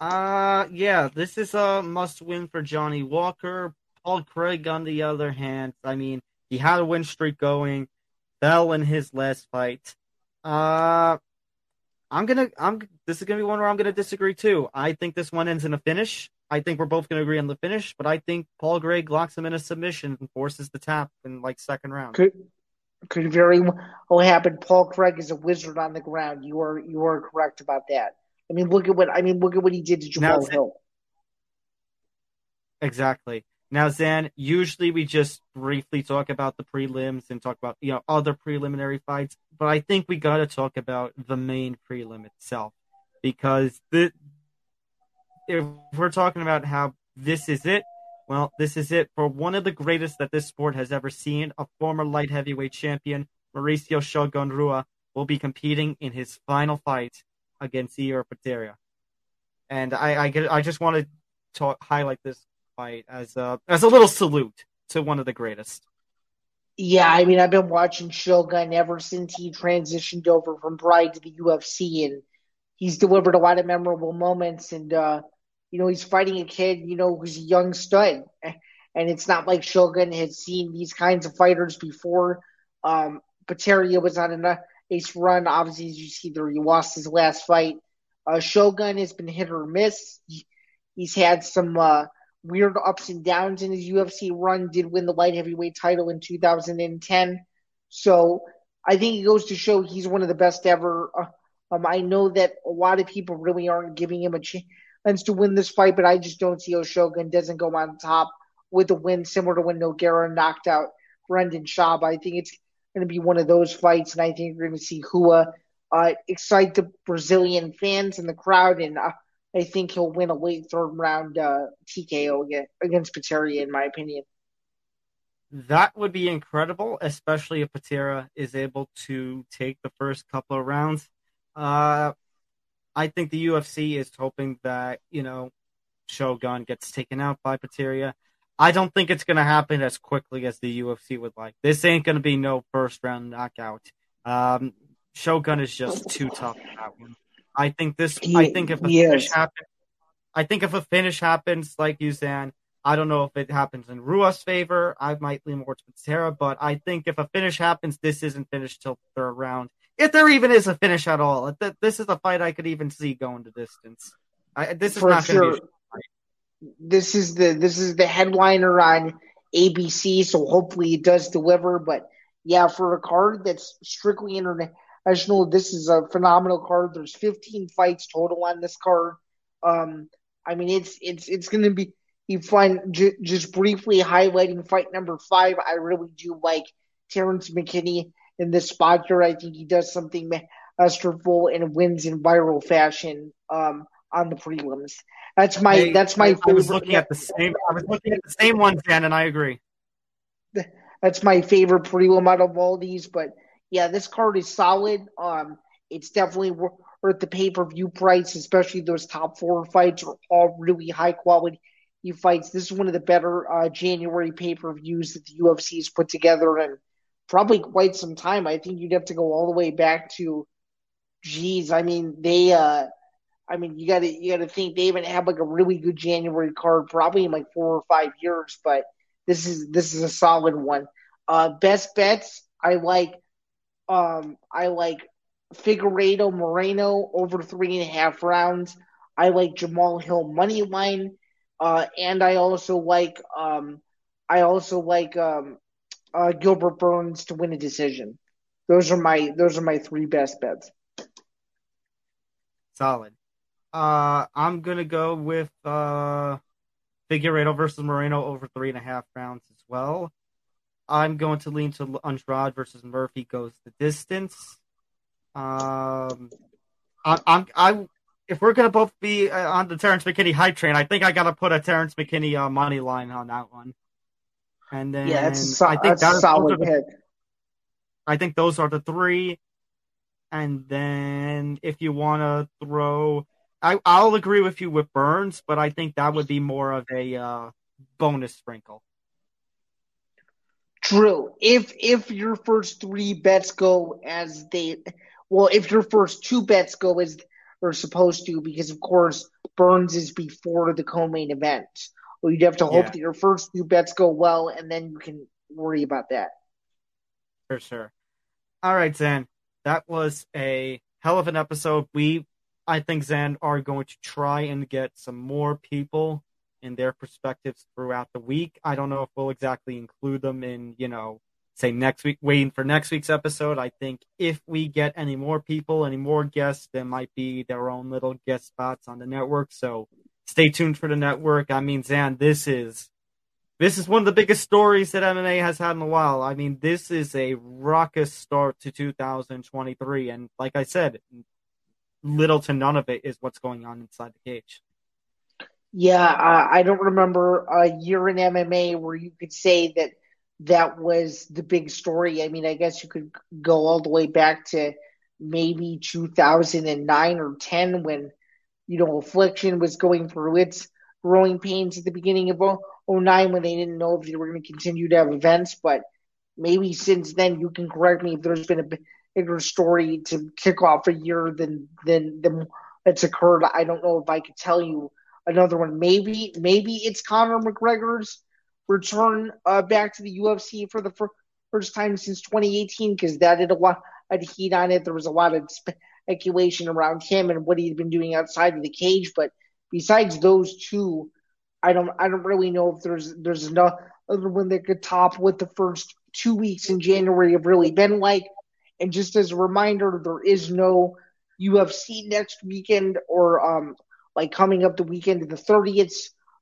Uh, yeah, this is a must win for Johnny Walker. Paul Craig, on the other hand, I mean, he had a win streak going, fell in his last fight. Uh, I'm gonna, I'm, this is gonna be one where I'm gonna disagree too. I think this one ends in a finish. I think we're both gonna agree on the finish, but I think Paul Craig locks him in a submission and forces the tap in like second round. Could could very well happen. Paul Craig is a wizard on the ground. You are you are correct about that. I mean, look at what I mean. Look at what he did to Jamahal Hill. Exactly. Now, Zain, usually we just briefly talk about the prelims and talk about you know other preliminary fights, but I think we got to talk about the main prelim itself because the if we're talking about how this is it, well, this is it for one of the greatest that this sport has ever seen. A former light heavyweight champion, Mauricio Shogun Rua, will be competing in his final fight against Ihor Potieria. And I, I, I just want to talk, highlight this fight as a as a little salute to one of the greatest. Yeah, I mean, I've been watching Shogun ever since he transitioned over from Pride to the UFC, and he's delivered a lot of memorable moments. And uh, you know, he's fighting a kid, you know, who's a young stud, [laughs] and it's not like Shogun has seen these kinds of fighters before. Um, Potieria was on an ace run. Obviously, as you see there, he lost his last fight. Uh, Shogun has been hit or miss. He, he's had some uh, weird ups and downs in his UFC run. Did win the light heavyweight title in 2010. So I think it goes to show he's one of the best ever. Uh, um, I know that a lot of people really aren't giving him a chance to win this fight, but I just don't see Shogun doesn't go on top with a win similar to when Nogueira knocked out Brendan Schaub. I think it's going to be one of those fights, and I think you're going to see Rua uh, excite the Brazilian fans and the crowd, and uh, I think he'll win a late third round uh, TKO against Potieria, in my opinion. That would be incredible, especially if Potieria is able to take the first couple of rounds. Uh, I think the UFC is hoping that you know Shogun gets taken out by Potieria. I don't think it's going to happen as quickly as the UFC would like. This ain't going to be no first round knockout. Um, Shogun is just too tough that one. I think this. I think if a finish is. happens, I think if a finish happens like Uzan, I don't know if it happens in Rua's favor. I might lean more to Potieria, but I think if a finish happens, this isn't finished till third round. If there even is a finish at all, Th- this is a fight I could even see going to distance. I, this is For not going to sure. be. this is the this is the headliner on ABC, so hopefully it does deliver. But yeah, for a card that's strictly international, this is a phenomenal card. There's 15 fights total on this card. Um, I mean, it's it's it's going to be you fun. J- just briefly highlighting fight number five, I really do like Terrence McKinney in this spot here. I think he does something masterful and wins in viral fashion um, on the prelims. That's my Hey, that's my I, I favorite. was looking at the same. I was looking at the same one, Dan, and I agree. That's my favorite prelim out of all these. But yeah, this card is solid. Um, it's definitely worth the pay per view price, especially those top four fights are all really high quality fights. This is one of the better uh, January pay per views that the UFC has put together in probably quite some time. I think you'd have to go all the way back to, geez, I mean they. Uh, I mean, you got to you got to think they even haven't had like a really good January card probably in like four or five years, but this is this is a solid one. Uh, best bets, I like um, I like Figueiredo Moreno over three and a half rounds. I like Jamahal Hill money line, uh, and I also like um, I also like um, uh, Gilbert Burns to win a decision. Those are my those are my three best bets. Solid. Uh, I'm gonna go with uh, Figueiredo versus Moreno over three and a half rounds as well. I'm going to lean to Andrade versus Murphy goes the distance. Um, I, I'm I if we're gonna both be uh, on the Terrence McKinney hype train, I think I gotta put a Terrence McKinney uh, money line on that one. And then Yeah, so- I think that's solid those are the- pick. I think those are the three. And then if you want to throw, I, I'll agree with you with Burns, but I think that would be more of a uh, bonus sprinkle. True. If if your first three bets go as they, well, if your first two bets go as they're supposed to, because of course Burns is before the co-main event. Well, you'd have to hope Yeah. that your first two bets go well, and then you can worry about that. For sure. All right, Zain. That was a hell of an episode. We, I think, Zain, are going to try and get some more people in their perspectives throughout the week. I don't know if we'll exactly include them in, you know, say next week, waiting for next week's episode. I think if we get any more people, any more guests, there might be their own little guest spots on the network. So stay tuned for the network. I mean, Zain, this is this is one of the biggest stories that MMA has had in a while. I mean, this is a raucous start to 2023, and like I said, little to none of it is what's going on inside the cage. Yeah, uh, I don't remember a year in MMA where you could say that that was the big story. I mean, I guess you could go all the way back to maybe 2009 or 10 when, you know, Affliction was going through its growing pains at the beginning of 09 when they didn't know if they were going to continue to have events. But maybe since then, you can correct me if there's been a bigger story to kick off a year than than than that's occurred. I don't know if I could tell you another one. Maybe maybe it's Conor McGregor's return uh, back to the UFC for the fir- first time since 2018 because that had a lot of heat on it. There was a lot of speculation around him and what he'd been doing outside of the cage. But besides those two, I don't I don't really know if there's there's another one that could top what the first two weeks in January have really been like. And just as a reminder, there is no UFC next weekend or um like coming up the weekend of the 30th.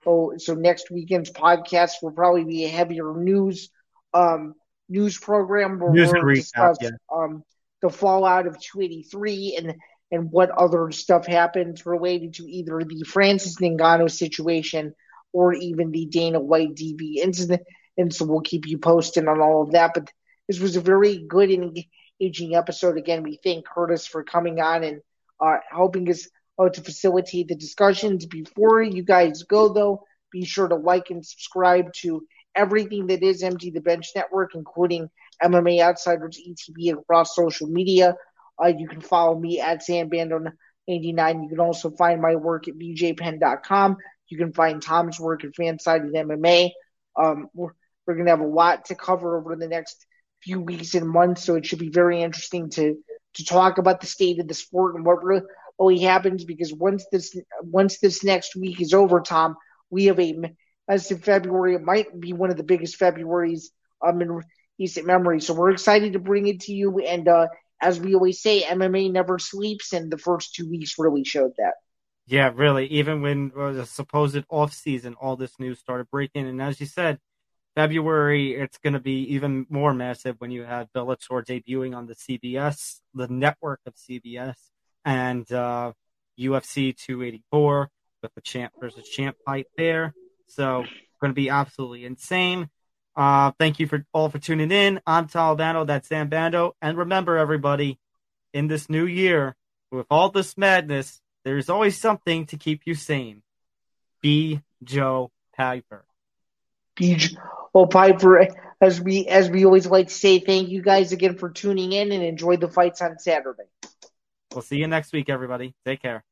Oh, so next weekend's podcast will probably be a heavier news um news program where News we'll recap, discuss yeah. um the fallout of 283 and and what other stuff happens related to either the Francis Ngannou situation or even the Dana White DV incident. And so we'll keep you posted on all of that. But this was a very good and engaging episode. Again, we thank Curtis for coming on and uh, helping us uh, to facilitate the discussions. Before you guys go, though, be sure to like and subscribe to everything that is Empty the Bench Network, including MMA Outsiders ETB across social media. Uh, you can follow me at Sandbando89. You can also find my work at bjpenn.com. You can find Tom's work at Fansided MMA. Um, we're, we're going to have a lot to cover over the next few weeks and months, so it should be very interesting to to talk about the state of the sport and what really happens. Because once this once this next week is over, Tom, we have a as in February, it might be one of the biggest Februarys um, in recent memory. So we're excited to bring it to you. And uh, as we always say, MMA never sleeps, and the first two weeks really showed that. Yeah, really. Even when uh, the supposed off season, all this news started breaking, and as you said, February it's going to be even more massive when you have Bellator debuting on the CBS, the network of CBS, and uh, UFC 284 with the champ versus champ fight there. So going to be absolutely insane. Uh, thank you for all for tuning in. I'm Talbano. That's Zain Bando. And remember, everybody, in this new year, with all this madness, there's always something to keep you sane. Be Joe Piper. Be Joe Piper. As we as we always like to say, thank you guys again for tuning in and enjoy the fights on Saturday. We'll see you next week, everybody. Take care.